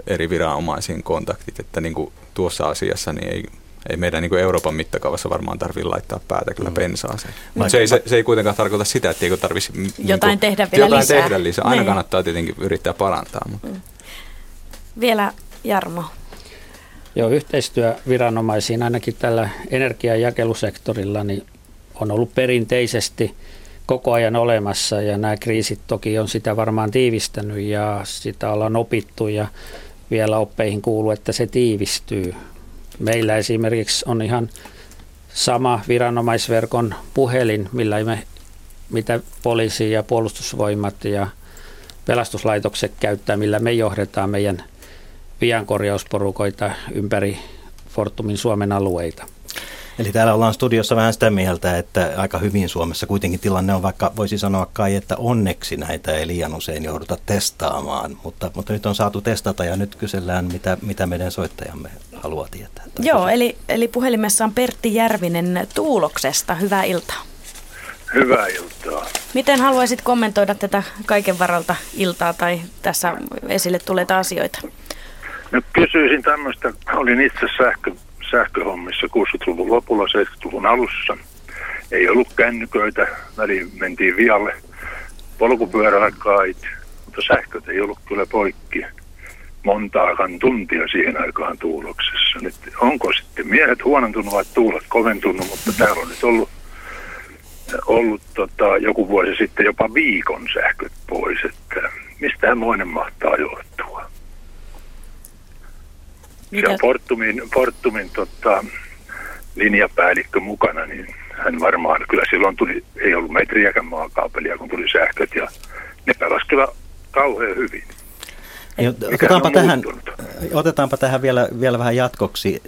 eri viranomaisiin kontaktit, että niin kuin tuossa asiassa niin ei, ei meidän niin kuin Euroopan mittakaavassa varmaan tarvitse laittaa päätä kyllä mm. pensaaseen. Mutta se, se, se ei kuitenkaan tarkoita sitä, että eikö tarvitsisi jotain niin kuin, tehdä vielä jotain lisää. Tehdä lisää. Aina niin. kannattaa tietenkin yrittää parantaa. Mutta. Mm. Vielä Jarmo. Joo, yhteistyö viranomaisiin ainakin tällä energiajakelusektorilla niin on ollut perinteisesti koko ajan olemassa ja nämä kriisit toki on sitä varmaan tiivistänyt ja sitä ollaan opittu ja vielä oppeihin kuuluu, että se tiivistyy. Meillä esimerkiksi on ihan sama viranomaisverkon puhelin, millä me, mitä poliisi ja puolustusvoimat ja pelastuslaitokset käyttää, millä me johdetaan meidän viankorjausporukoita ympäri Fortumin Suomen alueita. Eli täällä ollaan studiossa vähän sitä mieltä, että aika hyvin Suomessa kuitenkin tilanne on, vaikka voisi sanoa kai, että onneksi näitä ei liian usein jouduta testaamaan, mutta, mutta nyt on saatu testata ja nyt kysellään, mitä, mitä meidän soittajamme haluaa tietää. Joo, eli, eli puhelimessa on Pertti Järvinen Tuuloksesta. Hyvää iltaa. Hyvää iltaa. Miten haluaisit kommentoida tätä kaiken varalta iltaa tai tässä esille tuleita asioita? No kysyisin tämmöistä, olin itse sähkö, sähköhommissa 60-luvun lopulla, 70-luvun alussa. Ei ollut kännyköitä, väliin mentiin vialle polkupyöräkait, mutta sähköt ei ollut kyllä poikki montaakaan tuntia siihen aikaan tuuloksessa. Nyt onko sitten miehet huonontunut vai tuulet koventunut, mutta täällä on nyt ollut, ollut tota, joku vuosi sitten jopa viikon sähköt pois, että mistä moinen mahtaa johtua. Mitä? Se on Fortumin, Fortumin tota, linjapäällikkö mukana, niin hän varmaan, kyllä silloin tuli, ei ollut metriäkään maakaapelia, kun tuli sähköt ja ne pelasivat kyllä kauhean hyvin. Otetaanpa tähän, otetaanpa tähän vielä, vielä vähän jatkoksi.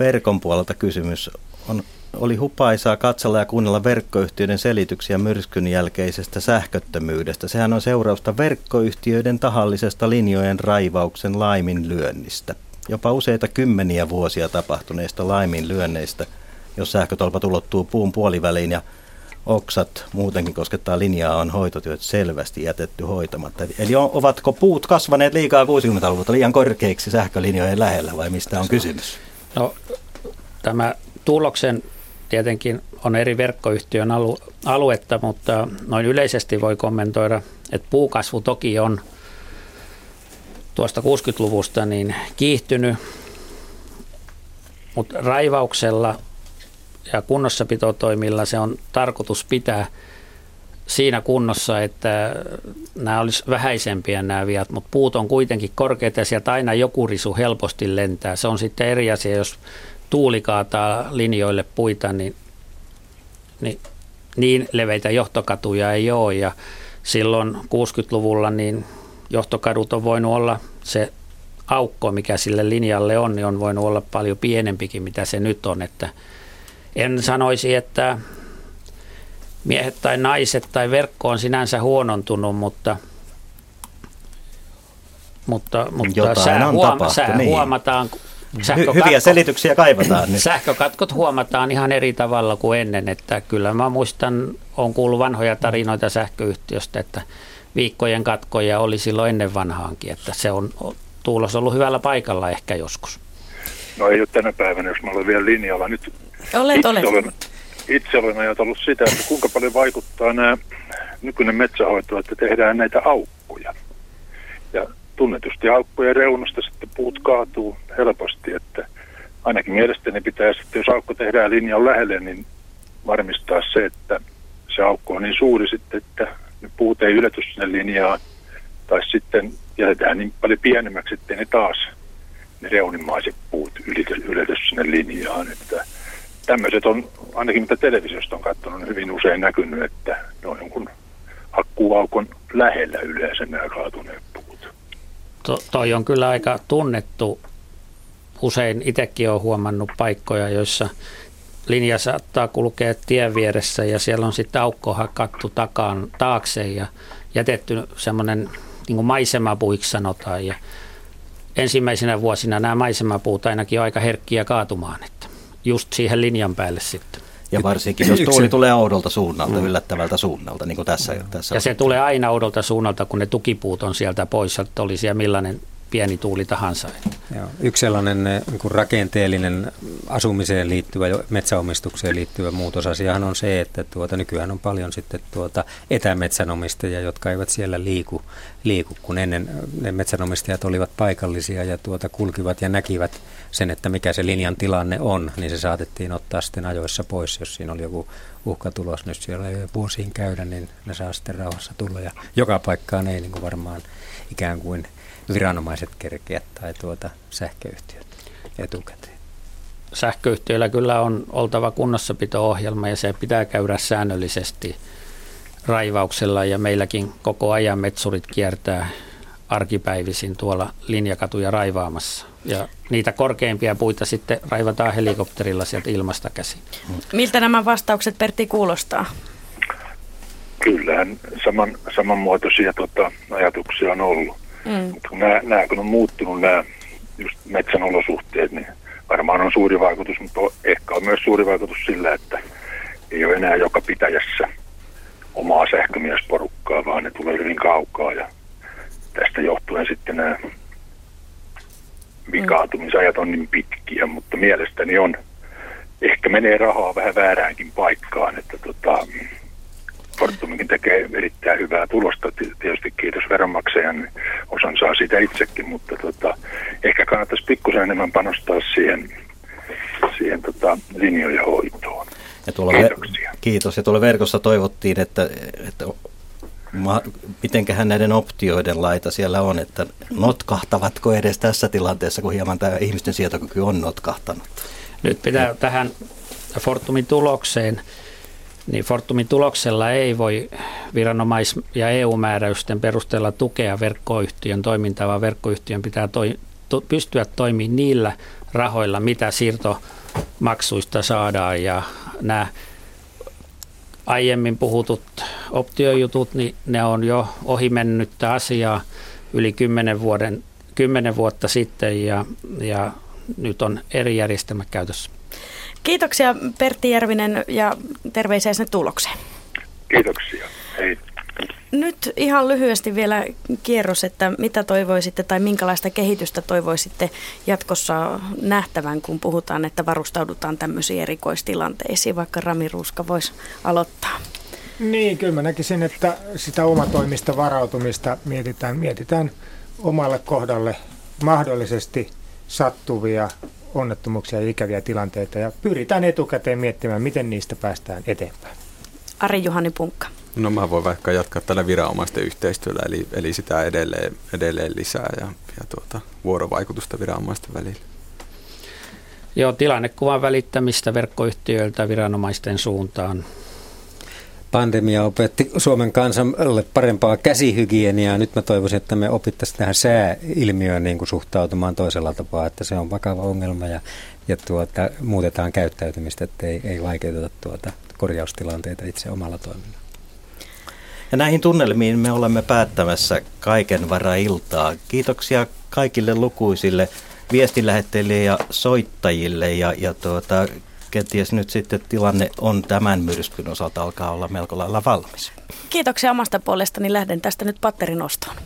Verkon puolelta kysymys. On, oli hupaisaa katsella ja kuunnella verkkoyhtiöiden selityksiä myrskyn jälkeisestä sähköttömyydestä. Sehän on seurausta verkkoyhtiöiden tahallisesta linjojen raivauksen laiminlyönnistä. Jopa useita kymmeniä vuosia tapahtuneista laiminlyönneistä, jos sähkötolpa ulottuu puun puoliväliin ja oksat muutenkin koskettaa linjaa, on hoitotyöt selvästi jätetty hoitamatta. Eli ovatko puut kasvaneet liikaa 60-luvulta liian korkeiksi sähkölinjojen lähellä vai mistä on kysymys? No, tämä tuloksen tietenkin on eri verkkoyhtiön alu, aluetta, mutta noin yleisesti voi kommentoida, että puukasvu toki on tuosta 60-luvusta niin kiihtynyt, mutta raivauksella ja kunnossapitotoimilla se on tarkoitus pitää siinä kunnossa, että nämä olisi vähäisempiä nämä viat, mutta puut on kuitenkin korkeita ja sieltä aina joku risu helposti lentää. Se on sitten eri asia, jos tuuli kaataa linjoille puita, niin, niin, niin leveitä johtokatuja ei ole ja silloin 60-luvulla niin johtokadut on voinut olla se aukko, mikä sille linjalle on, niin on voinut olla paljon pienempikin, mitä se nyt on, että en sanoisi, että miehet tai naiset tai verkko on sinänsä huonontunut, mutta, mutta, mutta sää, huoma, sää niin. huomataan. Hy- hyviä selityksiä kaivataan nyt. Sähkökatkot huomataan ihan eri tavalla kuin ennen. Että kyllä mä muistan, on kuullut vanhoja tarinoita sähköyhtiöstä, että viikkojen katkoja oli silloin ennen vanhaankin. Että se on tuulos ollut hyvällä paikalla ehkä joskus. No ei ole tänä päivänä, jos mä olen vielä linjalla. Nyt Olet, itse, olet. Olen, itse olen ajatellut sitä, että kuinka paljon vaikuttaa nämä nykyinen metsähoito, että tehdään näitä aukkoja. Tunnetusti aukkojen reunasta sitten puut kaatuu helposti, että ainakin mielestäni pitää sitten, jos aukko tehdään linjan lähelle, niin varmistaa se, että se aukko on niin suuri sitten, että ne puut ei ylety sinne linjaan, tai sitten jätetään niin paljon pienemmäksi, että ne taas ne reunimaiset puut ylity, ylety sinne linjaan. Että tämmöiset on, ainakin mitä televisiosta on katsonut, on hyvin usein näkynyt, että ne on jonkun hakkuaukon lähellä yleensä nämä kaatuneet. To, toi on kyllä aika tunnettu. Usein itsekin olen huomannut paikkoja, joissa linja saattaa kulkea tien vieressä ja siellä on sitten aukko hakattu takaan, taakse ja jätetty semmoinen niin maisemapuiksi sanotaan. Ja ensimmäisenä vuosina nämä maisemapuut ainakin on aika herkkiä kaatumaan. Että just siihen linjan päälle sitten. Ja varsinkin, jos tuuli tulee oudolta suunnalta, mm. yllättävältä suunnalta, niin kuin tässä. Mm. tässä ja se tulee aina oudolta suunnalta, kun ne tukipuut on sieltä pois, että oli siellä millainen pieni tuuli tahansa. Joo. Yksi sellainen niin kuin rakenteellinen asumiseen liittyvä, metsäomistukseen liittyvä muutosasiahan on se, että tuota, nykyään on paljon sitten tuota etämetsänomistajia, jotka eivät siellä liiku, liiku, kun ennen ne metsänomistajat olivat paikallisia ja tuota, kulkivat ja näkivät sen, että mikä se linjan tilanne on, niin se saatettiin ottaa sitten ajoissa pois, jos siinä oli joku uhka tulos. Nyt siellä ei vuosiin käydä, niin ne saa sitten rauhassa tulla ja joka paikkaan ei niin kuin varmaan ikään kuin viranomaiset kerkeä tai tuota sähköyhtiöt etukäteen? Sähköyhtiöillä kyllä on oltava kunnossapito-ohjelma ja se pitää käydä säännöllisesti raivauksella ja meilläkin koko ajan metsurit kiertää arkipäivisin tuolla linjakatuja raivaamassa. Ja niitä korkeimpia puita sitten raivataan helikopterilla sieltä ilmasta käsin. Miltä nämä vastaukset Pertti kuulostaa? Kyllähän saman, samanmuotoisia tota, ajatuksia on ollut. Mm. Mutta kun nämä, kun on muuttunut nämä just metsän olosuhteet, niin varmaan on suuri vaikutus, mutta ehkä on myös suuri vaikutus sillä, että ei ole enää joka pitäjässä omaa sähkömiesporukkaa, vaan ne tulee hyvin kaukaa ja tästä johtuen sitten nämä vikaantumisajat on niin pitkiä, mutta mielestäni on, ehkä menee rahaa vähän vääräänkin paikkaan, että tota, Fortumikin tekee erittäin hyvää tulosta, tietysti kiitos veronmaksajan, osan saa sitä itsekin, mutta tota, ehkä kannattaisi pikkusen enemmän panostaa siihen, siihen tota, linjojen hoitoon. Ja tuolla Kiitoksia. Ver- kiitos. Ja tuolla verkossa toivottiin, että, että ma- mitenköhän näiden optioiden laita siellä on, että notkahtavatko edes tässä tilanteessa, kun hieman tämä ihmisten sietokyky on notkahtanut? Nyt pitää tähän Fortumin tulokseen niin Fortumin tuloksella ei voi viranomais- ja EU-määräysten perusteella tukea verkkoyhtiön toimintaa, vaan verkkoyhtiön pitää toi, to, pystyä toimimaan niillä rahoilla, mitä siirtomaksuista saadaan. Ja nämä aiemmin puhutut optiojutut, niin ne on jo ohimennyttä asiaa yli 10, vuoden, 10 vuotta sitten ja, ja nyt on eri järjestelmät käytössä. Kiitoksia Pertti Järvinen ja terveisiä sinne tulokseen. Kiitoksia. Hei. Nyt ihan lyhyesti vielä kierros, että mitä toivoisitte tai minkälaista kehitystä toivoisitte jatkossa nähtävän, kun puhutaan, että varustaudutaan tämmöisiin erikoistilanteisiin, vaikka Rami Ruuska voisi aloittaa. Niin, kyllä mä näkisin, että sitä omatoimista varautumista mietitään, mietitään omalle kohdalle mahdollisesti sattuvia onnettomuuksia ja ikäviä tilanteita ja pyritään etukäteen miettimään, miten niistä päästään eteenpäin. Ari Juhani Punkka. No mä voin vaikka jatkaa tällä viranomaisten yhteistyöllä, eli, eli sitä edelleen, edelleen lisää ja, ja tuota, vuorovaikutusta viranomaisten välillä. Joo, tilannekuvan välittämistä verkkoyhtiöiltä viranomaisten suuntaan pandemia opetti Suomen kansalle parempaa käsihygieniaa. Nyt mä toivoisin, että me opittaisiin tähän sääilmiöön niin kuin suhtautumaan toisella tapaa, että se on vakava ongelma ja, ja tuota, muutetaan käyttäytymistä, että ei, ei vaikeuteta tuota korjaustilanteita itse omalla toiminnalla. Ja näihin tunnelmiin me olemme päättämässä kaiken vara-iltaa. Kiitoksia kaikille lukuisille viestinlähettäjille ja soittajille ja, ja tuota, kenties nyt sitten tilanne on tämän myrskyn osalta alkaa olla melko lailla valmis. Kiitoksia omasta puolestani. Lähden tästä nyt patterin ostoon.